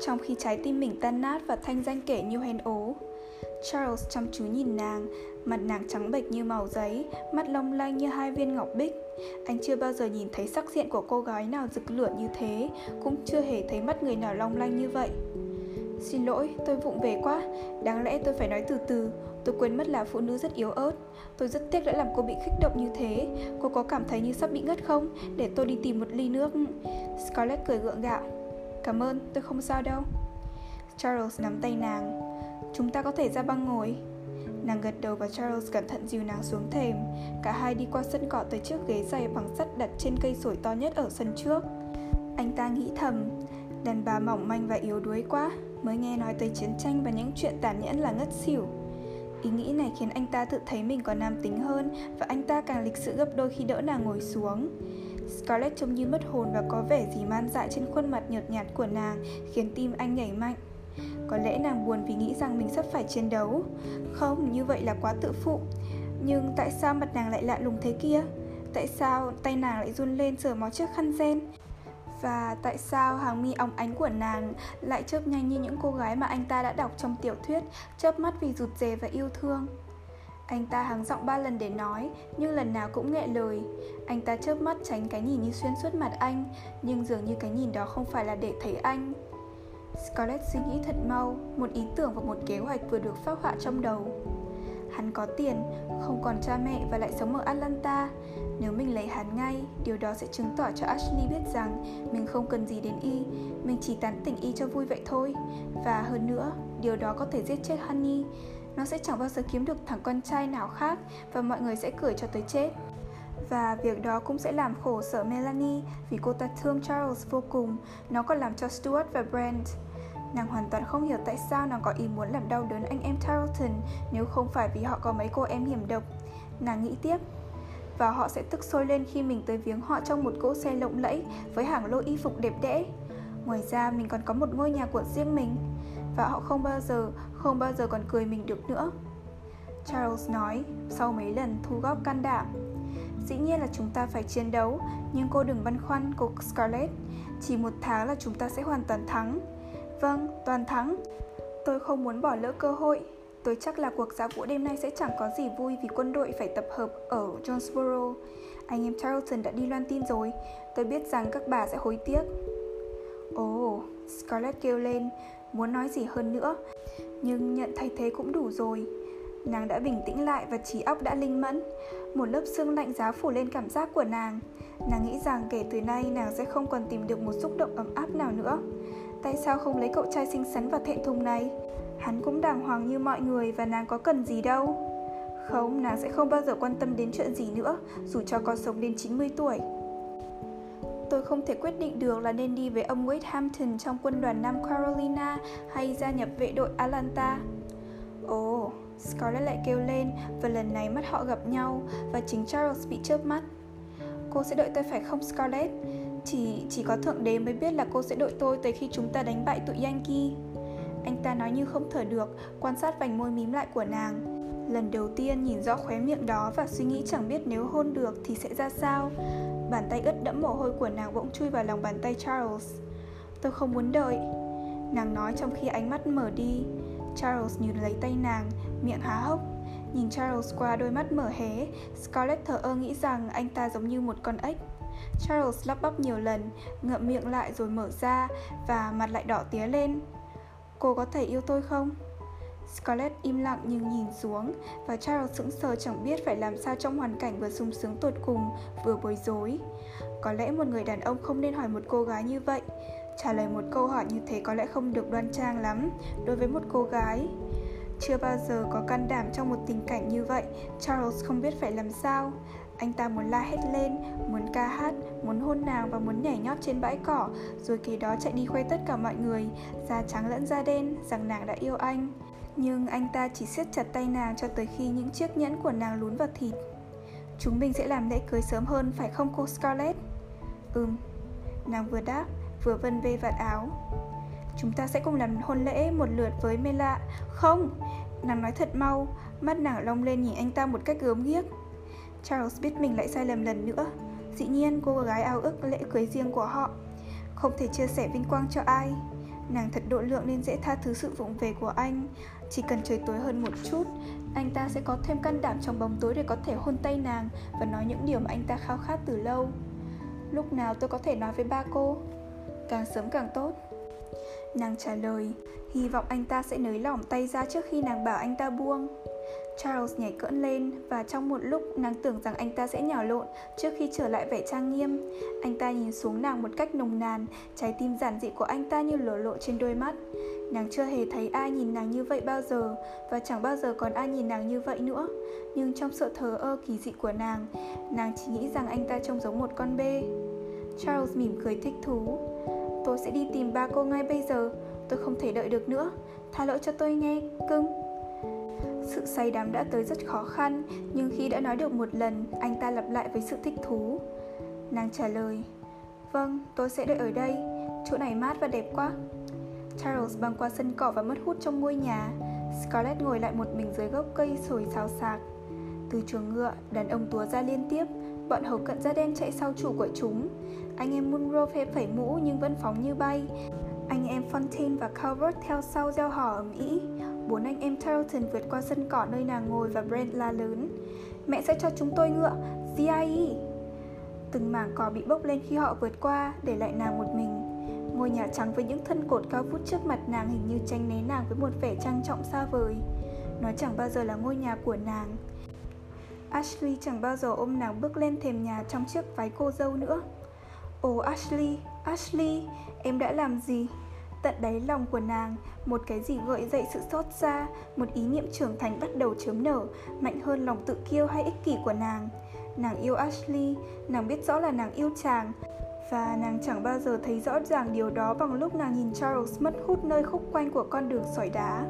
trong khi trái tim mình tan nát và thanh danh kể như hèn ố. Charles chăm chú nhìn nàng, mặt nàng trắng bệch như màu giấy, mắt long lanh như hai viên ngọc bích. Anh chưa bao giờ nhìn thấy sắc diện của cô gái nào rực lửa như thế, cũng chưa hề thấy mắt người nào long lanh như vậy. Xin lỗi, tôi vụng về quá, đáng lẽ tôi phải nói từ từ, tôi quên mất là phụ nữ rất yếu ớt. Tôi rất tiếc đã làm cô bị kích động như thế, cô có cảm thấy như sắp bị ngất không? Để tôi đi tìm một ly nước. Scarlett cười gượng gạo. Cảm ơn, tôi không sao đâu. Charles nắm tay nàng. Chúng ta có thể ra băng ngồi. Nàng gật đầu và Charles cẩn thận dìu nàng xuống thềm. Cả hai đi qua sân cỏ tới chiếc ghế dày bằng sắt đặt trên cây sồi to nhất ở sân trước. Anh ta nghĩ thầm, đàn bà mỏng manh và yếu đuối quá, mới nghe nói tới chiến tranh và những chuyện tàn nhẫn là ngất xỉu. Ý nghĩ này khiến anh ta tự thấy mình còn nam tính hơn và anh ta càng lịch sự gấp đôi khi đỡ nàng ngồi xuống. Scarlett trông như mất hồn và có vẻ gì man dại trên khuôn mặt nhợt nhạt của nàng khiến tim anh nhảy mạnh. Có lẽ nàng buồn vì nghĩ rằng mình sắp phải chiến đấu Không, như vậy là quá tự phụ Nhưng tại sao mặt nàng lại lạ lùng thế kia? Tại sao tay nàng lại run lên sờ mó chiếc khăn gen? Và tại sao hàng mi óng ánh của nàng lại chớp nhanh như những cô gái mà anh ta đã đọc trong tiểu thuyết, chớp mắt vì rụt rè và yêu thương? Anh ta hắng giọng ba lần để nói, nhưng lần nào cũng nghẹ lời. Anh ta chớp mắt tránh cái nhìn như xuyên suốt mặt anh, nhưng dường như cái nhìn đó không phải là để thấy anh. Scarlett suy nghĩ thật mau, một ý tưởng và một kế hoạch vừa được phác họa trong đầu. Hắn có tiền, không còn cha mẹ và lại sống ở Atlanta. Nếu mình lấy hắn ngay, điều đó sẽ chứng tỏ cho Ashley biết rằng mình không cần gì đến y, mình chỉ tán tỉnh y cho vui vậy thôi. Và hơn nữa, điều đó có thể giết chết Honey. Nó sẽ chẳng bao giờ kiếm được thằng con trai nào khác và mọi người sẽ cười cho tới chết. Và việc đó cũng sẽ làm khổ sở Melanie vì cô ta thương Charles vô cùng. Nó còn làm cho Stuart và Brent Nàng hoàn toàn không hiểu tại sao nàng có ý muốn làm đau đớn anh em Tarleton nếu không phải vì họ có mấy cô em hiểm độc. Nàng nghĩ tiếp, và họ sẽ tức sôi lên khi mình tới viếng họ trong một cỗ xe lộng lẫy với hàng lô y phục đẹp đẽ. Ngoài ra mình còn có một ngôi nhà của riêng mình và họ không bao giờ, không bao giờ còn cười mình được nữa. Charles nói sau mấy lần thu góp can đảm. Dĩ nhiên là chúng ta phải chiến đấu, nhưng cô đừng băn khoăn, cô Scarlett. Chỉ một tháng là chúng ta sẽ hoàn toàn thắng. Vâng, toàn thắng. Tôi không muốn bỏ lỡ cơ hội. Tôi chắc là cuộc giao vũ đêm nay sẽ chẳng có gì vui vì quân đội phải tập hợp ở Jonesboro. Anh em Charlton đã đi loan tin rồi. Tôi biết rằng các bà sẽ hối tiếc. Ồ, oh, Scarlett kêu lên, muốn nói gì hơn nữa. Nhưng nhận thay thế cũng đủ rồi. Nàng đã bình tĩnh lại và trí óc đã linh mẫn. Một lớp sương lạnh giá phủ lên cảm giác của nàng. Nàng nghĩ rằng kể từ nay nàng sẽ không còn tìm được một xúc động ấm áp nào nữa. Tại sao không lấy cậu trai xinh xắn và thẹn thùng này? Hắn cũng đàng hoàng như mọi người và nàng có cần gì đâu. Không, nàng sẽ không bao giờ quan tâm đến chuyện gì nữa, dù cho có sống đến 90 tuổi. Tôi không thể quyết định được là nên đi với ông Wade Hampton trong quân đoàn Nam Carolina hay gia nhập vệ đội Atlanta. Ồ, oh, Scarlett lại kêu lên và lần này mắt họ gặp nhau và chính Charles bị chớp mắt. Cô sẽ đợi tôi phải không Scarlett? Chỉ chỉ có thượng đế mới biết là cô sẽ đợi tôi tới khi chúng ta đánh bại tụi Yankee. Anh ta nói như không thở được, quan sát vành môi mím lại của nàng. Lần đầu tiên nhìn rõ khóe miệng đó và suy nghĩ chẳng biết nếu hôn được thì sẽ ra sao. Bàn tay ướt đẫm mồ hôi của nàng bỗng chui vào lòng bàn tay Charles. Tôi không muốn đợi. Nàng nói trong khi ánh mắt mở đi. Charles nhìn lấy tay nàng, miệng há hốc. Nhìn Charles qua đôi mắt mở hé, Scarlett thở ơ nghĩ rằng anh ta giống như một con ếch. Charles lắp bắp nhiều lần, ngậm miệng lại rồi mở ra và mặt lại đỏ tía lên. Cô có thể yêu tôi không? Scarlett im lặng nhưng nhìn xuống và Charles sững sờ chẳng biết phải làm sao trong hoàn cảnh vừa sung sướng tột cùng, vừa bối rối. Có lẽ một người đàn ông không nên hỏi một cô gái như vậy. Trả lời một câu hỏi như thế có lẽ không được đoan trang lắm đối với một cô gái. Chưa bao giờ có can đảm trong một tình cảnh như vậy, Charles không biết phải làm sao. Anh ta muốn la hét lên, muốn ca hát, muốn hôn nàng và muốn nhảy nhót trên bãi cỏ, rồi kỳ đó chạy đi khoe tất cả mọi người, da trắng lẫn da đen, rằng nàng đã yêu anh. Nhưng anh ta chỉ siết chặt tay nàng cho tới khi những chiếc nhẫn của nàng lún vào thịt. Chúng mình sẽ làm lễ cưới sớm hơn phải không cô Scarlett? Ừm, nàng vừa đáp, vừa vân vê vạt áo. Chúng ta sẽ cùng làm hôn lễ một lượt với Mela. Không, nàng nói thật mau, mắt nàng long lên nhìn anh ta một cách gớm ghiếc. Charles biết mình lại sai lầm lần nữa. Dĩ nhiên cô gái ao ước lễ cưới riêng của họ, không thể chia sẻ vinh quang cho ai. Nàng thật độ lượng nên dễ tha thứ sự vụng về của anh. Chỉ cần trời tối hơn một chút, anh ta sẽ có thêm can đảm trong bóng tối để có thể hôn tay nàng và nói những điều mà anh ta khao khát từ lâu. Lúc nào tôi có thể nói với ba cô? Càng sớm càng tốt. Nàng trả lời, hy vọng anh ta sẽ nới lỏng tay ra trước khi nàng bảo anh ta buông. Charles nhảy cỡn lên và trong một lúc nàng tưởng rằng anh ta sẽ nhào lộn trước khi trở lại vẻ trang nghiêm. Anh ta nhìn xuống nàng một cách nồng nàn, trái tim giản dị của anh ta như lổ lộ trên đôi mắt. Nàng chưa hề thấy ai nhìn nàng như vậy bao giờ và chẳng bao giờ còn ai nhìn nàng như vậy nữa. Nhưng trong sự thờ ơ kỳ dị của nàng, nàng chỉ nghĩ rằng anh ta trông giống một con bê. Charles mỉm cười thích thú. Tôi sẽ đi tìm ba cô ngay bây giờ, tôi không thể đợi được nữa. Tha lỗi cho tôi nghe, cưng. Sự say đắm đã tới rất khó khăn, nhưng khi đã nói được một lần, anh ta lặp lại với sự thích thú. Nàng trả lời, Vâng, tôi sẽ đợi ở đây, chỗ này mát và đẹp quá. Charles băng qua sân cỏ và mất hút trong ngôi nhà. Scarlett ngồi lại một mình dưới gốc cây sồi xào xạc. Từ chuồng ngựa, đàn ông túa ra liên tiếp, bọn hầu cận da đen chạy sau chủ của chúng. Anh em Munro phê phẩy mũ nhưng vẫn phóng như bay. Anh em Fontaine và Calvert theo sau gieo hò ầm ĩ. Bốn anh em Tarleton vượt qua sân cỏ nơi nàng ngồi và Brent la lớn. Mẹ sẽ cho chúng tôi ngựa, GIE Từng mảng cỏ bị bốc lên khi họ vượt qua, để lại nàng một mình. Ngôi nhà trắng với những thân cột cao vút trước mặt nàng hình như tranh né nàng với một vẻ trang trọng xa vời. Nó chẳng bao giờ là ngôi nhà của nàng. Ashley chẳng bao giờ ôm nàng bước lên thềm nhà trong chiếc váy cô dâu nữa. Ồ Ashley, Ashley, em đã làm gì? Tận đáy lòng của nàng, một cái gì gợi dậy sự xót xa, một ý niệm trưởng thành bắt đầu chớm nở, mạnh hơn lòng tự kiêu hay ích kỷ của nàng. Nàng yêu Ashley, nàng biết rõ là nàng yêu chàng, và nàng chẳng bao giờ thấy rõ ràng điều đó bằng lúc nàng nhìn Charles mất hút nơi khúc quanh của con đường sỏi đá.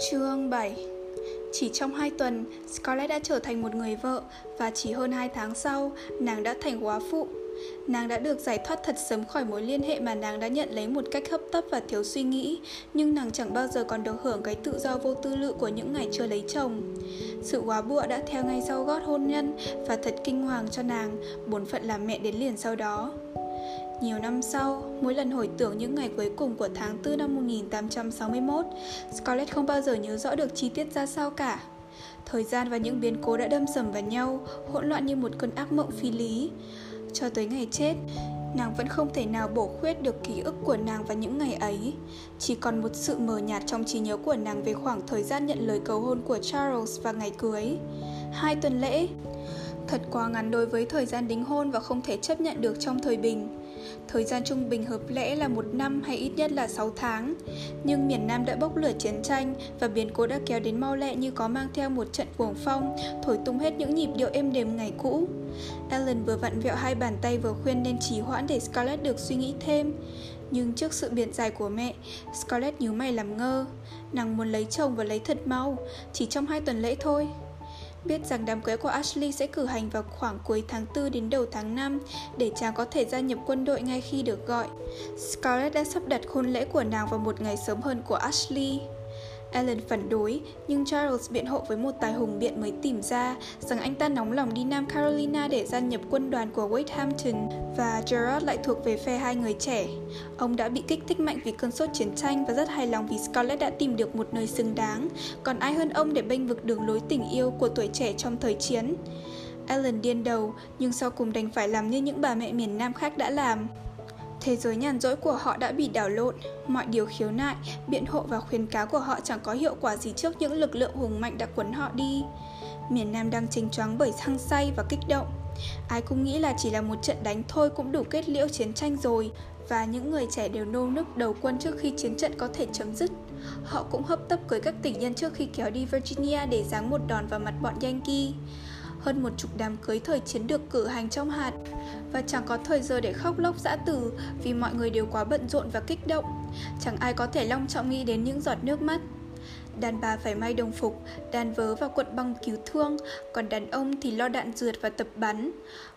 Chương 7 Chỉ trong 2 tuần, Scarlett đã trở thành một người vợ và chỉ hơn 2 tháng sau, nàng đã thành quá phụ. Nàng đã được giải thoát thật sớm khỏi mối liên hệ mà nàng đã nhận lấy một cách hấp tấp và thiếu suy nghĩ, nhưng nàng chẳng bao giờ còn được hưởng cái tự do vô tư lự của những ngày chưa lấy chồng. Sự quá bụa đã theo ngay sau gót hôn nhân và thật kinh hoàng cho nàng, bổn phận làm mẹ đến liền sau đó. Nhiều năm sau, mỗi lần hồi tưởng những ngày cuối cùng của tháng 4 năm 1861, Scarlett không bao giờ nhớ rõ được chi tiết ra sao cả. Thời gian và những biến cố đã đâm sầm vào nhau, hỗn loạn như một cơn ác mộng phi lý. Cho tới ngày chết, nàng vẫn không thể nào bổ khuyết được ký ức của nàng vào những ngày ấy. Chỉ còn một sự mờ nhạt trong trí nhớ của nàng về khoảng thời gian nhận lời cầu hôn của Charles và ngày cưới. Hai tuần lễ, thật quá ngắn đối với thời gian đính hôn và không thể chấp nhận được trong thời bình. Thời gian trung bình hợp lẽ là một năm hay ít nhất là 6 tháng. Nhưng miền Nam đã bốc lửa chiến tranh và biến cố đã kéo đến mau lẹ như có mang theo một trận cuồng phong, thổi tung hết những nhịp điệu êm đềm ngày cũ. Alan vừa vặn vẹo hai bàn tay vừa khuyên nên trì hoãn để Scarlett được suy nghĩ thêm. Nhưng trước sự biện giải của mẹ, Scarlett nhíu mày làm ngơ. Nàng muốn lấy chồng và lấy thật mau, chỉ trong hai tuần lễ thôi. Biết rằng đám cưới của Ashley sẽ cử hành vào khoảng cuối tháng 4 đến đầu tháng 5 để chàng có thể gia nhập quân đội ngay khi được gọi. Scarlett đã sắp đặt hôn lễ của nàng vào một ngày sớm hơn của Ashley. Allen phản đối, nhưng Charles biện hộ với một tài hùng biện mới tìm ra rằng anh ta nóng lòng đi Nam Carolina để gia nhập quân đoàn của Wade Hampton và Gerard lại thuộc về phe hai người trẻ. Ông đã bị kích thích mạnh vì cơn sốt chiến tranh và rất hài lòng vì Scarlett đã tìm được một nơi xứng đáng, còn ai hơn ông để bênh vực đường lối tình yêu của tuổi trẻ trong thời chiến. Ellen điên đầu, nhưng sau cùng đành phải làm như những bà mẹ miền Nam khác đã làm. Thế giới nhàn rỗi của họ đã bị đảo lộn, mọi điều khiếu nại, biện hộ và khuyến cáo của họ chẳng có hiệu quả gì trước những lực lượng hùng mạnh đã cuốn họ đi. Miền Nam đang chênh choáng bởi thăng say và kích động. Ai cũng nghĩ là chỉ là một trận đánh thôi cũng đủ kết liễu chiến tranh rồi, và những người trẻ đều nô nức đầu quân trước khi chiến trận có thể chấm dứt. Họ cũng hấp tấp cưới các tỉnh nhân trước khi kéo đi Virginia để giáng một đòn vào mặt bọn Yankee hơn một chục đám cưới thời chiến được cử hành trong hạt và chẳng có thời giờ để khóc lóc dã từ vì mọi người đều quá bận rộn và kích động. Chẳng ai có thể long trọng nghĩ đến những giọt nước mắt. Đàn bà phải may đồng phục, đàn vớ và cuộn băng cứu thương, còn đàn ông thì lo đạn dượt và tập bắn.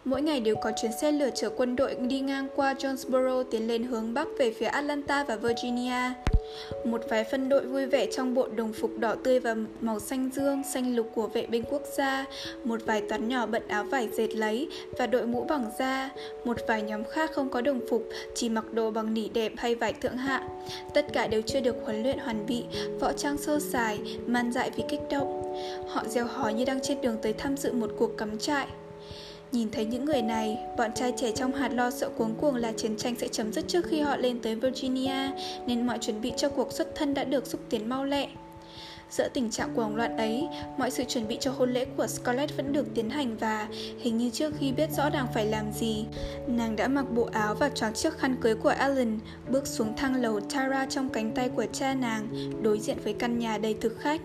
Mỗi ngày đều có chuyến xe lửa chở quân đội đi ngang qua Jonesboro tiến lên hướng Bắc về phía Atlanta và Virginia. Một vài phân đội vui vẻ trong bộ đồng phục đỏ tươi và màu xanh dương, xanh lục của vệ binh quốc gia, một vài toán nhỏ bận áo vải dệt lấy và đội mũ bằng da, một vài nhóm khác không có đồng phục, chỉ mặc đồ bằng nỉ đẹp hay vải thượng hạ. Tất cả đều chưa được huấn luyện hoàn bị, võ trang sơ sài, man dại vì kích động. Họ gieo hò như đang trên đường tới tham dự một cuộc cắm trại. Nhìn thấy những người này, bọn trai trẻ trong hạt lo sợ cuống cuồng là chiến tranh sẽ chấm dứt trước khi họ lên tới Virginia, nên mọi chuẩn bị cho cuộc xuất thân đã được xúc tiến mau lẹ. Giữa tình trạng cuồng loạn ấy, mọi sự chuẩn bị cho hôn lễ của Scarlett vẫn được tiến hành và hình như trước khi biết rõ nàng phải làm gì, nàng đã mặc bộ áo và choàng chiếc khăn cưới của Alan, bước xuống thang lầu Tara trong cánh tay của cha nàng, đối diện với căn nhà đầy thực khách.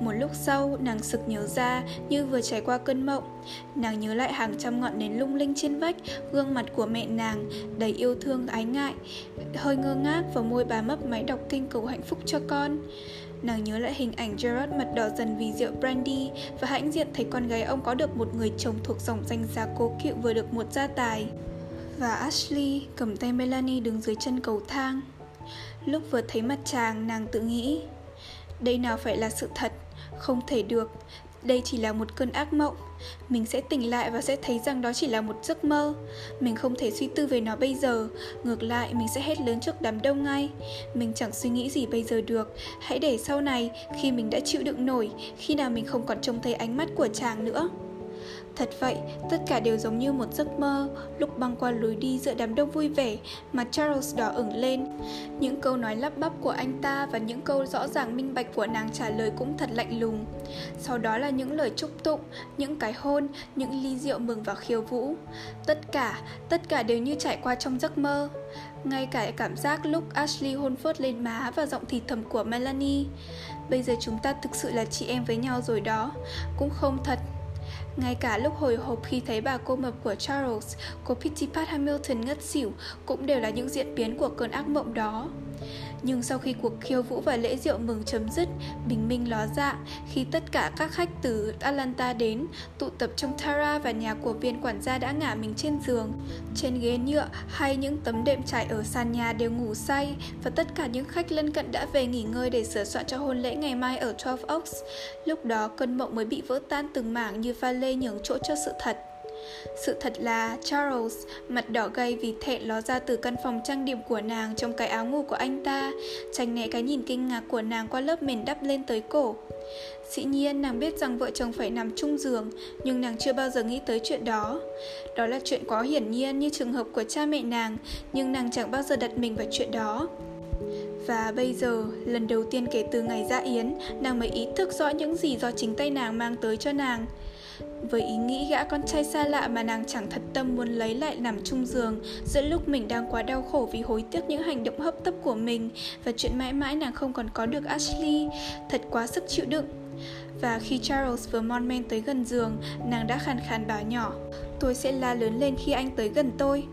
Một lúc sau, nàng sực nhớ ra như vừa trải qua cơn mộng. Nàng nhớ lại hàng trăm ngọn nến lung linh trên vách, gương mặt của mẹ nàng, đầy yêu thương ái ngại, hơi ngơ ngác và môi bà mấp máy đọc kinh cầu hạnh phúc cho con. Nàng nhớ lại hình ảnh Gerard mặt đỏ dần vì rượu brandy và hãnh diện thấy con gái ông có được một người chồng thuộc dòng danh giá cố kiệu vừa được một gia tài. Và Ashley cầm tay Melanie đứng dưới chân cầu thang. Lúc vừa thấy mặt chàng, nàng tự nghĩ Đây nào phải là sự thật, không thể được đây chỉ là một cơn ác mộng mình sẽ tỉnh lại và sẽ thấy rằng đó chỉ là một giấc mơ. Mình không thể suy tư về nó bây giờ. Ngược lại, mình sẽ hét lớn trước đám đông ngay. Mình chẳng suy nghĩ gì bây giờ được. Hãy để sau này, khi mình đã chịu đựng nổi, khi nào mình không còn trông thấy ánh mắt của chàng nữa. Thật vậy, tất cả đều giống như một giấc mơ Lúc băng qua lối đi giữa đám đông vui vẻ mà Charles đỏ ửng lên. Những câu nói lắp bắp của anh ta Và những câu rõ ràng minh bạch của nàng trả lời cũng thật lạnh lùng. Sau đó là những lời chúc tụng Những cái hôn Những ly rượu mừng và khiêu vũ. Tất cả, tất cả đều như trải qua trong giấc mơ. Ngay cả cảm giác lúc Ashley hôn phớt lên má và giọng thì thầm của Melanie. Bây giờ chúng ta thực sự là chị em với nhau rồi đó. Cũng không thật ngay cả lúc hồi hộp khi thấy bà cô mập của Charles, cô Pitty Pat Hamilton ngất xỉu cũng đều là những diễn biến của cơn ác mộng đó. Nhưng sau khi cuộc khiêu vũ và lễ rượu mừng chấm dứt, bình minh ló dạng khi tất cả các khách từ Atlanta đến, tụ tập trong Tara và nhà của viên quản gia đã ngả mình trên giường. Trên ghế nhựa hay những tấm đệm trải ở sàn nhà đều ngủ say và tất cả những khách lân cận đã về nghỉ ngơi để sửa soạn cho hôn lễ ngày mai ở 12 Oaks. Lúc đó cơn mộng mới bị vỡ tan từng mảng như pha lê nhường chỗ cho sự thật. Sự thật là Charles, mặt đỏ gay vì thẹn ló ra từ căn phòng trang điểm của nàng trong cái áo ngủ của anh ta, tránh né cái nhìn kinh ngạc của nàng qua lớp mền đắp lên tới cổ. Dĩ nhiên nàng biết rằng vợ chồng phải nằm chung giường, nhưng nàng chưa bao giờ nghĩ tới chuyện đó. Đó là chuyện quá hiển nhiên như trường hợp của cha mẹ nàng, nhưng nàng chẳng bao giờ đặt mình vào chuyện đó. Và bây giờ, lần đầu tiên kể từ ngày ra yến, nàng mới ý thức rõ những gì do chính tay nàng mang tới cho nàng. Với ý nghĩ gã con trai xa lạ mà nàng chẳng thật tâm muốn lấy lại nằm chung giường Giữa lúc mình đang quá đau khổ vì hối tiếc những hành động hấp tấp của mình Và chuyện mãi mãi nàng không còn có được Ashley. Thật quá sức chịu đựng. Và khi Charles vừa mon men tới gần giường, nàng đã khàn khàn bảo nhỏ Tôi sẽ la lớn lên khi anh tới gần tôi.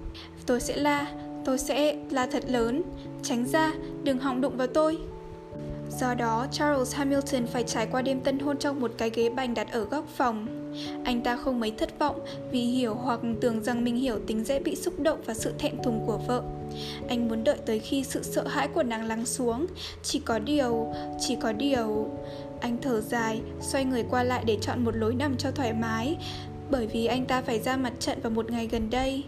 Tôi sẽ la, tôi sẽ la thật lớn. Tránh ra, đừng hòng đụng vào tôi. Do đó, Charles Hamilton phải trải qua đêm tân hôn trong một cái ghế bành đặt ở góc phòng. Anh ta không mấy thất vọng vì hiểu hoặc tưởng rằng mình hiểu tính dễ bị xúc động và sự thẹn thùng của vợ. Anh muốn đợi tới khi sự sợ hãi của nàng lắng xuống. Chỉ có điều, chỉ có điều... Anh thở dài, xoay người qua lại để chọn một lối nằm cho thoải mái, bởi vì anh ta phải ra mặt trận vào một ngày gần đây.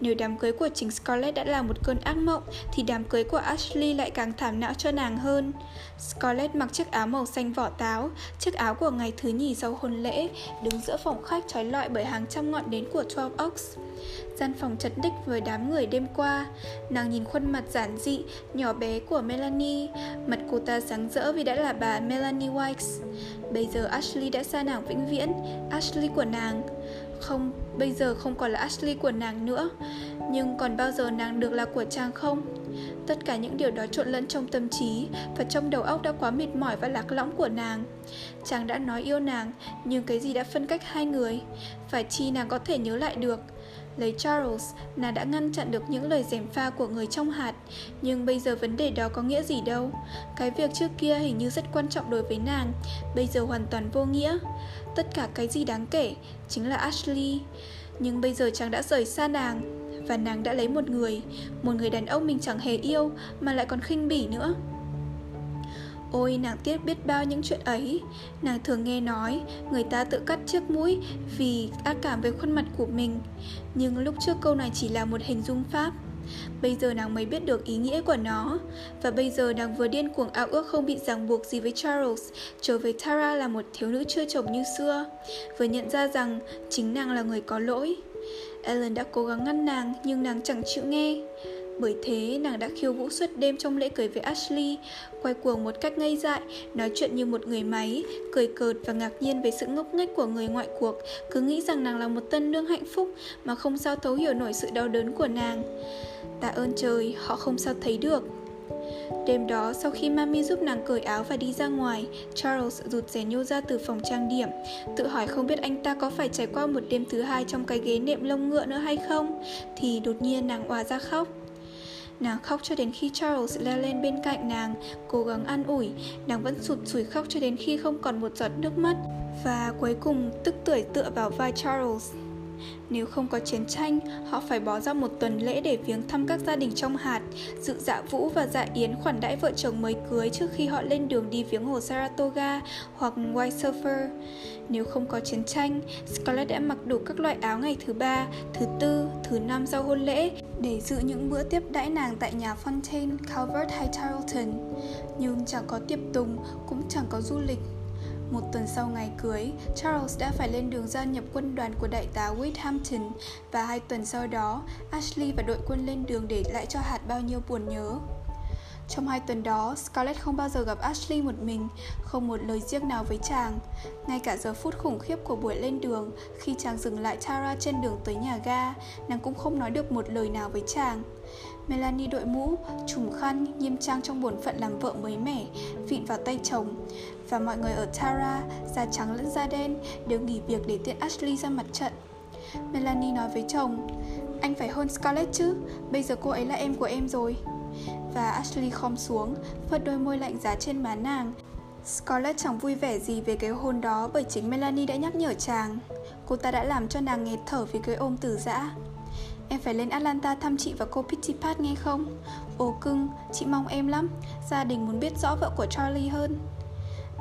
Nếu đám cưới của chính Scarlett đã là một cơn ác mộng thì đám cưới của Ashley lại càng thảm não cho nàng hơn. Scarlett mặc chiếc áo màu xanh vỏ táo, chiếc áo của ngày thứ nhì sau hôn lễ, đứng giữa phòng khách trói lọi bởi hàng trăm ngọn nến của 12 Oaks. Gian phòng chật đích với đám người đêm qua Nàng nhìn khuôn mặt giản dị, nhỏ bé của Melanie Mặt cô ta sáng rỡ vì đã là bà Melanie Wikes Bây giờ Ashley đã xa nàng vĩnh viễn Ashley của nàng không, bây giờ không còn là Ashley của nàng nữa. Nhưng còn bao giờ nàng được là của chàng không? Tất cả những điều đó trộn lẫn trong tâm trí Và trong đầu óc đã quá mệt mỏi và lạc lõng của nàng. Chàng đã nói yêu nàng, Nhưng cái gì đã phân cách hai người? Phải chi nàng có thể nhớ lại được? Lấy Charles, nàng đã ngăn chặn được những lời dèm pha của người trong hạt. Nhưng bây giờ vấn đề đó có nghĩa gì đâu? Cái việc trước kia hình như rất quan trọng đối với nàng Bây giờ hoàn toàn vô nghĩa. Tất cả cái gì đáng kể chính là Ashley. Nhưng bây giờ chàng đã rời xa nàng Và nàng đã lấy một người. Một người đàn ông mình chẳng hề yêu Mà lại còn khinh bỉ nữa. Ôi, nàng tiếc biết bao những chuyện ấy. Nàng thường nghe nói, Người ta tự cắt chiếc mũi Vì ác cảm với khuôn mặt của mình. Nhưng lúc trước câu này chỉ là một hình dung pháp. Bây giờ nàng mới biết được ý nghĩa của nó. Và bây giờ nàng vừa điên cuồng ao ước không bị ràng buộc gì với Charles, Trở về Tara là một thiếu nữ chưa chồng như xưa, Vừa nhận ra rằng chính nàng là người có lỗi. Ellen đã cố gắng ngăn nàng, nhưng nàng chẳng chịu nghe bởi thế nàng đã khiêu vũ suốt đêm trong lễ cưới với Ashley. Quay cuồng một cách ngây dại Nói chuyện như một người máy Cười cợt và ngạc nhiên về sự ngốc nghếch của người ngoại cuộc. Cứ nghĩ rằng nàng là một tân nương hạnh phúc Mà không sao thấu hiểu nổi sự đau đớn của nàng. Tạ ơn trời, họ không sao thấy được. Đêm đó, sau khi Mami giúp nàng cởi áo và đi ra ngoài, Charles rụt rè nhô ra từ phòng trang điểm, tự hỏi không biết anh ta có phải trải qua một đêm thứ hai trong cái ghế nệm lông ngựa nữa hay không, thì đột nhiên nàng òa ra khóc. Nàng khóc cho đến khi Charles leo lên bên cạnh nàng, cố gắng an ủi, nàng vẫn sụt sùi khóc cho đến khi không còn một giọt nước mắt, và cuối cùng tức tưởi tựa vào vai Charles. Nếu không có chiến tranh, họ phải bỏ ra một tuần lễ để viếng thăm các gia đình trong hạt, dự dạ vũ và dạ yến khoản đãi vợ chồng mới cưới trước khi họ lên đường đi viếng hồ Saratoga hoặc White Sulphur. Nếu không có chiến tranh, Scarlett đã mặc đủ các loại áo ngày thứ ba, thứ tư, thứ năm sau hôn lễ để dự những bữa tiếp đãi nàng tại nhà Fontaine, Calvert hay Tarleton. Nhưng chẳng có tiệc tùng, cũng chẳng có du lịch. Một tuần sau ngày cưới, Charles đã phải lên đường gia nhập quân đoàn của đại tá Whithampton và hai tuần sau đó, Ashley và đội quân lên đường để lại cho hạt bao nhiêu buồn nhớ. Trong hai tuần đó, Scarlett không bao giờ gặp Ashley một mình, không một lời riêng nào với chàng. Ngay cả giờ phút khủng khiếp của buổi lên đường, khi chàng dừng lại Tara trên đường tới nhà ga, nàng cũng không nói được một lời nào với chàng. Melanie đội mũ, trùm khăn, nghiêm trang trong bổn phận làm vợ mới mẻ, vịn vào tay chồng. Và mọi người ở Tara, da trắng lẫn da đen, đều nghỉ việc để tiện Ashley ra mặt trận. Melanie nói với chồng, anh phải hôn Scarlett chứ, bây giờ cô ấy là em của em rồi và Ashley khom xuống, phớt đôi môi lạnh giá trên má nàng. Scarlett chẳng vui vẻ gì về cái hôn đó bởi chính Melanie đã nhắc nhở chàng. Cô ta đã làm cho nàng nghẹt thở vì cái ôm từ dã. Em phải lên Atlanta thăm chị và cô Pittipat nghe không? Ồ cưng, chị mong em lắm. Gia đình muốn biết rõ vợ của Charlie hơn.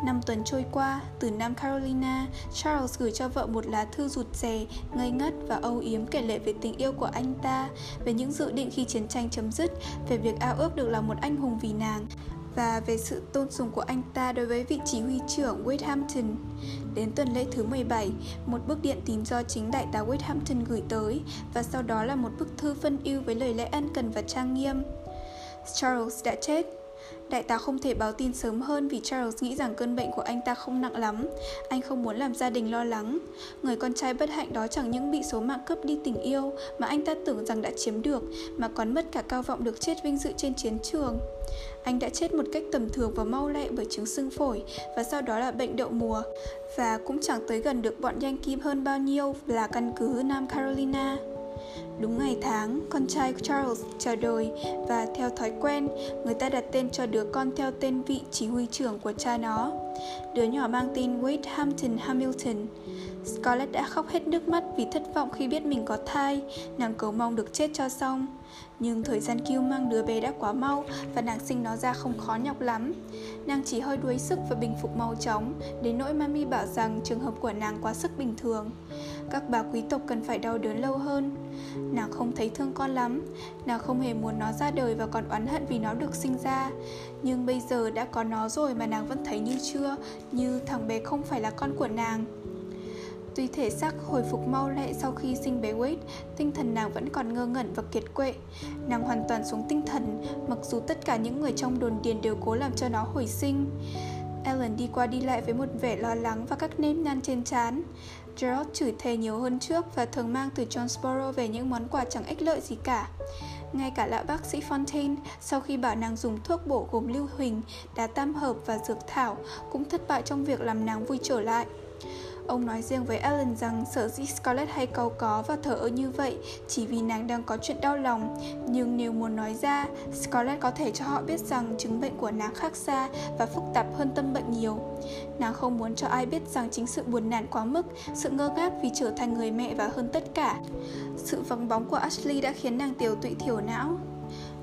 Năm tuần trôi qua, từ Nam Carolina, Charles gửi cho vợ một lá thư rụt rè, ngây ngất và âu yếm kể lệ về tình yêu của anh ta, về những dự định khi chiến tranh chấm dứt, về việc ao ước được là một anh hùng vì nàng, và về sự tôn sùng của anh ta đối với vị chỉ huy trưởng Wade Đến tuần lễ thứ 17, một bức điện tín do chính đại tá Wade gửi tới và sau đó là một bức thư phân ưu với lời lẽ ân cần và trang nghiêm. Charles đã chết, Đại tá không thể báo tin sớm hơn vì Charles nghĩ rằng cơn bệnh của anh ta không nặng lắm. Anh không muốn làm gia đình lo lắng. Người con trai bất hạnh đó chẳng những bị số mạng cướp đi tình yêu mà anh ta tưởng rằng đã chiếm được, mà còn mất cả cao vọng được chết vinh dự trên chiến trường. Anh đã chết một cách tầm thường và mau lẹ bởi chứng sưng phổi và sau đó là bệnh đậu mùa và cũng chẳng tới gần được bọn Yankee hơn bao nhiêu là căn cứ Nam Carolina. Đúng ngày tháng, con trai Charles chào đời và theo thói quen, người ta đặt tên cho đứa con theo tên vị chỉ huy trưởng của cha nó. Đứa nhỏ mang tên Wade Hampton Hamilton. Scarlett đã khóc hết nước mắt vì thất vọng khi biết mình có thai, nàng cầu mong được chết cho xong. Nhưng thời gian kêu mang đứa bé đã quá mau và nàng sinh nó ra không khó nhọc lắm. Nàng chỉ hơi đuối sức và bình phục mau chóng, đến nỗi mami bảo rằng trường hợp của nàng quá sức bình thường. Các bà quý tộc cần phải đau đớn lâu hơn. Nàng không thấy thương con lắm, nàng không hề muốn nó ra đời và còn oán hận vì nó được sinh ra. Nhưng bây giờ đã có nó rồi mà nàng vẫn thấy như chưa, như thằng bé không phải là con của nàng. Tuy thể xác hồi phục mau lẹ sau khi sinh bé Wade, tinh thần nàng vẫn còn ngơ ngẩn và kiệt quệ. Nàng hoàn toàn xuống tinh thần, mặc dù tất cả những người trong đồn điền đều cố làm cho nó hồi sinh. Ellen đi qua đi lại với một vẻ lo lắng và các nếp nhăn trên trán. Gerald chửi thề nhiều hơn trước và thường mang từ Johnsboro về những món quà chẳng ích lợi gì cả. Ngay cả lão bác sĩ Fontaine, sau khi bảo nàng dùng thuốc bổ gồm lưu huỳnh, đá tam hợp và dược thảo, cũng thất bại trong việc làm nàng vui trở lại. Ông nói riêng với Ellen rằng sở dĩ Scarlett hay cầu có và thở ơ như vậy chỉ vì nàng đang có chuyện đau lòng. Nhưng nếu muốn nói ra, Scarlett có thể cho họ biết rằng chứng bệnh của nàng khác xa và phức tạp hơn tâm bệnh nhiều. Nàng không muốn cho ai biết rằng chính sự buồn nản quá mức, sự ngơ ngác vì trở thành người mẹ và hơn tất cả. Sự vắng bóng của Ashley đã khiến nàng tiểu tụy thiểu não.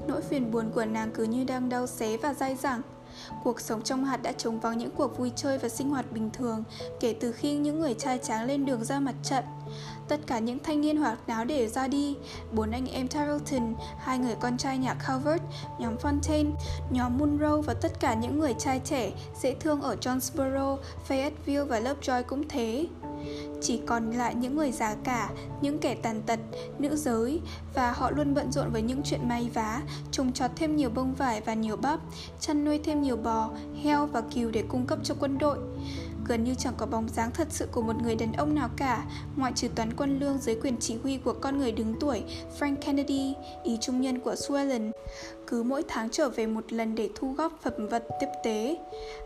Nỗi phiền buồn của nàng cứ như đang đau xé và dai dẳng. Cuộc sống trong hạt đã trống vắng những cuộc vui chơi và sinh hoạt bình thường kể từ khi những người trai tráng lên đường ra mặt trận. Tất cả những thanh niên hoạt náo để ra đi, bốn anh em Tarleton, hai người con trai nhà Calvert, nhóm Fontaine, nhóm Munro và tất cả những người trai trẻ, dễ thương ở Jonesboro, Fayetteville và Lovejoy cũng thế chỉ còn lại những người già cả, những kẻ tàn tật, nữ giới và họ luôn bận rộn với những chuyện may vá, trồng trọt thêm nhiều bông vải và nhiều bắp, chăn nuôi thêm nhiều bò, heo và cừu để cung cấp cho quân đội gần như chẳng có bóng dáng thật sự của một người đàn ông nào cả, ngoại trừ toán quân lương dưới quyền chỉ huy của con người đứng tuổi Frank Kennedy, ý trung nhân của Suellen, cứ mỗi tháng trở về một lần để thu góp phẩm vật tiếp tế.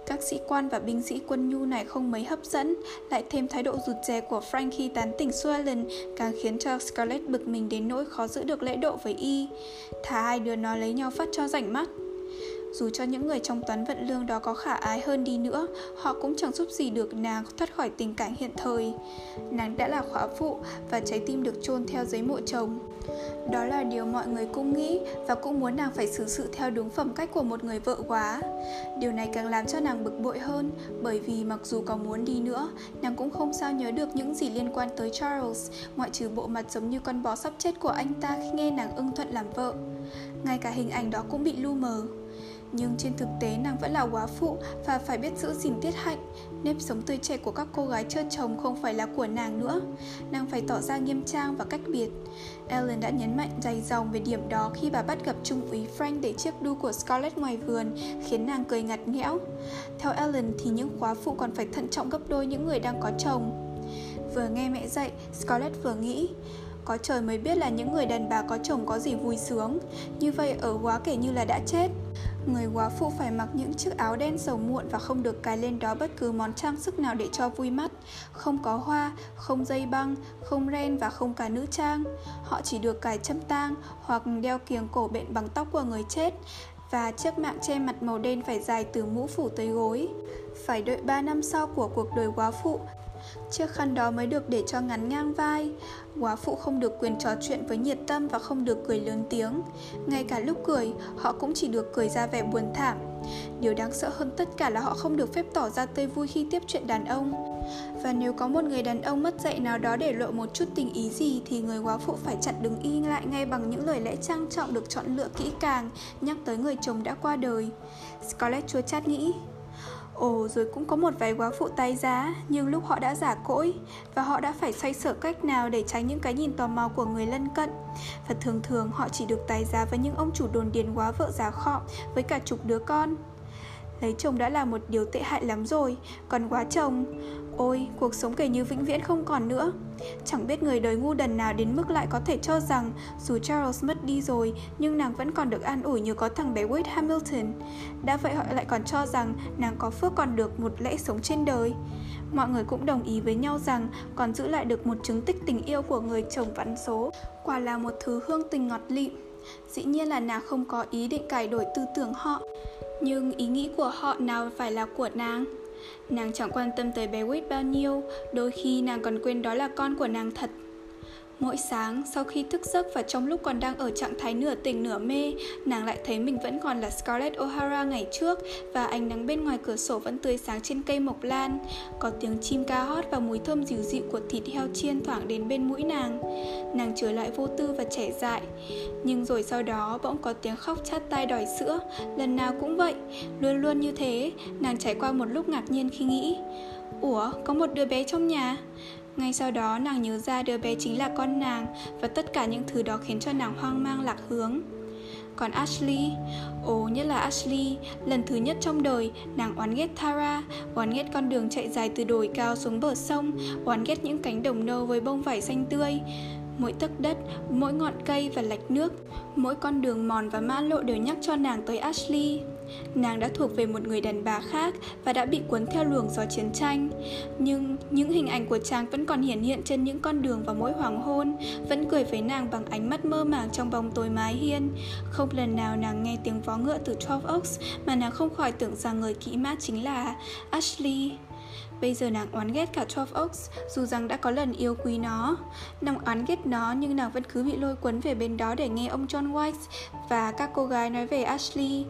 Các sĩ quan và binh sĩ quân nhu này không mấy hấp dẫn, lại thêm thái độ rụt rè của Frank khi tán tỉnh Suellen càng khiến cho Scarlett bực mình đến nỗi khó giữ được lễ độ với y. Thà hai đứa nó lấy nhau phát cho rảnh mắt. Dù cho những người trong toán vận lương đó có khả ái hơn đi nữa, họ cũng chẳng giúp gì được nàng thoát khỏi tình cảnh hiện thời. Nàng đã là khóa phụ và trái tim được chôn theo giấy mộ chồng. Đó là điều mọi người cũng nghĩ và cũng muốn nàng phải xử sự theo đúng phẩm cách của một người vợ quá. Điều này càng làm cho nàng bực bội hơn bởi vì mặc dù có muốn đi nữa, nàng cũng không sao nhớ được những gì liên quan tới Charles ngoại trừ bộ mặt giống như con bò sắp chết của anh ta khi nghe nàng ưng thuận làm vợ. Ngay cả hình ảnh đó cũng bị lu mờ nhưng trên thực tế nàng vẫn là quá phụ và phải biết giữ gìn tiết hạnh. Nếp sống tươi trẻ của các cô gái chưa chồng không phải là của nàng nữa. Nàng phải tỏ ra nghiêm trang và cách biệt. Ellen đã nhấn mạnh dày dòng về điểm đó khi bà bắt gặp trung úy frank để chiếc đu của scarlett ngoài vườn, khiến nàng cười ngặt nghẽo. Theo ellen thì những khóa phụ còn phải thận trọng gấp đôi những người đang có chồng. Vừa nghe mẹ dạy, scarlett vừa nghĩ, có trời mới biết là những người đàn bà có chồng có gì vui sướng. Như vậy ở quá kể như là đã chết. Người quá phụ phải mặc những chiếc áo đen sầu muộn và không được cài lên đó bất cứ món trang sức nào để cho vui mắt. Không có hoa, không dây băng, không ren và không cả nữ trang. Họ chỉ được cài châm tang hoặc đeo kiềng cổ bện bằng tóc của người chết và chiếc mạng che mặt màu đen phải dài từ mũ phủ tới gối. Phải đợi 3 năm sau của cuộc đời quá phụ Chiếc khăn đó mới được để cho ngắn ngang vai. Quá phụ không được quyền trò chuyện với nhiệt tâm và không được cười lớn tiếng. Ngay cả lúc cười, họ cũng chỉ được cười ra vẻ buồn thảm. Điều đáng sợ hơn tất cả là họ không được phép tỏ ra tươi vui khi tiếp chuyện đàn ông. Và nếu có một người đàn ông mất dạy nào đó để lộ một chút tình ý gì thì người quá phụ phải chặn đứng y lại ngay bằng những lời lẽ trang trọng được chọn lựa kỹ càng nhắc tới người chồng đã qua đời. Scarlett chua chát nghĩ, Ồ, rồi cũng có một vài quá phụ tay giá, nhưng lúc họ đã giả cỗi và họ đã phải xoay sở cách nào để tránh những cái nhìn tò mò của người lân cận. Và thường thường họ chỉ được tài giá với những ông chủ đồn điền quá vợ giá khọ với cả chục đứa con. Lấy chồng đã là một điều tệ hại lắm rồi, còn quá chồng, ôi, cuộc sống kể như vĩnh viễn không còn nữa. Chẳng biết người đời ngu đần nào đến mức lại có thể cho rằng dù Charles mất đi rồi nhưng nàng vẫn còn được an ủi như có thằng bé Wade Hamilton. Đã vậy họ lại còn cho rằng nàng có phước còn được một lẽ sống trên đời. Mọi người cũng đồng ý với nhau rằng còn giữ lại được một chứng tích tình yêu của người chồng vắn số. Quả là một thứ hương tình ngọt lịm. Dĩ nhiên là nàng không có ý định cải đổi tư tưởng họ nhưng ý nghĩ của họ nào phải là của nàng Nàng chẳng quan tâm tới bé Wade bao nhiêu, Đôi khi nàng còn quên đó là con của nàng thật. Mỗi sáng, sau khi thức giấc và trong lúc còn đang ở trạng thái nửa tỉnh nửa mê, nàng lại thấy mình vẫn còn là Scarlett O'Hara ngày trước và ánh nắng bên ngoài cửa sổ vẫn tươi sáng trên cây mộc lan. Có tiếng chim ca hót và mùi thơm dịu dịu của thịt heo chiên thoảng đến bên mũi nàng. Nàng trở lại vô tư và trẻ dại. Nhưng rồi sau đó bỗng có tiếng khóc chát tai đòi sữa, lần nào cũng vậy, luôn luôn như thế. Nàng trải qua một lúc ngạc nhiên khi nghĩ, Ủa, có một đứa bé trong nhà? Ngay sau đó nàng nhớ ra đứa bé chính là con nàng và tất cả những thứ đó khiến cho nàng hoang mang lạc hướng. Còn Ashley, ồ nhất là Ashley, lần thứ nhất trong đời, nàng oán ghét Tara, oán ghét con đường chạy dài từ đồi cao xuống bờ sông, oán ghét những cánh đồng nâu với bông vải xanh tươi. Mỗi tấc đất, mỗi ngọn cây và lạch nước, mỗi con đường mòn và mã lộ đều nhắc cho nàng tới Ashley. Nàng đã thuộc về một người đàn bà khác và đã bị cuốn theo luồng gió chiến tranh. Nhưng những hình ảnh của chàng vẫn còn hiển hiện trên những con đường vào mỗi hoàng hôn, vẫn cười với nàng bằng ánh mắt mơ màng trong bóng tối mái hiên. Không lần nào nàng nghe tiếng vó ngựa từ Twelve Oaks mà nàng không khỏi tưởng rằng người kỹ mã chính là Ashley. Bây giờ nàng oán ghét cả Twelve Oaks Dù rằng đã có lần yêu quý nó Nàng oán ghét nó nhưng nàng vẫn cứ bị lôi cuốn về bên đó để nghe ông John White Và các cô gái nói về Ashley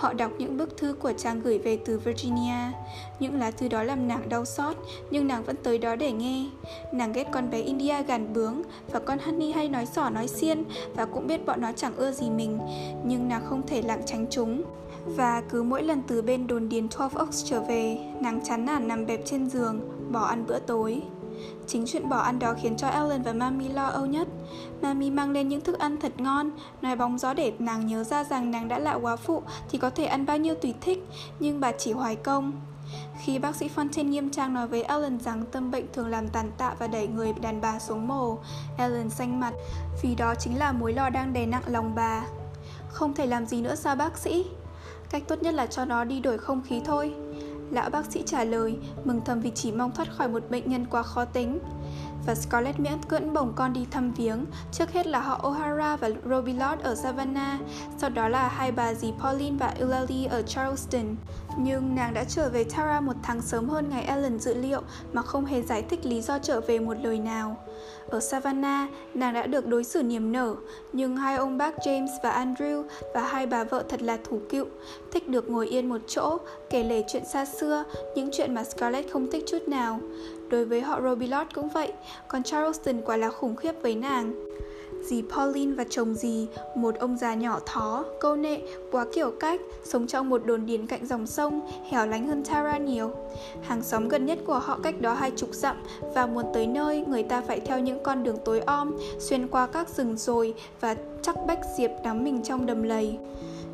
Họ đọc những bức thư của chàng gửi về từ Virginia. Những lá thư đó làm nàng đau xót Nhưng nàng vẫn tới đó để nghe. Nàng ghét con bé India gàn bướng Và con Honey hay nói sỏ nói xiên Và cũng biết bọn nó chẳng ưa gì mình. Nhưng nàng không thể lảng tránh chúng. Và cứ mỗi lần từ bên đồn điền 12 Oaks trở về, nàng chán nản nằm bẹp trên giường, bỏ ăn bữa tối. Chính chuyện bỏ ăn đó khiến cho Ellen và Mami lo âu nhất. Mami mang lên những thức ăn thật ngon, nói bóng gió để nàng nhớ ra rằng nàng đã là quá phụ thì có thể ăn bao nhiêu tùy thích, nhưng bà chỉ hoài công. Khi bác sĩ Fontaine nghiêm trang nói với Ellen rằng tâm bệnh thường làm tàn tạ và đẩy người đàn bà xuống mồ, Ellen xanh mặt, vì đó chính là mối lo đang đè nặng lòng bà. Không thể làm gì nữa sao bác sĩ? Cách tốt nhất là cho nó đi đổi không khí thôi Lão bác sĩ trả lời, Mừng thầm vì chỉ mong thoát khỏi một bệnh nhân quá khó tính và Scarlett miễn cưỡng bồng con đi thăm viếng, trước hết là họ O'Hara và Robillard ở Savannah, sau đó là hai bà dì Pauline và Eulalie ở Charleston. Nhưng nàng đã trở về Tara một tháng sớm hơn ngày Ellen dự liệu mà không hề giải thích lý do trở về một lời nào. Ở Savannah, nàng đã được đối xử niềm nở, nhưng hai ông bác James và Andrew và hai bà vợ thật là thủ cựu, thích được ngồi yên một chỗ, kể lể chuyện xa xưa, những chuyện mà Scarlett không thích chút nào. Đối với họ Robilot cũng vậy, còn Charleston quả là khủng khiếp với nàng. Dì Pauline và chồng dì, một ông già nhỏ thó, câu nệ, quá kiểu cách, sống trong một đồn điền cạnh dòng sông, hẻo lánh hơn Tara nhiều. Hàng xóm gần nhất của họ cách đó hai chục dặm và muốn tới nơi người ta phải theo những con đường tối om, xuyên qua các rừng rồi và chắc bách diệp đắm mình trong đầm lầy.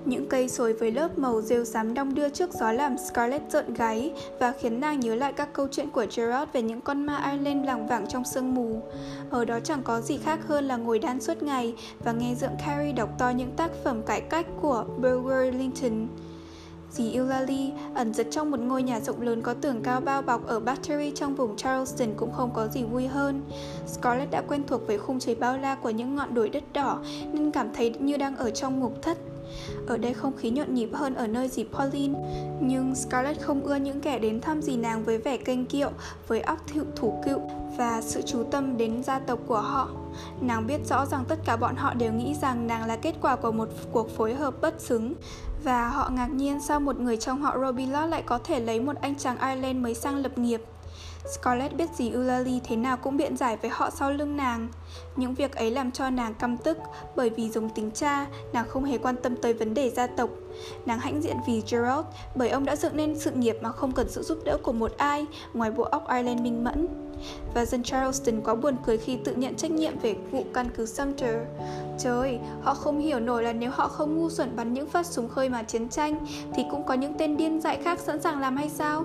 Những cây sồi với lớp màu rêu xám đong đưa trước gió làm Scarlett rợn gáy và khiến nàng nhớ lại các câu chuyện của Gerard về những con ma Ireland lảng vảng trong sương mù. Ở đó chẳng có gì khác hơn là ngồi đan suốt ngày và nghe dượng Carrie đọc to những tác phẩm cải cách của Burger Linton. Dì Eulalie, ẩn giật trong một ngôi nhà rộng lớn có tường cao bao bọc ở Battery trong vùng Charleston cũng không có gì vui hơn. Scarlett đã quen thuộc với khung trời bao la của những ngọn đồi đất đỏ, nên cảm thấy như đang ở trong ngục thất. Ở đây không khí nhộn nhịp hơn ở nơi dì Pauline, Nhưng Scarlett không ưa những kẻ đến thăm dì nàng với vẻ kênh kiệu, Với óc thiệu thủ cựu và sự chú tâm đến gia tộc của họ. Nàng biết rõ rằng tất cả bọn họ đều nghĩ rằng nàng là kết quả của một cuộc phối hợp bất xứng, Và họ ngạc nhiên sao một người trong họ Robilot lại có thể lấy một anh chàng Ireland mới sang lập nghiệp. Scarlett biết gì Eulalie thế nào cũng biện giải với họ sau lưng nàng. Những việc ấy làm cho nàng căm tức bởi vì giống tính cha, nàng không hề quan tâm tới vấn đề gia tộc. Nàng hãnh diện vì Gerald bởi ông đã dựng nên sự nghiệp mà không cần sự giúp đỡ của một ai ngoài bộ óc Ireland minh mẫn. Và dân Charleston quá buồn cười khi tự nhận trách nhiệm về vụ căn cứ Sumter. Trời, họ không hiểu nổi là nếu họ không ngu xuẩn bắn những phát súng khơi mà chiến tranh thì cũng có những tên điên dại khác sẵn sàng làm hay sao?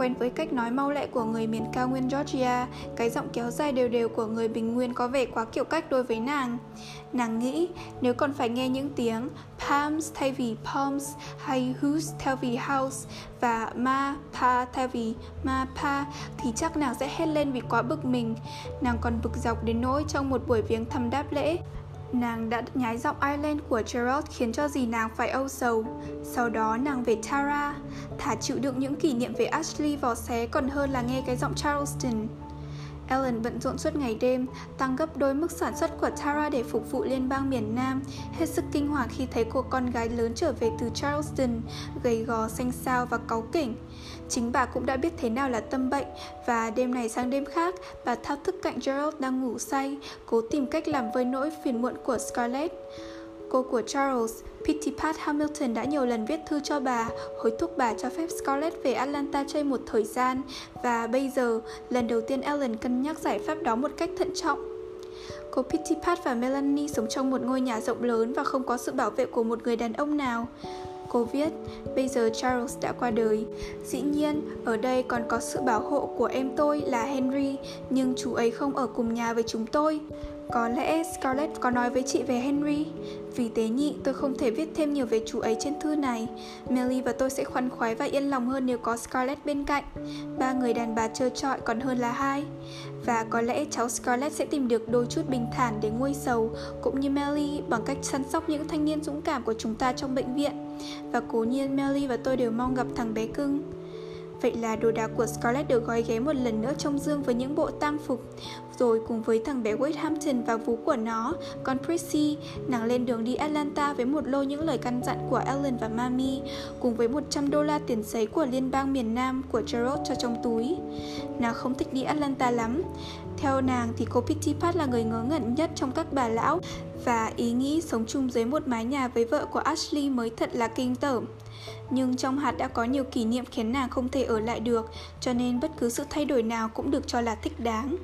Quen với cách nói mau lẹ của người miền cao nguyên Georgia, cái giọng kéo dài đều đều của người bình nguyên có vẻ quá kiểu cách đối với nàng. Nàng nghĩ nếu còn phải nghe những tiếng palms thay vì palms hay house thay vì house và ma pa thay vì ma pa thì chắc nàng sẽ hét lên vì quá bực mình. Nàng còn bực dọc đến nỗi trong một buổi viếng thăm đáp lễ, Nàng đã nhái giọng Ireland của Gerald khiến cho gì nàng phải âu sầu. Sau đó nàng về Tara, thả chịu đựng những kỷ niệm về Ashley vò xé còn hơn là nghe cái giọng Charleston. Ellen bận rộn suốt ngày đêm, tăng gấp đôi mức sản xuất của Tara để phục vụ liên bang miền Nam, hết sức kinh hoàng khi thấy cô con gái lớn trở về từ Charleston, gầy gò, xanh xao và cáu kỉnh. Chính bà cũng đã biết thế nào là tâm bệnh và đêm này sang đêm khác, bà thao thức cạnh Gerald đang ngủ say, cố tìm cách làm vơi nỗi phiền muộn của Scarlett. Cô của Charles, Pitty Pat Hamilton đã nhiều lần viết thư cho bà, hối thúc bà cho phép Scarlett về Atlanta chơi một thời gian và bây giờ, lần đầu tiên Ellen cân nhắc giải pháp đó một cách thận trọng. Cô Pitty Pat và Melanie sống trong một ngôi nhà rộng lớn và không có sự bảo vệ của một người đàn ông nào. Cô viết, bây giờ Charles đã qua đời. Dĩ nhiên, ở đây còn có sự bảo hộ của em tôi là Henry, nhưng chú ấy không ở cùng nhà với chúng tôi. Có lẽ Scarlett có nói với chị về Henry vì tế nhị, tôi không thể viết thêm nhiều về chú ấy trên thư này. Melly và tôi sẽ khoan khoái và yên lòng hơn nếu có Scarlett bên cạnh. Ba người đàn bà trơ trọi còn hơn là hai. Và có lẽ cháu Scarlett sẽ tìm được đôi chút bình thản để nguôi sầu, Cũng như Melly bằng cách săn sóc những thanh niên dũng cảm của chúng ta trong bệnh viện. Và cố nhiên Melly và tôi đều mong gặp thằng bé cưng. Vậy là đồ đạc của Scarlett được gói ghém một lần nữa trong dương với những bộ tam phục Rồi cùng với thằng bé Wade Hampton và vú của nó, con Prissy Nàng lên đường đi Atlanta với một lô những lời căn dặn của Ellen và Mami Cùng với 100 đô la tiền giấy của liên bang miền Nam của Gerald cho trong túi. Nàng không thích đi Atlanta lắm. Theo nàng thì cô Pitty Pat là người ngớ ngẩn nhất trong các bà lão Và ý nghĩ sống chung dưới một mái nhà với vợ của Ashley mới thật là kinh tởm nhưng trong hạt đã có nhiều kỷ niệm khiến nàng không thể ở lại được, cho nên bất cứ sự thay đổi nào cũng được cho là thích đáng.